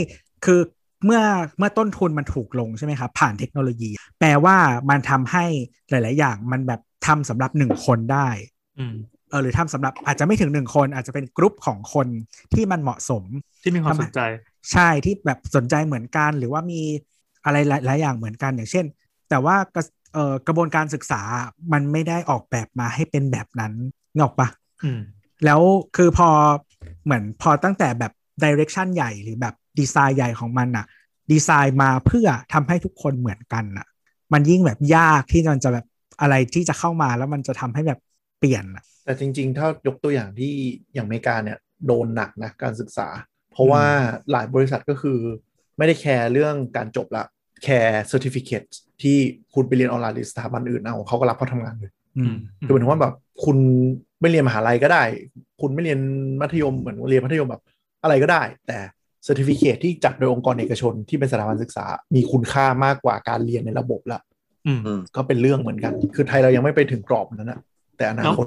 คือเมื่อเมื่อต้นทุนมันถูกลงใช่ไหมครับ ผ่านเทคโนโลยี แปลว่ามันทำให้หลาย ๆ อย่างมันแบบทำสำหรับหนึ่งคนได้อืมเออหรือทำสำหรับอาจจะไม่ถึงหนึ่งคน อาจจะเป็นกรุ๊ปของคนที่มันเหมาะสมที่มีความทำไมสนใจ ใช่ที่แบบสนใจเหมือนกัน หรือว่ามีอะไรหลาย ๆ อย่างเหมือนกันอย่างเช่น แต่ว่ากระเอ่อกระบวนการศึกษามันไม่ได้ออกแบบมาให้เป็นแบบนั้นนึกออกปะอืม แล้วคือพอเหมือนพอตั้งแต่แบบดิเรกชันใหญ่หรือแบบดีไซน์ใหญ่ของมันอะดีไซน์มาเพื่อทำให้ทุกคนเหมือนกันอะมันยิ่งแบบยากที่มันจะแบบอะไรที่จะเข้ามาแล้วมันจะทำให้แบบเปลี่ยนอะแต่จริงๆ ถ้ายกตัวอย่างที่อย่างอเมริกาเนี่ยโดนหนักนะการศึกษา เพราะว่าหลายบริษัทก็คือไม่ได้แคร์เรื่องการจบละแคร์ certificate ที่คุณไปเรียนออนไลน์หรือสถาบันอื่นเอาเขาก็รับเขาทำงานเลยอืมคือหมายถึงว่าแบบคุณ ไม่เรียนมหาลัยก็ได้ คุณไม่เรียนมัธยมเหมือนเรียนมัธยมแบบอะไรก็ได้ แต่ certificate ที่จัดโดยองค์กรเอกชนที่เป็นสถาบันศึกษา มีคุณค่ามากกว่าการเรียนในระบบละอืมอืมก็เป็นเรื่องเหมือนกัน คือไทยเรายังไม่ไปถึงกรอบนั้นนะแต่อนาคต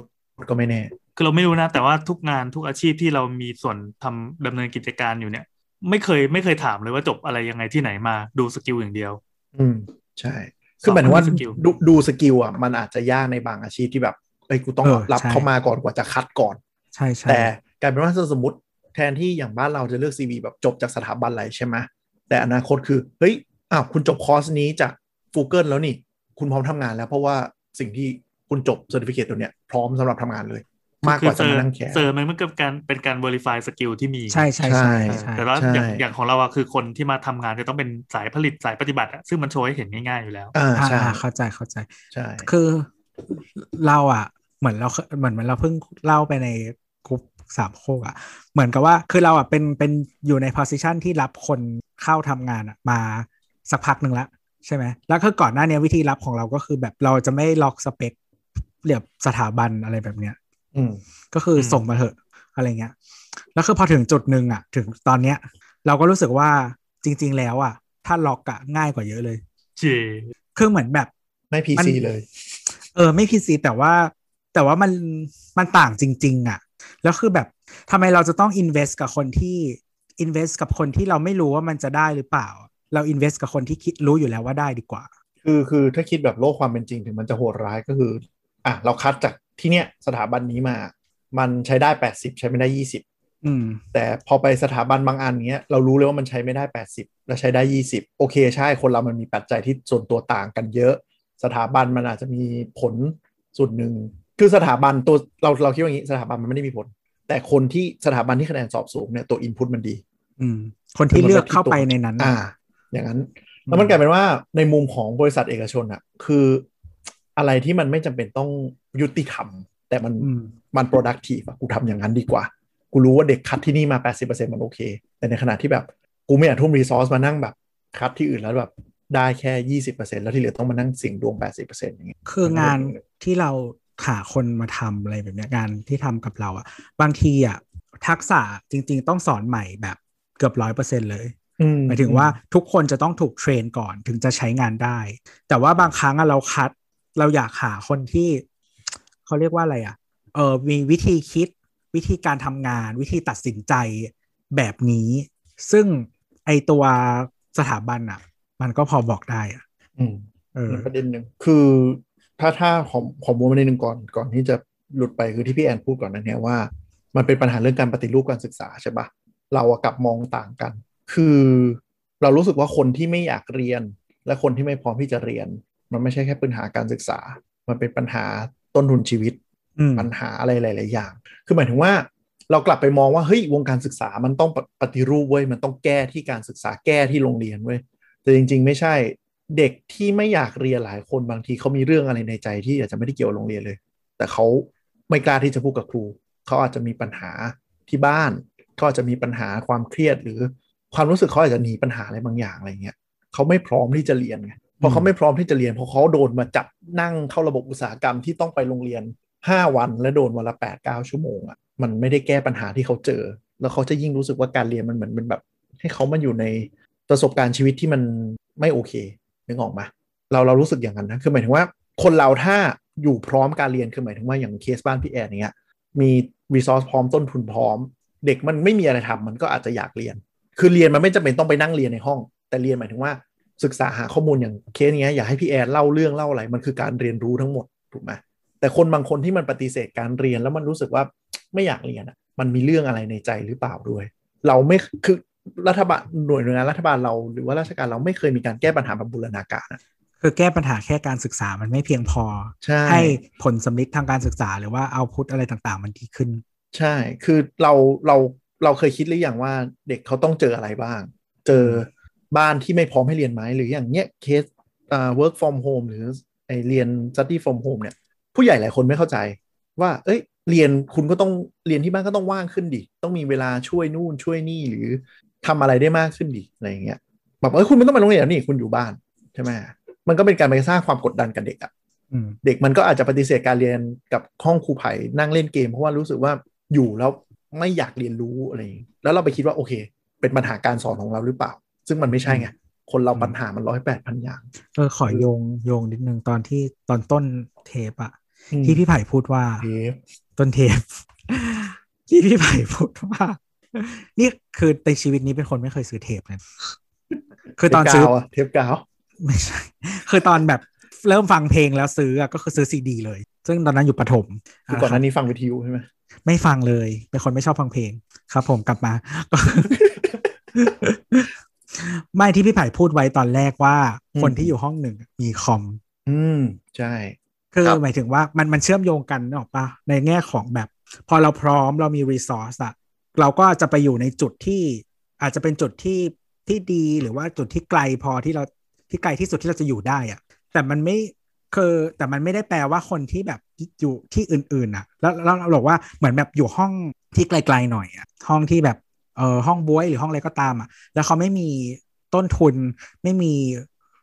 ก็ไม่แน่ คือเราไม่รู้นะ แต่ว่าทุกงานทุกอาชีพที่เรามีส่วนทำดำเนินกิจการอยู่เนี่ย ไม่เคยไม่เคยถามเลยว่าจบอะไรยังไงที่ไหนมาดู skill อย่างเดียว อืมใช่ คือหมายถึงว่าสอบมันมีสกิลดูดู skill อะมันอาจจะยากในบางอาชีพที่แบบ เอ้ยกูต้องเออรับใช่เข้ามาก่อนกว่าจะคัดก่อน ใช่ใช่แต่กลายเป็นว่าถ้าสมมติแทนที่อย่างบ้านเราจะเลือก CV แบบจบจากสถาบันอะไรใช่ไหมแต่อนาคตคือเฮ้ยอ้าวคุณจบคอร์สนี้จาก Google แล้วนี่ คุณพร้อมทำงานแล้ว เพราะว่าสิ่งที่คุณจบ certificate ตัวเนี้ยพร้อมสำหรับทำงานเลย มากกว่าจะมานั่งแคร์ cer มันก็การเป็นการ verify skill ที่มี ใช่ใช่ใช่ใช่ใช่แต่ว่าใช่อย่างอย่างของเราอะคือคนที่มาทำงานจะต้องเป็นสายผลิตสายปฏิบัติอะซึ่งมันโชว์ให้เห็นง่ายๆอยู่แล้วอ่าอ่าใช่อ่าเข้าใจเข้าใจใช่คือเราอะ เหมือนเราเคเหมือนเหมือนเราเพิ่งเล่าไปในกลุ่มสามโคกอะ เหมือนกับว่าคือเราอะเป็นเป็นอยู่ใน position ที่รับคนเข้าทำงานอะมาสักพักหนึ่งละใช่ไหมแล้วคือก่อนหน้านี้วิธีรับของเราก็คือแบบเราจะไม่ล็อกสเปคเรียบสถาบันอะไรแบบเนี้ยอืมก็คืออมส่งมาเถอะอะไรเงี้ย แล้วคือพอถึงจุดหนึ่งอะ ถึงตอนเนี้ย เราก็รู้สึกว่าจริง ๆ แล้วอะ ถ้าล็อกอะง่ายกว่าเยอะเลยเจคือเหมือนแบบไม่พีมันซีเลย เออ ไม่พีซีแต่ว่า แต่ว่ามันมันต่างจริง ๆอะ แล้วคือแบบทำไมเราจะต้อง invest กับคนที่ invest กับคนที่เราไม่รู้ว่ามันจะได้หรือเปล่า เรา invest กับคนที่คิดรู้อยู่แล้วว่าได้ดีกว่า คือคือถ้าคิดแบบโลกความเป็นจริงถึงมันจะโหดร้ายก็คืออะเราคัดจากที่เนี้ยสถาบันนี้มา มันใช้ได้80ใช้ไม่ได้20อืมแต่พอไปสถาบันบางอันเนี้ยเรารู้เลยว่ามันใช้ไม่ได้ 80 แล้วใช้ได้ 20 โอเคใช่คนเรามันมีปัจจัยที่ส่วนตัวต่างกันเยอะ สถาบันมันอาจจะมีผลส่วนหนึ่ง คือสถาบันตัวเราเราคิดว่าอย่างนี้สถาบันมันไม่ได้มีผล แต่คนที่สถาบันที่คะแนนสอบสูงเนี่ยตัวอินพุตมันดี อืม คนที่เลือกเข้าไปในนั้น อ่า อย่างนั้น แล้วมันกลายเป็นว่าในมุมของบริษัทเอกชนอะคืออะไรที่มันไม่จำเป็นต้องยุติธรรม แต่มันอืมมัน productive อะกูทำอย่างนั้นดีกว่า กูรู้ว่าเด็กคัดที่นี่มา 80%มันโอเค แต่ในขณะที่แบบกูไม่อยากทุ่มรีซอสมานั่งแบบคัดที่อื่นแล้วแบบได้แค่20%แล้วที่เหลือต้องมานั่งเสี่ยงดวง80%อย่างเงี้ยคืองานที่เรา หาคนมาทำอะไรแบบเนี้ยงานที่ทำกับเราอะบางทีอะทักษะจริง ๆ ต้องสอนใหม่แบบเกือบร้อยเปอร์เซ็นเลยอืหมายถึงว่าทุกคนจะต้องถูกเทรนก่อนถึงจะใช้งานได้ แต่ว่าบางครั้งอะเราคัดเราอยากหาคนที่เขาเรียกว่าอะไรอะเออมีวิธีคิดวิธีการทำงานวิธีตัดสินใจแบบนี้ ซึ่งไอตัวสถาบันอะมันก็พอบอกได้อะอืมเออประเด็นหนึ่งคือ ถ้าถ้าของของมูลประเด็นหนึ่งก่อนก่อนที่จะหลุดไปคือที่พี่แอนพูดก่อนนั้นเนี่ยว่า มันเป็นปัญหาเรื่องการปฏิรูปการศึกษาใช่ปะเราอะกลับมองต่างกัน คือเรารู้สึกว่าคนที่ไม่อยากเรียน และคนที่ไม่พร้อมที่จะเรียน มันไม่ใช่แค่ปัญหาการศึกษา มันเป็นปัญหาต้นทุนชีวิตอืมปัญหาอะไรหลาย ๆ อย่าง คือหมายถึงว่าเรากลับไปมองว่าเฮ้ยวงการศึกษามันต้องปปฏิรูปเว้ยมันต้องแก้ที่การศึกษาแก้ที่โรงเรียนเว้ยแต่จริง ๆ ไม่ใช่ เด็กที่ไม่อยากเรียนหลายคนบางทีเขามีเรื่องอะไรในใจที่อาจจะไม่ได้เกี่ยวโรงเรียนเลย แต่เขาไม่กล้าที่จะพูดกับครู เขาอาจจะมีปัญหาที่บ้านเขาอาจจะมีปัญหาความเครียดหรือความรู้สึกเขาอาจจะหนีปัญหาอะไรบางอย่างอะไรเงี้ยเขาไม่พร้อมที่จะเรียนไงพอเขาไม่พร้อมที่จะเรียนเพราะเขาโดนมาจับนั่งเข้าระบบอุตสาหกรรมที่ต้องไปโรงเรียน 5 วันและโดนวันละ8ปดเชั่วโมงอะ่ะมันไม่ได้แก้ปัญหาที่เขาเจอ แล้วเขาจะยิ่งรู้สึกว่าการเรียนมันเหมือนเป็นแบบ ให้เขามาอยู่ในประสบการณ์ชีวิตที่มันไม่โอเค นึกออกไหมเราเรารู้สึกอย่างนั้นนะคือหมายถึงว่าคนเราถ้าอยู่พร้อมการเรียนคือหมายถึงว่าอย่างเคสบ้านพี่แอนเนี้ยมีรีซอสพร้อมต้นทุนพร้อม เด็กมันไม่มีอะไรทำมันก็อาจจะอยากเรียน คือเรียนมันไม่จำเป็นต้องไปนั่งเรียนในห้อง แต่เรียนหมายถึงว่าศึกษาหาข้อมูลอย่างเคสเนี้ยอยากให้พี่แอนเล่าเรื่องเล่าอะไรมันคือการเรียนรู้ทั้งหมดถูกไหมแต่คนบางคนที่มันปฏิเสธการเรียนแล้วมันรู้สึกว่าไม่อยากเรียนอะมันมีเรื่องอะไรในใจหรือเปล่าด้วย เราไม่คือ รัฐบาลหน่วยงานรัฐบาลเราหรือว่าราชการเราไม่เคยมีการแก้ปัญหาแบบบูรณาการอะคือแก้ปัญหาแค่การศึกษามันไม่เพียงพอใช่ให้ผลสำลิดทางการศึกษาหรือว่าเอาพุทอะไรต่างๆ มันดีขึ้น ใช่ คือเราเราเราเคยคิดหรือยังว่าเด็กเขาต้องเจออะไรบ้าง เจอบ้านที่ไม่พร้อมให้เรียนไหมหรืออย่างเนี้ยเคสอ่า work from home หรือไอเรียน study from home เนี่ย ผู้ใหญ่หลายคนไม่เข้าใจว่า เอ้ย เรียนคุณก็ต้องเรียนที่บ้านก็ต้องว่างขึ้นดิ ต้องมีเวลาช่วยนู่นช่วยนี่หรือ ทำอะไรได้มากขึ้นดิอะไรอย่างเงี้ยแบบเอ้ยคุณไม่ต้องไปโรงเรียนแล้วนี่คุณอยู่บ้านใช่ไหมมันก็เป็นการไปสร้างความกดดันกับเด็กอะอืมเด็กมันก็อาจจะปฏิเสธการเรียนกับห้องครูไผ่นั่งเล่นเกมเพราะว่ารู้สึกว่าอยู่แล้วไม่อยากเรียนรู้อะไรอย่างงี้แล้วเราไปคิดว่าโอเค เป็นปัญหาการสอนของเราหรือเปล่า ซึ่งมันไม่ใช่ไงคนเราปัญหามันร้อยแปดพันอย่างเออขอโยงโยงนิดนึงตอนที่ตอนต้นเทปอะอืมที่พี่ไผ่พูดว่าเทปต้นเทปที่พี่ไผ่พูดว่า นี่คือในชีวิตนี้เป็นคนไม่เคยซื้อเทปเลยคือตอนซื้อเทปกาวอะเทปกาวไม่ใช่คือตอนแบบเริ่มฟังเพลงแล้วซื้ออะก็คือซื้อซีดีเลย ซึ่งตอนนั้นอยู่ประถมคือก่อนหน้านี้ฟังวิทยุใช่ไหมไม่ฟังเลย เป็นคนไม่ชอบฟังเพลงครับ ผมกลับมาไม่ที่พี่ไผ่พูดไว้ตอนแรกว่า คนที่อยู่ห้องหนึ่งมีคอม อืมใช่ คือครับหมายถึงว่ามันมันเชื่อมโยงกันนึกออกปะในแง่ของแบบ พอเราพร้อมเรามีรีซอสอะ เราก็จะไปอยู่ในจุดที่อาจจะเป็นจุดที่ที่ดีหรือว่าจุดที่ไกลพอที่เราที่ไกลที่สุดที่เราจะอยู่ได้อะแต่มันไม่คือแต่มันไม่ได้แปลว่าคนที่แบบอยู่ที่อื่นๆอะแล้วแล้วเราบอกว่าเหมือนแบบอยู่ห้องที่ไกลๆหน่อยอะห้องที่แบบเออห้องบวยหรือห้องอะไรก็ตามอะ แล้วเขาไม่มีต้นทุนไม่มี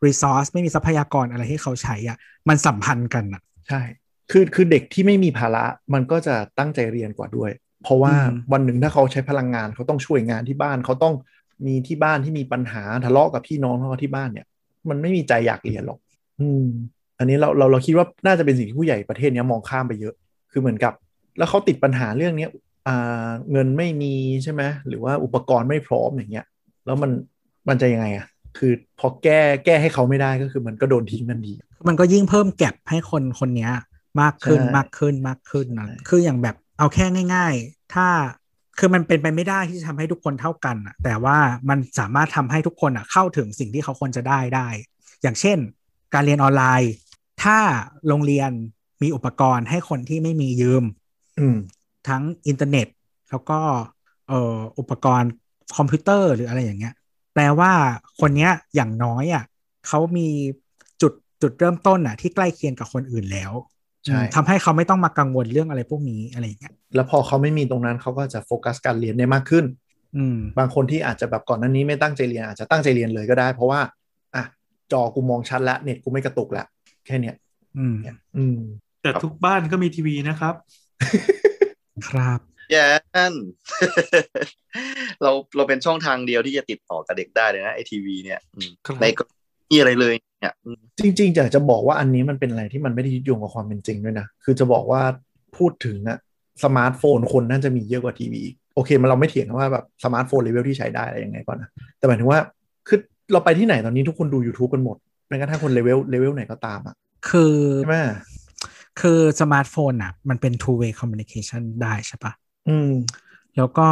รีซอสไม่มีทรัพยากรอะไรให้เขาใช้อะ มันสัมพันธ์กันอะ ใช่ คือคือเด็กที่ไม่มีภาระมันก็จะตั้งใจเรียนกว่าด้วย เพราะว่าอืมวันหนึ่งถ้าเขาใช้พลังงานเขาต้องช่วยงานที่บ้านเขาต้องมีที่บ้านที่มีปัญหาทะเลาะกับพี่น้องทะเลาะที่บ้านเนี่ย มันไม่มีใจอยากเรียนหรอก อืม อันนี้เราเราเราคิดว่าน่าจะเป็นสิ่งที่ผู้ใหญ่ประเทศเนี้ยมองข้ามไปเยอะ คือเหมือนกับ แล้วเขาติดปัญหาเรื่องเนี้ยอ่าเงินไม่มีใช่ไหมหรือว่าอุปกรณ์ไม่พร้อมอย่างเงี้ย แล้วมันมันจะยังไงอะคือพอแก้แก้ให้เขาไม่ได้ก็คือมันก็โดนทิ้งทันทีมันก็ยิ่งเพิ่มแก็บให้คนคนเนี้ยมากขึ้นใช่มากขึ้นมากขึ้นนะใช่คืออย่างแบบ เอาแค่ง่าย ๆ ถ้าคือมันเป็นไปไม่ได้ที่จะทำให้ทุกคนเท่ากันอะแต่ว่ามันสามารถทำให้ทุกคนอะเข้าถึงสิ่งที่เขาควรจะได้ได้ อย่างเช่น การเรียนออนไลน์ ถ้าโรงเรียนมีอุปกรณ์ให้คนที่ไม่มียืม อืม ทั้งอินเทอร์เน็ต แล้วก็เอ่ออุปกรณ์คอมพิวเตอร์หรืออะไรอย่างเงี้ย แปลว่าคนเนี้ยอย่างน้อยอะเขามีจุดจุดเริ่มต้นอะที่ใกล้เคียงกับคนอื่นแล้ว ใช่อืมทำให้เขาไม่ต้องมากังวลเรื่องอะไรพวกนี้อะไรอย่างเงี้ยแล้วพอเขาไม่มีตรงนั้นเขาก็จะโฟกัสการเรียนได้มากขึ้นอืมบางคนที่อาจจะแบบก่อนหน้านี้ไม่ตั้งใจเรียนอาจจะตั้งใจเรียนเลยก็ได้ เพราะว่า อะ จอกูมองชัดแล้วเน็ตกูไม่กระตุกแล้วแค่เนี้ยอืมอืม แต่ทุกบ้านก็มีทีวีนะครับ ครับแย่นเราเราเป็นช่องทางเดียวที่จะติดต่อกับเด็กได้เลยนะไอทีวีเนี่ยอืมครับในก็ มีอะไรเลยเนี่ยอืมจริงๆอยากจะบอกว่าอันนี้มันเป็นอะไรที่มันไม่ได้ยึดโยงกับความเป็นจริงด้วยนะ คือจะบอกว่าพูดถึงอะสมาร์ทโฟนคนน่าจะมีเยอะกว่าทีวีอีกโอเค มันเราไม่เถียงนะว่าแบบสมาร์ทโฟนเลเวลที่ใช้ได้อะไรยังไงก่อนนะแต่หมายถึงว่าคือเราไปที่ไหนตอนนี้ทุกคนดู YouTube กันหมดแม้กระทั่งคนเลเวลเลเวลไหนก็ตามอะคือใช่ไหมคือสมาร์ทโฟนอะมันเป็น two way communication ได้ใช่ปะอืม แล้วก็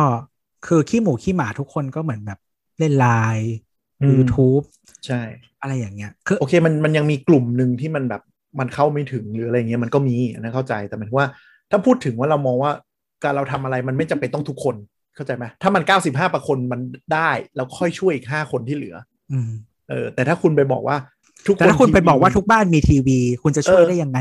คือขี้หมูขี้หมาทุกคนก็เหมือนแบบเล่นไลน์อืม YouTube ใช่ อะไรอย่างเงี้ยคือโอเคมันมันยังมีกลุ่มหนึ่งที่มันแบบมันเข้าไม่ถึงหรืออะไรเงี้ยมันก็มีอันนั้นเข้าใจแต่หมายถึงว่า ถ้าพูดถึงว่าเรามองว่าการเราทำอะไรมันไม่จำเป็นต้องทุกคนเข้าใจไหมถ้ามัน 95ประคนมันได้แล้วค่อยช่วยอีก 5 คนที่เหลือ อืมเออ แต่ถ้าคุณไปบอกว่าทุกแต่ถ้าคุณไปบอกว่าทุกทีบ้านมีทีวี คุณจะช่วยเออได้ยังไง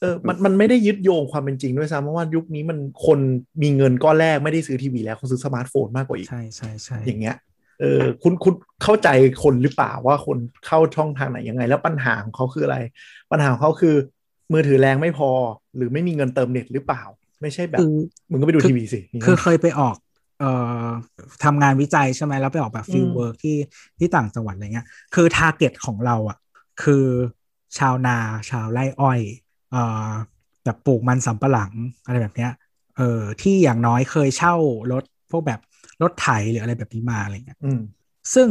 เออมันมันไม่ได้ยึดโยงความเป็นจริงด้วยซ้ำเพราะว่ายุคนี้มันคนมีเงินก้อนแรกไม่ได้ซื้อทีวีแล้วเขาซื้อสมาร์ทโฟนมากกว่าอีก ใช่ใช่ใช่อย่างเงี้ย เออคุณคุณเข้าใจคนหรือเปล่าว่าคนเข้าช่องทางไหนยังไง แล้วปัญหาของเขาคืออะไร ปัญหาของเขาคือ มือถือแรงไม่พอ หรือไม่มีเงินเติมเน็ตหรือเปล่า ไม่ใช่แบบคือมึงก็ไปดูคือทีวีสิย่างเงี้ยคือเคยไปออกเอ่อทำงานวิจัยใช่ไหมแล้วไปออกแบบ field อืม work ที่ที่ต่างจังหวัดอะไรเงี้ยคือ target ของเราอะ คือชาวนาชาวไร่อ้อยเอ่อแบบปลูกมันสำปะหลังอะไรแบบเนี้ยเออที่อย่างน้อยเคยเช่ารถพวกแบบ รถไถหรืออะไรแบบนี้มาอะไรเงี้ยอืมซึ่ง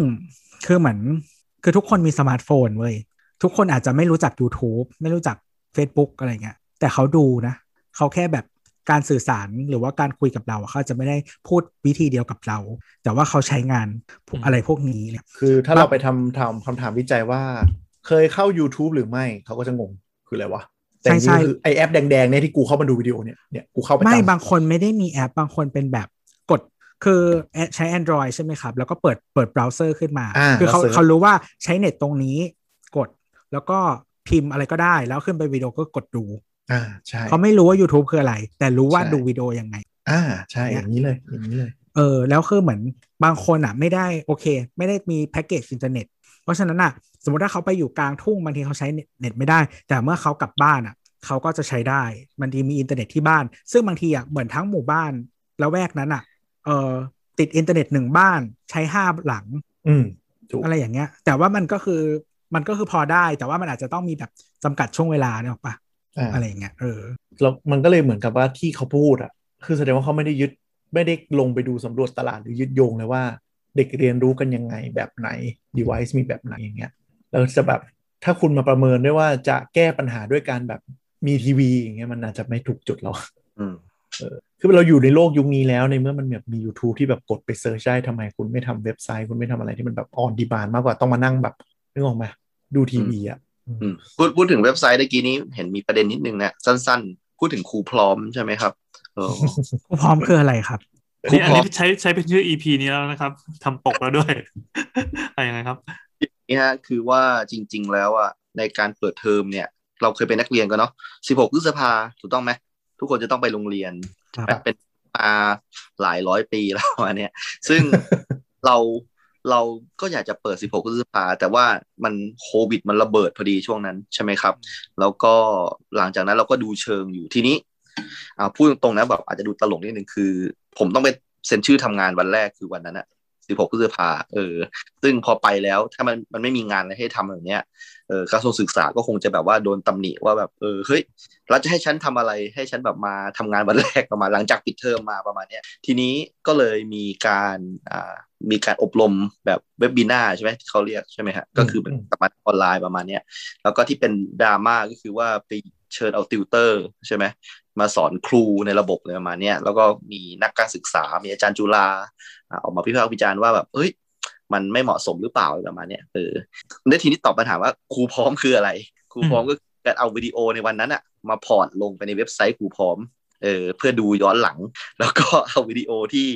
คือเหมือนคือทุกคนมีสมาร์ทโฟนเว้ยทุกคนอาจจะไม่รู้จัก YouTube ไม่รู้จัก Facebook อะไรเงี้ย แต่เขาดูนะเขาแค่แบบการสื่อสารหรือว่าการคุยกับเราอะเขาอาจจะไม่ได้พูดวิธีเดียวกับเรา แต่ว่าเขาใช้งานพวกอืมอะไรพวกนี้เนี่ยคือถ้าเราไปทำทำคำถามวิจัยว่า เคยเข้า YouTube หรือไม่เขาก็จะงงคืออะไรวะแต่จริงๆใช่ใช่คือไอแอปแดงๆเนี่ยที่กูเข้ามาดูวิดีโอเนี่ยเนี่ยกูเข้าไปไม่จำบางคนไม่ได้มีแอปบางคนเป็นแบบกด คือใช้ Android ใช่ไหมครับ แล้วก็เปิดเปิดเบราว์เซอร์ขึ้นมาอ่าคือเขาแล้วเขารู้ว่าใช้เน็ตตรงนี้กด แล้วก็พิมพ์อะไรก็ได้ แล้วขึ้นไปวิดีโอก็กดดูอ่าใช่เขาไม่รู้ว่า YouTube คืออะไร แต่รู้ว่าใช่ดูวิดีโอยังไง อ่าใช่อย่างนี้เลยอย่างนี้เลยเออแล้วคือเหมือนบางคนอะไม่ได้โอเค ไม่ได้มีแพ็กเกจอินเทอร์เน็ตเพราะฉะนั้นอะ สมมติถ้าเขาไปอยู่กลางทุ่งบางทีเขาใช้เน็ตไม่ได้ แต่เมื่อเขากลับบ้านอะเขาก็จะใช้ได้บางทีมีอินเทอร์เน็ตที่บ้าน ซึ่งบางทีอะเหมือนทั้งหมู่บ้านแล้วแวกนั้นอะ เออติดอินเทอร์เน็ตหนึ่งบ้านใช้ห้าหลัง อืมถูกอะไรอย่างเงี้ย แต่ว่ามันก็คือมันก็คือพอได้ แต่ว่ามันอาจจะต้องมีแบบจำกัดช่วงเวลาเนี่ยถูกปะอ่าอะไรอย่างเงี้ยเออแล้วมันก็เลยเหมือนกับว่าที่เขาพูดอะคือแสดงว่าเขาไม่ได้ยึดไม่ได้ลงไปดูสำรวจตลาดหรือยึดโยงเลยว่า เด็กเรียนรู้กันยังไงแบบไหน device มีแบบไหนอย่างเงี้ยแล้วจะแบบถ้าคุณมาประเมินด้วยว่าจะแก้ปัญหาด้วยการแบบมีทีวีอย่างเงี้ยมันอาจจะไม่ถูกจุดเราอืม คือเราอยู่ในโลกยุคนี้แล้วในเมื่อมันแบบมี YouTube ที่แบบกดไป search ได้ทำไมคุณไม่ทำเว็บไซต์ คุณไม่ทำอะไรที่มันแบบ on demand มากกว่าต้องมานั่งแบบนึกออกไหมดูทีวีอะอืมพูดพูดถึงเว็บไซต์เมื่อกี้นี้เห็นมีประเด็นนิดนึงนะสั้นๆ พูดถึงครูพร้อมใช่ไหมครับเออครูพร้อมคืออะไรครับอันนี้ครูอันพร้อนี้มใช้ใช้เป็นชื่อ EP นี้แล้วนะครับทำปกแล้วด้วยอะไรยังไงครับนี่ฮะคือว่าจริง ๆ แล้วอะในการเปิดเทอมเนี่ย เราเคยเป็นนักเรียนกันเนาะ16พฤษภาถูกต้องไหม ทุกคนจะต้องไปโรงเรียนครับเป็นมาหลายร้อยปีแล้วอันเนี้ย ซึ่งเราเราก็อยากจะเปิด 16พฤษภาแต่ว่ามันโควิดมันระเบิดพอดีช่วงนั้นใช่ไหมครับ แล้วก็หลังจากนั้นเราก็ดูเชิงอยู่ทีนี้อ่าพูดตรงๆนะแบบอาจจะดูตลกนิดนึงคือ ผมต้องไปเซ็นชื่อทำงานวันแรกคือวันนั้นอะสิบหกพฤษภาเออ ซึ่งพอไปแล้วถ้ามันมันไม่มีงานอะไรให้ทำแบบเนี้ยเออ กระทรวงศึกษาก็คงจะแบบว่าโดนตำหนิว่าแบบเออเฮ้ยเราจะให้ฉันทำอะไรให้ฉันแบบมาทำงานวันแรกประมาณหลังจากปิดเทอมมาประมาณเนี้ยทีนี้ก็เลยมีการอ่ามีการอบรมแบบเว็บบีนาใช่ไหมที่เขาเรียกใช่ไหมฮะก็คือเป็นสมัครออนไลน์ประมาณเนี้ยแล้วก็ที่เป็นดราม่าก็คือว่าไปเชิญเอาติวเตอร์ใช่ไหมมาสอนครูในระบบเลยประมาณนี้แล้วก็มีนักการศึกษา มีอาจารย์จุฬาออกมาวิพากษ์วิจารณ์ว่าแบบเอ้ย มันไม่เหมาะสมหรือเปล่าอะไรประมาณเนี้ยเออในทีนี้ตอบปัญหาว่าครูพร้อมคืออะไร ครูพร้อมก็คือการเอาวิดีโอในวันนั้นอะมา port ลงไปในเว็บไซต์ครูพร้อมเออเพื่อดูย้อนหลัง แล้วก็เอาวิดีโอที่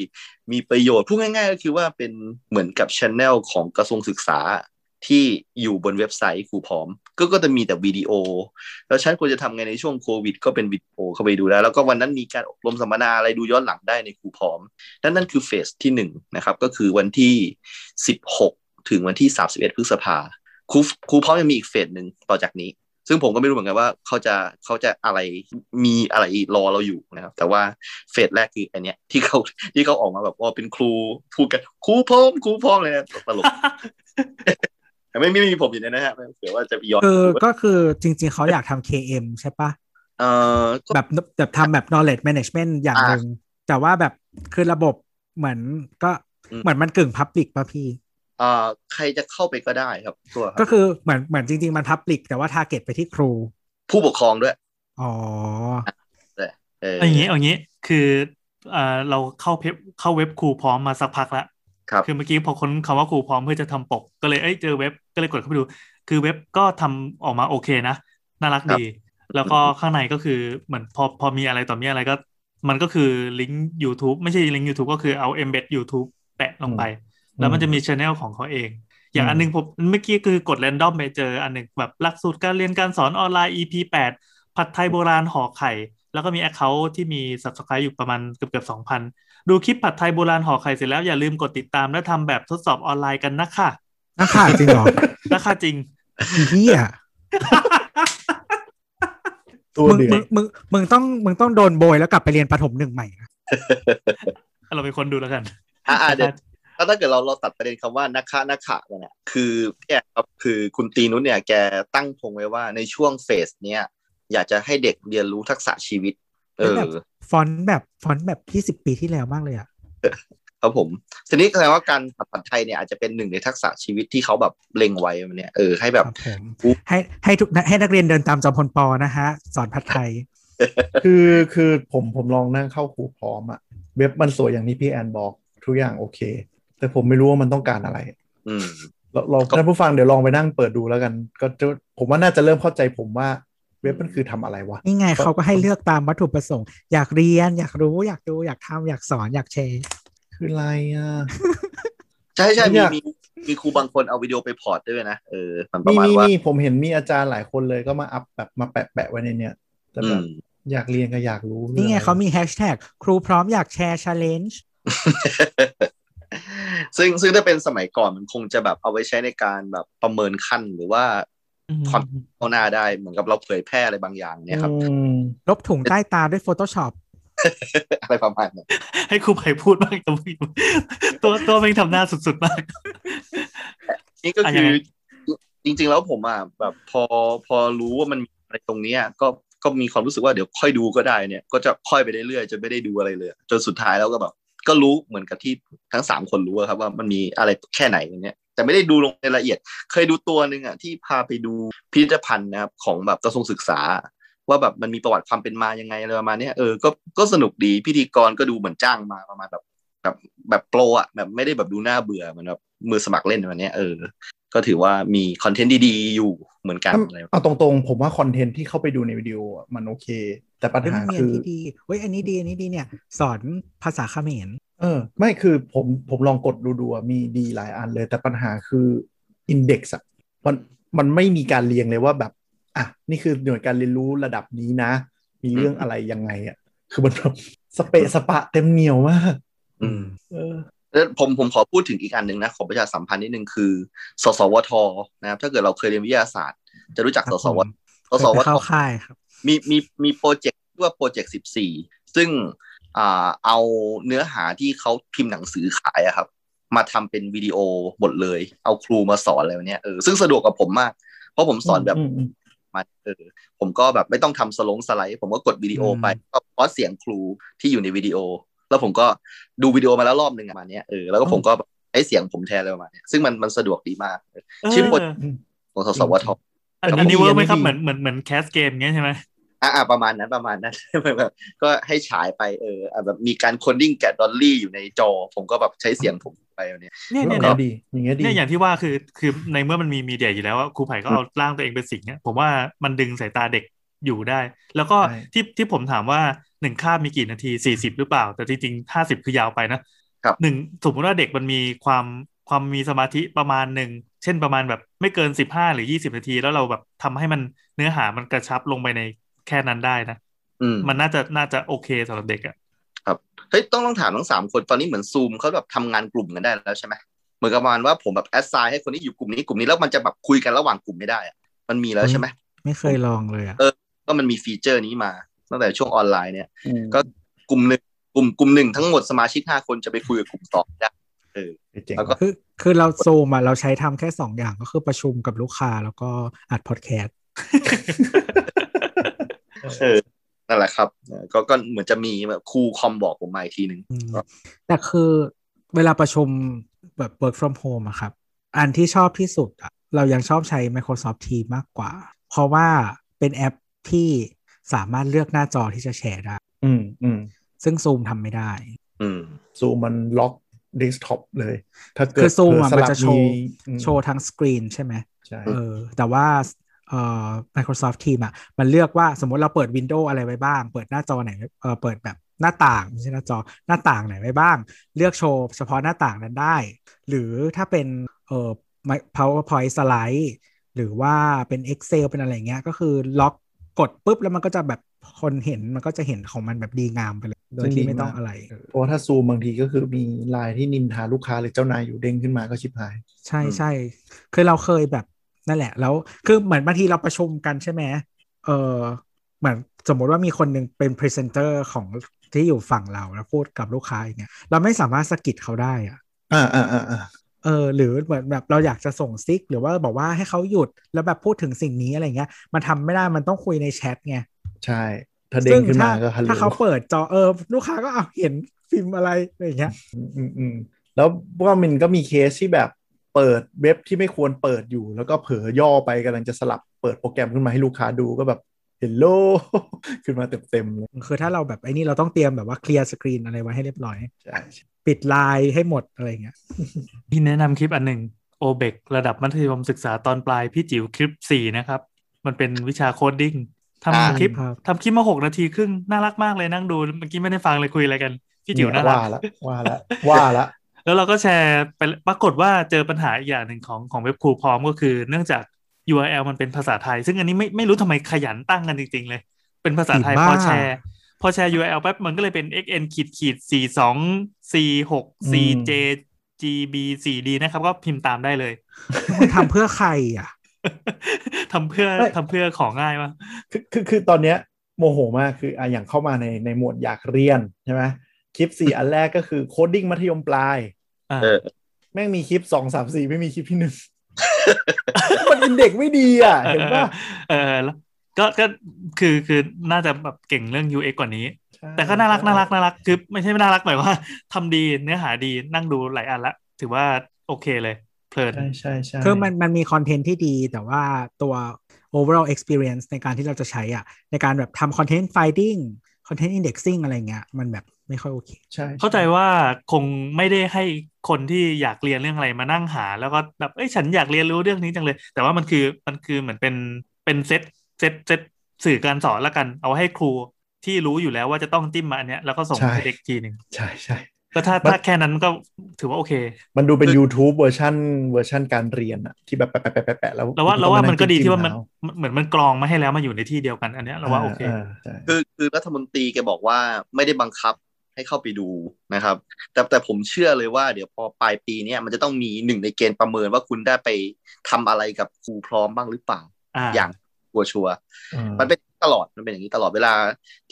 มีประโยชน์พูดง่าย ๆ ก็คือว่าเป็นเหมือนกับช anel ของกระทรวงศึกษา ที่อยู่บนเว็บไซต์ครูพร้อม ก็ก็จะมีแต่วิดีโอ แล้วฉันควรจะทำไงในช่วงโควิด ก็เป็นวิดีโอเข้าไปดูได้แล้วก็วันนั้นมีการอบรมสัมมนาอะไรดูย้อนหลังได้ในครูพร้อม นั่นนั่นคือเฟสที่หนึ่งนะครับก็คือวันที่ 16 ถึงวันที่ 31 พฤษภาครูครูพร้อมยังมีอีกเฟสหนึ่งต่อจากนี้ ซึ่งผมก็ไม่รู้เหมือนกันว่าเขาจะเขาจะอะไรมีอะไรรอเราอยู่นะครับ แต่ว่าเฟสแรกคืออันเนี้ยที่เขาที่เขาออกมาแบบว่าเป็นครูพูดกันครูพร้อมครูพร้อมเลยนะตลก แต่ไม่ไม่มีผมอยู่ในนะฮะเผื่อว่าจะไปย้อนคือดูก็คือจริง ๆ เขาอยากทำ KM ใช่ปะเอ่อก็แบบแบบทำแบบ knowledge management อย่างหนึ่งแต่ว่าแบบคือระบบเหมือนก็อืมเหมือนมันกึ่ง public ป่ะพี่เอ่อใครจะเข้าไปก็ได้ครับตัวครับก็คือเหมือนเหมือนจริง ๆ มัน public แต่ว่า target ไปที่ครู ผู้ปกครองด้วย อ๋อเออเอาอย่างนี้เอาอย่างนี้คือเอ่อเราเข้าเพจเข้าเว็บครูพร้อมมาสักพักแล้ว ครับคือเมื่อกี้พอค้นคำว่าครูพร้อมเพื่อจะทำปก ก็เลยเอ้ยเจอเว็บก็เลยกดเข้าไปดู คือเว็บก็ทำออกมาโอเคนะน่ารักดี แล้วก็ข้างในก็คือเหมือนพอพอมีอะไรต่อมีอะไรก็ มันก็คือลิงก์ YouTube ไม่ใช่ลิงก์ YouTube ก็คือเอา embed YouTube แปะลงไป แล้วมันจะมีช anel ของเขาเอง อย่างอืมอันหนึงผมเมื่อกี้คือกด r รนดอมไปเจออันหนึ่งแบบหลักสูตรการเรียนการสอนออนไลน์ EP แปดผัดไทยโบราณห่อไข่ แล้วก็มี Account ที่มี Subscribe อยู่ประมาณเกือบเกือบสองพัน ดูคลิปผัดไทยโบราณห่อไข่เสร็จแล้วอย่าลืมกดติดตามและทำแบบทดสอบออนไลน์กันนะคะนักข่าวจริงเหรอนะคะจริงอีเหี้ยตัวมึงเดือมึดงมึงมึงต้องมึงต้องโดนโบยแล้วกลับไปเรียนประถมหนึ่งใหม่นะเราเป็นคนดูแล้วกันอ่าเดี๋ยวก็ถ้าเกิดเราเราตัดประเด็นคำว่านักฆ่านักขะเนี่ยคือเนี่ยครับคือคุณตีนุชเนี่ยแกตั้งธงไว้ว่าในช่วงเฟสเนี้ยอยากจะให้เด็กเรียนรู้ทักษะชีวิต เออฟอนต์แบบฟอนต์แบบยี่สิบปีที่แล้วมากเลยอะครับผม ทีนี้แสดงว่าการผัดไทยเนี่ยอาจจะเป็นหนึ่งในทักษะชีวิตที่เขาแบบเล็งไว้มันเนี่ยเออให้แบบครับผมให้ให้ทุกให้นักเรียนเดินตามจอมพลปอนะฮะ สอนผัดไทย คือคือผมผมลองนั่งเข้าครูพร้อมอะเว็บมันสวยอย่างที่พี่แอนบอกทุกอย่างโอเค แต่ผมไม่รู้ว่ามันต้องการอะไร อืมเราเราก็ท่านผู้ฟังเดี๋ยวลองไปนั่งเปิดดูแล้วกัน ก็จะผมว่าน่าจะเริ่มเข้าใจผมว่า เว็บมันคือทำอะไรวะนี่ไงเขาก็ให้เลือกตามวัตถุประสงค์ อยากเรียน อยากรู้ อยากดู อยากทำอยากสอน อยากแชร์ คืออะไรอะ ใช่ใช่ไม่มีอยากมีมีครูบางคนเอาวิดีโอไปพอร์ตด้วยนะเออมันประมีมาณมีว่ามีผมเห็นมีอาจารย์หลายคนเลยก็มาอัพแบบมาแปะแปะไว้ในเนี้ยแต่อืแบบมอยากเรียนก็อยากรู้นี่ไงรื่องเขามีแฮชแท็กครูพร้อมอยากแชร์ challenge ซึ่งซึ่งถ้าเป็นสมัยก่อนมันคงจะแบบเอาไว้ใช้ในการแบบประเมินขั้นหรือว่า ความเข้าหน้าได้เหมือนกับเราเผยแพร่อะไรบางอย่างเนี่ยครับลบถุงใต้ตาด้วย Photoshop อะไรประมาณนั้ให้ครูไผ่พูดบ้างตัวตัวตัวเองทำหน้าสุดๆมาก นี่ก็คือจริง ๆ แล้วผมอะแบบพอพอรู้ว่ามันมีอะไรตรงเนี้ยก็ก็มีความรู้สึกว่าเดี๋ยวค่อยดูก็ได้เนี่ย ก็จะค่อยไปเรื่อยๆจนไม่ได้ดูอะไรเลย จนสุดท้ายแล้วก็แบบ ก็รู้เหมือนกับที่ทั้งสามคนรู้ครับว่ามันมีอะไรแค่ไหนอย่างเนี้ย แต่ไม่ได้ดูลงในรายละเอียด เคยดูตัวหนึ่งอะที่พาไปดูพิพิธภัณฑ์นะครับของแบบกระทรวงศึกษา ว่าแบบมันมีประวัติความเป็นมายังไงอะไรประมาณเนี้ยเออก็ก็สนุกดีพิธีกรก็ดูเหมือนจ้างมาประมาณแบบแบบแบบโปรอะแบบไม่ได้แบบดูน่าเบื่อเหมือนแบบมือสมัครเล่นแบบเนี้ยเออ ก็ถือว่ามีคอนเทนต์ดีๆ อยู่เหมือนกันอะไรเอาตรงๆ ผมว่าคอนเทนต์ที่เข้าไปดูในวิดีโออะมันโอเค แต่ปัญเฮ้ยหามันมีอัคืนอที่ดีเฮ้ยอันนี้ดีอันนี้ดีเนี่ย สอนภาษาเขมร เออ ไม่คือผมผมลองกดดูดูอะมีดีหลายอันเลย แต่ปัญหาคืออินเด็กซ์อะมันมันไม่มีการเรียงเลยว่าแบบ อะ นี่คือหน่วยการเรียนรู้ระดับนี้นะ มีเรื่องอะไรยังไงอะคือมันแบบสเปะสปะเต็มเหนียวมากอืมเออแล้วผมผมขอพูดถึงอีกอันหนึ่งนะขอประชาสัมพันธ์นิดนึงคือ สสวทนะครับ ถ้าเกิดเราเคยเรียนวิทยาศาสตร์ จะรู้จักครัสบสวผทมสสวไปทเข้าค่ายครับมีมีมีโปรเจกต์ที่ว่าโปรเจกต์สิบสี่ซึ่งอ่า เอาเนื้อหาที่เขาพิมพ์หนังสือขายอะครับ มาทำเป็นวิดีโอหมดเลย เอาครูมาสอนอะไรแบบเนี้ยเออซึ่งสะดวกกับผมมาก เพราะผมสอนแบบมมมาเออผมก็แบบไม่ต้องทำสลงสไลด์ ผมก็กดวิดีโอไปอืมก็ปิดเสียงครูที่อยู่ในวิดีโอ แล้วผมก็ดูวิดีโอมาแล้วรอบหนึ่งประมาณเนี้ยเออแล้วก็ผมก็ใช้เสียงผมแทนอะไรประมาณเนี้ยซึ่งมันมันสะดวกดีมากเออชื่อบทของสสวทอันอันนี้อันนี้ work ไหมครับดีเหมือนเหมือนเหมือน cast เกมเงี้ยใช่ไหม อ่าอ่าประมาณนั้นประมาณนั้นแบบก็ให้ฉายไปเอออะแบบมีการ coding แกะดอลลี่อยู่ในจอ ผมก็แบบใช้เสียงผมไปแบบเนี้ยเนี่ยอเนี่ยย่างเนี่ยเงี้ยดีอย่างเงี้ยดีเนี่ยอย่างที่ว่าคือคือในเมื่อมันมีมีเดียอยู่แล้วว่าครูไผ่ก็เอาร่างตัวเองเป็นสิ่งเนี่ยผมว่ามันดึงสายตาเด็กอยู่ได้ แล้วก็ใช่ที่ที่ผมถามว่าหนึ่งคาบมีกี่นาทีสี่สิบหรือเปล่า แต่จริงๆห้าสิบคือยาวไปนะครับหนึ่งสมมติว่าเด็กมันมีความความมีสมาธิประมาณหนึ่งเช่นประมาณแบบไม่เกินสิบห้าหรือยี่สิบนาที แล้วเราแบบทำให้มันเนื้อหามันกระชับลงไปใน แค่นั้นได้นะอืมมันน่าจะน่าจะโอเคสำหรับเด็กอะเฮ้ยต้องต้องถามทั้งสามคนตอนนี้เหมือนซูมเขาแบบทำงานกลุ่มกันได้แล้วใช่ไหมเหมือนกับประมาณว่าผมแบบแอดไซน์ให้คนนี้อยู่กลุ่มนี้กลุ่มนี้แล้วมันจะแบบคุยกันระหว่างกลุ่มไม่ได้อะมันมีแล้วใช่ไหมไม่เคยลองเลยอะเออก็มันมี feature นี้มาตั้งแต่ช่วงออนไลน์เนี่ยอืมก็กลุ่มหนึ่งกลุ่มกลุ่มหนึ่งทั้งหมดสมาชิกห้าคนจะไปคุยกับกลุ่มสองได้เออเจ๋งแล้วก็ว่ะคือคือเราซูมอะเราใช้ทำแค่สองอย่างก็คือประชุมกับลูกค้าแล้วก็อัดพอดแคสต์ เออนั่นแหละครับเออก็ก็เหมือนจะมีแบบครูคอมบอกผมมาอีกทีหนึ่งอืมครับแต่คือเวลาประชุมแบบ work from home อะครับ อันที่ชอบที่สุดอะเรายังชอบใช้ Microsoft Teams มากกว่า เพราะว่าเป็นแอปที่สามารถเลือกหน้าจอที่จะแชร์ได้ อืมอืมซึ่ง Zoom ทำไม่ได้ อืมซูมมันล็อกเดสก์ท็อปเลย ถ้าเกิดคือ Zoom อะเผลมันสลับจะโชว์อืมโชว์ทั้งสกรีนใช่ไหมใช่เออ แต่ว่า เอ่อ Microsoft Teams อะมันเลือกว่าสมมติเราเปิด Windows อะไรไว้บ้าง เปิดหน้าจอไหนเออเปิดแบบหน้าต่างไม่ใช่หน้าจอหน้าต่างไหนไว้บ้าง เลือกโชว์เฉพาะหน้าต่างนั้นได้ หรือถ้าเป็นเอ่อ PowerPoint สไลด์หรือว่าเป็น Excel เป็นอะไรเงี้ยก็คือล็อกกดปุ๊บแล้วมันก็จะแบบคนเห็นมันก็จะเห็นของมันแบบดีงามไปเลยโดยที่ไม่ต้องอะไรเออเพราะว่าถ้าซูมบางทีก็คือมีไลน์ที่นินทาลูกค้าหรือเจ้านายอยู่เด้งขึ้นมาก็ชิบหาย ใช่อืมใช่คือเราเคยแบบ นั่นแหละ แล้วคือเหมือนบางทีเราประชุมกันใช่ไหมเออเหมือนสมมติว่ามีคนหนึ่งเป็นพรีเซนเตอร์ของที่อยู่ฝั่งเราแล้วพูดกับลูกค้าอย่างเงี้ยเราไม่สามารถสะกิดเขาได้อะอ่าอ่าอ่าอ่าเออหรือเหมือนแบบเราอยากจะส่งซิก หรือว่าบอกว่าให้เขาหยุดแล้วแบบพูดถึงสิ่งนี้อะไรเงี้ย มันทำไม่ได้มันต้องคุยในแชทไงใช่ถ้าเด้งขึ้นมาก็ฮัลโหลถ้าเขาเปิดจอเออลูกค้าก็เอาเห็นฟิล์มอะไรอะไรอย่างเงี้ย อืมอืมอืมแล้วว่ามันก็มีเคสที่แบบ เปิดเว็บที่ไม่ควรเปิดอยู่ แล้วก็เผลอย่อไปกำลังจะสลับเปิดโปรแกรมขึ้นมาให้ลูกค้าดูก็แบบ hello ขึ้นมาเต็มๆเลยคือถ้าเราแบบไอ้นี่เราต้องเตรียมแบบว่า clear screen อะไรไว้ให้เรียบร้อยใช่ปิดไลน์ให้หมดอะไรอย่างเงี้ยพี่แนะนำคลิปอันหนึ่ง OBEC ระดับมัธยมศึกษาตอนปลาย พี่จิ๋วคลิปสี่นะครับ มันเป็นวิชา coding อ่าทำคลิปครับทำคลิปมาหกนาทีครึ่ง น่ารักมากเลยนั่งดู เมื่อกี้ไม่ได้ฟังเลยคุยอะไรกัน พี่จิ๋วน่ารักว่าละว่าละว่าละ แล้วเราก็แชร์ไปปรากฏว่าเจอปัญหาอีกอย่างหนึ่งของของเว็บครูพร้อมก็คือ เนื่องจาก URL มันเป็นภาษาไทย ซึ่งอันนี้ไม่ไม่รู้ทำไมขยันตั้งกันจริง ๆ เลย เป็นภาษาไทยผีบ้าพอแชร์พอแชร์ URL แป๊บมันก็เลยเป็น xn ขีดขีดสี่สองสี่หก cj gb สี่ดีนะครับ ก็พิมพ์ตามได้เลยมันทำเพื่อใครอะทำเพื่อทำเพื่อของง่ายมากคือคือคือตอนเนี้ยโมโหมากคืออะอย่างเข้ามาในในหมวดอยากเรียนใช่ไหมคลิปสี่อันแรกก็คือ coding มัธยมปลายอ่า เออ แม่งมีคลิปสองสามสี่ไม่มีคลิปที่หนึ่งมันเป็นเด็กไม่ดีอะ เห็นป่ะเออเออแล้วก็ก็คือคือน่าจะแบบเก่งเรื่อง UX กว่านี้ใช่แต่ก็น่ารักใช่น่ารักน่ารักคือไม่ใช่ไม่น่ารักหมายว่าทำดีเนื้อหาดีนั่งดูหลายอันละ ถือว่าโอเคเลยเพลินใช่ใช่ใช่คือมันมันมีคอนเทนต์ที่ดี แต่ว่าตัว overall experience ในการที่เราจะใช้อะ ในการแบบทำ content finding content indexing อะไรเงี้ย มันแบบ ไม่ค่อยโอเคใช่เข้าใจว่าคงไม่ได้ให้คนที่อยากเรียนเรื่องอะไรมานั่งหา แล้วก็แบบเอ้ยฉันอยากเรียนรู้เรื่องนี้จังเลย แต่ว่ามันคือมันคือเหมือนเป็นเป็นเซตเซตเซตสื่อการสอนละกัน เอาให้ครูที่รู้อยู่แล้วว่าจะต้องจิ้มมาอันเนี้ยแล้วก็ส่งให้เด็กทีหนึ่งใช่ใช่ก็ถ้ามันถ้าแค่นั้นก็ถือว่าโอเค มันดูเป็น YouTube เวอร์ชันเวอร์ชันการเรียนอะที่แบบแปะแปะแปะแปะแปะแล้วเราว่าเราว่ามันก็ดีที่ว่ามันจิ้ๆเหมือนมันกรองมาให้แล้วมาอยู่ในที่เดียวกันอันเนี้ยเราว่าโอเคาใช่คือคือรัฐมนตรีแกบอกว่าไม่ได้บังคับ ให้เข้าไปดูนะครับ แต่แต่ผมเชื่อเลยว่าเดี๋ยวพอปลายปีเนี้ยมันจะต้องมีหนึ่งในเกณฑ์ประเมินว่าคุณได้ไปทำอะไรกับครูพร้อมบ้างหรือเปล่าอ่าอย่างชัวชัวร์ๆมันเป็นตลอดมันเป็นอย่างนี้ตลอดเวลา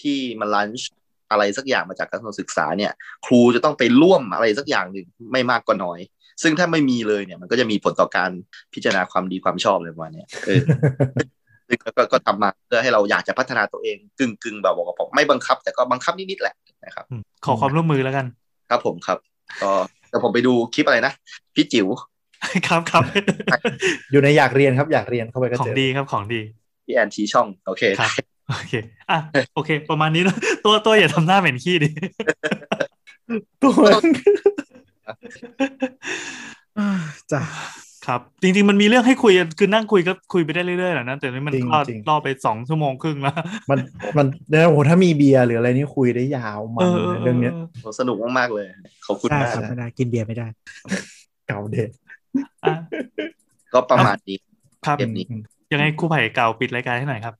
ที่มันลันช์อะไรสักอย่างมาจากกระทรวงศึกษาเนี่ย ครูจะต้องไปร่วมอะไรสักอย่างหนึ่งไม่มากก็น้อย ซึ่งถ้าไม่มีเลยเนี่ย มันก็จะมีผลต่อการพิจารณาความดีความชอบเลยประมาณเนี้ยเออซึ่งก็ก็ทำมาเพื่อให้เราอยากจะพัฒนาตัวเองกึ่งกึ่งๆแบบบอกกับผมไม่บังคับ แต่ก็บังคับนิดๆแหละ นะครับอืมขอความร่วมมือแล้วกัน ครับผมครับก็แต่ผมไปดูคลิปอะไรนะ พี่จิ๋วครับครับอยู่ในอยากเรียนครับอยากเรียนเข้าไปก็ของเจอดีครับของดีพี่แอนทีช่อง โอเคครับโอเคอะโอเค ประมาณนี้เนอะตัวตัวอย่าทำหน้าเหม็นขี้ดิตัวอ่าจ้ะ ครับ จริง ๆ มันมีเรื่องให้คุยคือนั่งคุยก็คุยไปได้เรื่อยๆแหละนะแต่นี่มันจริงก็จริงล่อไปสองชั่วโมงครึ่งแล้ว มันมันเนี่ยโอ้โหถ้ามีเบียร์หรืออะไรนี่คุยได้ยาวมันเลยเรื่องเนี้ยสนุกมากๆเลยขอบคุณใช่มากครับไม่ได้กินเบียร์ไม่ได้ เก่าเด็ดอะก็ประมาณนี้ครับเกมนี้ยังไงครูไผ่เก่าปิดรายการให้หน่อยครับ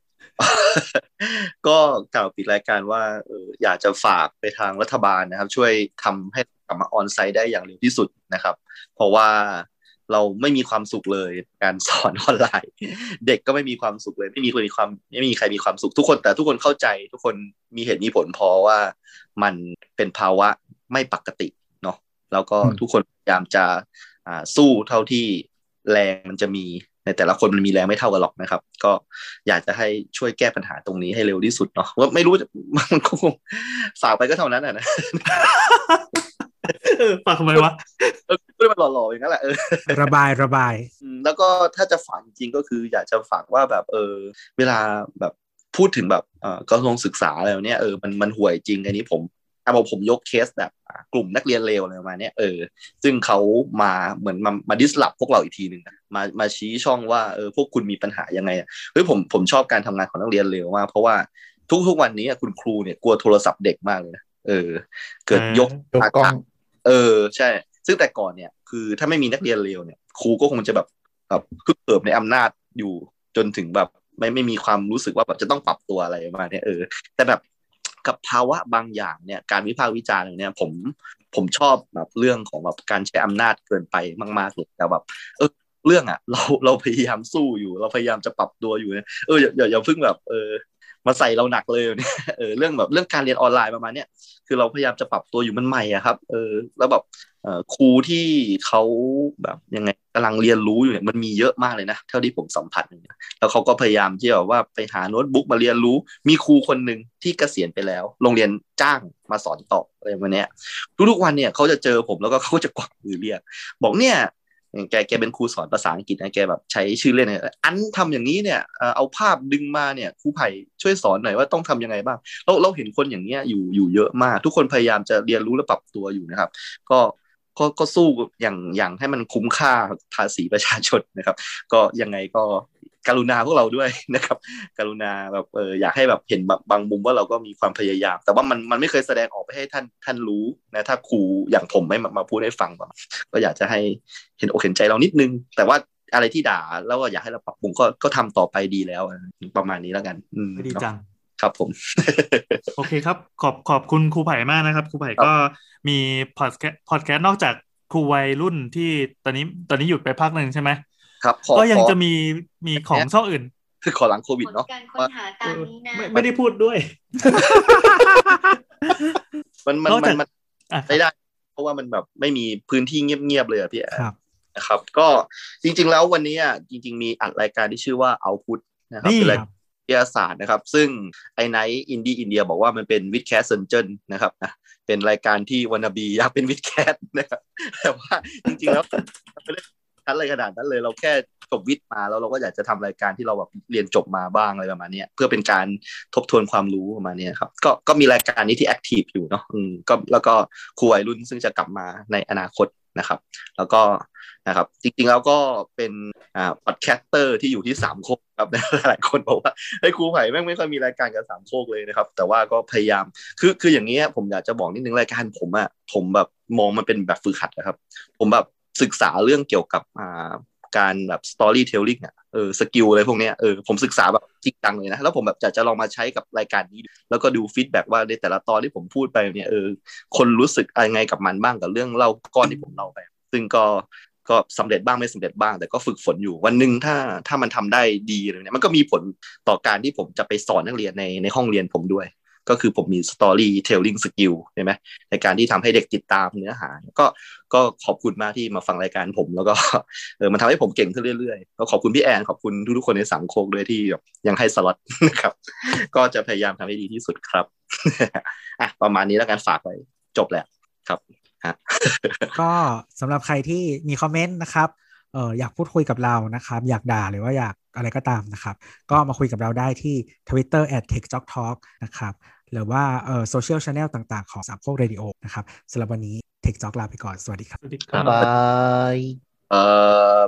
ก็กล่าวปิดรายการว่าเอออยากจะฝากไปทางรัฐบาลนะครับ ช่วยทำให้กลับมาออนไซต์ได้อย่างเร็วที่สุดนะครับ เพราะว่า เราไม่มีความสุขเลยการสอนออนไลน์ เด็กก็ไม่มีความสุขเลย ไม่มีคนมีความไม่มีใครมีความสุขทุกคนแต่ทุกคนเข้าใจ ทุกคนมีเหตุมีผลพอว่ามันเป็นภาวะไม่ปกติเนาะแล้วก็อืมทุกคนพยายามจะอ่าสู้เท่าที่แรงมันจะมีในแต่ละคนมันมีแรงไม่เท่ากันหรอกนะครับ ก็อยากจะให้ช่วยแก้ปัญหาตรงนี้ให้เร็วที่สุดเนาะว่าไม่รู้จะมันก็คงฝากไปก็เท่านั้นอะนะเออฝากทำไมวะเออพูดมัน หล่อๆอย่างนั้นแหละเออระบายระบายอืมแล้วก็ถ้าจะฝากจริงๆก็คือ อยากจะฝากว่าแบบเออ เวลาแบบพูดถึงแบบเอ่อกระทรวงศึกษาอะไรแบบเนี้ยเออมันมันห่วยจริงอันนี้ผมถ้าบอกผมยกเคสแบบอ่ากลุ่มนักเรียนเลวอะไรประมาณเนี้ยเออ ซึ่งเขามาเหมือนมามาดิสลอพวกเราอีกทีหนึ่งอะมามาชี้ช่องว่าเออพวกคุณมีปัญหายังไงอะเฮ้ยผมผมชอบการทำงานของนักเรียนเลวมากเพราะว่าทุกๆวันนี้อะคุณครูเนี่ยกลัวโทรศัพท์เด็กมากเลยนะเออ เกิดยกยกกล้อง เออ ใช่ ซึ่งแต่ก่อนเนี่ยคือถ้าไม่มีนักเรียนเลวเนี่ยครูก็คงจะแบบแบบคึกเขิบในอำนาจอยู่จนถึงแบบไม่ไม่มีความรู้สึกว่าแบบจะต้องปรับตัวอะไรมาเนี้ยเออแต่แบบกับภาวะบางอย่างเนี่ยการวิพากษ์วิจารณ์เนี่ยผมผมชอบแบบเรื่องของแบบการใช้อำนาจเกินไปมากๆเลยแต่แบบเออเรื่องอะเราเราพยายามสู้อยู่ เราพยายามจะปรับตัวอยู่เนี่ยเอออย่าอย่าอย่าเพิ่งแบบเออ มาใส่เราหนักเลยเนี่ยเออเรื่องแบบเรื่องการเรียนออนไลน์ประมาณเนี้ยคือเราพยายามจะปรับตัวอยู่มันใหม่อะครับ เออ แล้วแบบครูที่เขาแบบยังไงกำลังเรียนรู้อยู่เนี่ยมันมีเยอะมากเลยนะเท่าที่ผมสัมผัสเนี่ยแล้วเขาก็พยายามที่แบบว่าไปหาโน้ตบุ๊กมาเรียนรู้ มีครูคนหนึ่งที่เกษียณไปแล้ว โรงเรียนจ้างมาสอนต่ออะไรประมาณเนี้ยทุกๆวันเนี่ยเขาจะเจอผมแล้วก็เขาจะกวักมือเรียก บอกเนี่ย แกแกเป็นครูสอนภาษาอังกฤษนะแกแบบใช้ชื่อเล่นเนี่ยอันทำอย่างนี้เนี่ยเอาภาพดึงมาเนี่ยครูไผ่ช่วยสอนหน่อยว่าต้องทำยังไงบ้างเราเราเห็นคนอย่างเนี้ยอยู่อยู่เยอะมาก ทุกคนพยายามจะเรียนรู้และปรับตัวอยู่นะครับ ก็ก็ก็สู้อย่างอย่างให้มันคุ้มค่าภาษีประชาชนนะครับ ก็ยังไงก็ กรุณาพวกเราด้วยนะครับ กรุณาแบบเอออยากให้แบบเห็นแบบบางมุมว่าเราก็มีความพยายาม แต่ว่ามันมันไม่เคยแสดงออกไปให้ท่านท่านรู้นะถ้าครูอย่างผมไม่มามาพูดให้ฟังก่อนก็อยากจะให้เห็นอกเห็นใจเรานิดนึง แต่ว่าอะไรที่ด่าแล้วก็อยากให้เราปรับปรุงก็ก็ทำต่อไปดีแล้วอะประมาณนี้แล้วกันอืมดีจังครับผม โอเคครับ ขอบขอบคุณครูไผ่มากนะครับครูไผ่ก็มีพอดแคสต์พอดแคสต์นอกจากครูวัยรุ่นที่ตอนนี้ตอนนี้หยุดไปพักหนึ่งใช่ไหม ครับขอก็ยังขอจะมีมีของช่องอื่น คือขอหลังโควิดผลเนาะการค้นหาตามนี้นะไม่ไม่ได้พูดด้วย มันมันนอกมัจากนมันอะไม่ได้ เพราะว่ามันแบบไม่มีพื้นที่เงียบๆเลยอะพี่แอนครับนะครับ ก็จริง ๆ แล้ววันนี้อะจริง ๆ มีอัดรายการที่ชื่อว่าเอาพุทนะครับนี่เป็นรายครับวิทยาศาสตร์นะครับ ซึ่งไอไนท์อินดี้อินเดียบอกว่ามันเป็น WiTcast เซินเจิ้นนะครับนะเป็นรายการที่ wannabe อยากเป็น WiTcast นะครับแต่ว่าจริงๆแล้วไม่ได้ ทันอะไรขนาดนั้นเลย เราแค่จบวิทย์มาแล้วเราก็อยากจะทำรายการที่เราแบบเรียนจบมาบ้างอะไรประมาณนี้เพื่อเป็นการทบทวนความรู้ประมาณนี้ครับ ก็ก็มีรายการนี้ที่ active อยู่เนาะอืมก็แล้วก็ครูวัยรุ่นซึ่งจะกลับมาในอนาคตนะครับ แล้วก็นะครับ จริงๆแล้วก็เป็นอ่า podcaster ที่อยู่ที่สามโคกครับหลายคนบอกว่าเฮ้ยครูไผ่แม่งไม่ค่อยมีรายการกับสามโคกเลยนะครับ แต่ว่าก็พยายามคือคืออย่างนี้ยผมอยากจะบอกนิดนึงรายการผมอะผมแบบมองมันเป็นแบบฝึกหัดนะครับ ผมแบบ ศึกษาเรื่องเกี่ยวกับอ่าการแบบ storytelling อะเออ skill อะไรพวกเนี้ยเออผมศึกษาแบบจริงจังเลยนะ แล้วผมแบบจะจะลองมาใช้กับรายการนี้ แล้วก็ดูฟีดแบ็กว่าในแต่ละตอนที่ผมพูดไปเนี่ยเออคนรู้สึกอะไรไงกับมันบ้างกับเรื่องเล่าก้อนที่ผมเล่าไป ซึ่งก็ก็สำเร็จบ้างไม่สำเร็จบ้าง แต่ก็ฝึกฝนอยู่วันหนึ่งถ้าถ้ามันทำได้ดีเลยเนี่ยมันก็มีผลต่อการที่ผมจะไปสอนนักเรียนในในห้องเรียนผมด้วย ก็คือผมมี storytelling skill ใช่ไหมในการที่ทำให้เด็กติดตามเนื้อหา ก็ก็ขอบคุณมากที่มาฟังรายการผม แล้วก็เออมันทำให้ผมเก่งขึ้นเรื่อยๆก็ขอบคุณพี่แอนขอบคุณทุกๆคนในสังคมด้วยที่ยังให้สล็อตนะครับ ก็จะพยายามทำให้ดีที่สุดครับอะประมาณนี้แล้วกันฝากไว้จบแล้วครับก็สำหรับใครที่มี comment นะครับ เอออยากพูดคุยกับเรานะครับ อยากด่าหรือว่าอยากอะไรก็ตามนะครับ ก็มาคุยกับเราได้ที่ Twitter at techjocktalk นะครับหรือว่าเออโซเชียลช n แนลต่างๆ ของสามโคกเรดิโอนะครับสำหรับวันนี้ TechJock ลาไปก่อน สวัสดีครับ สวัสดีครับบายเอ่อ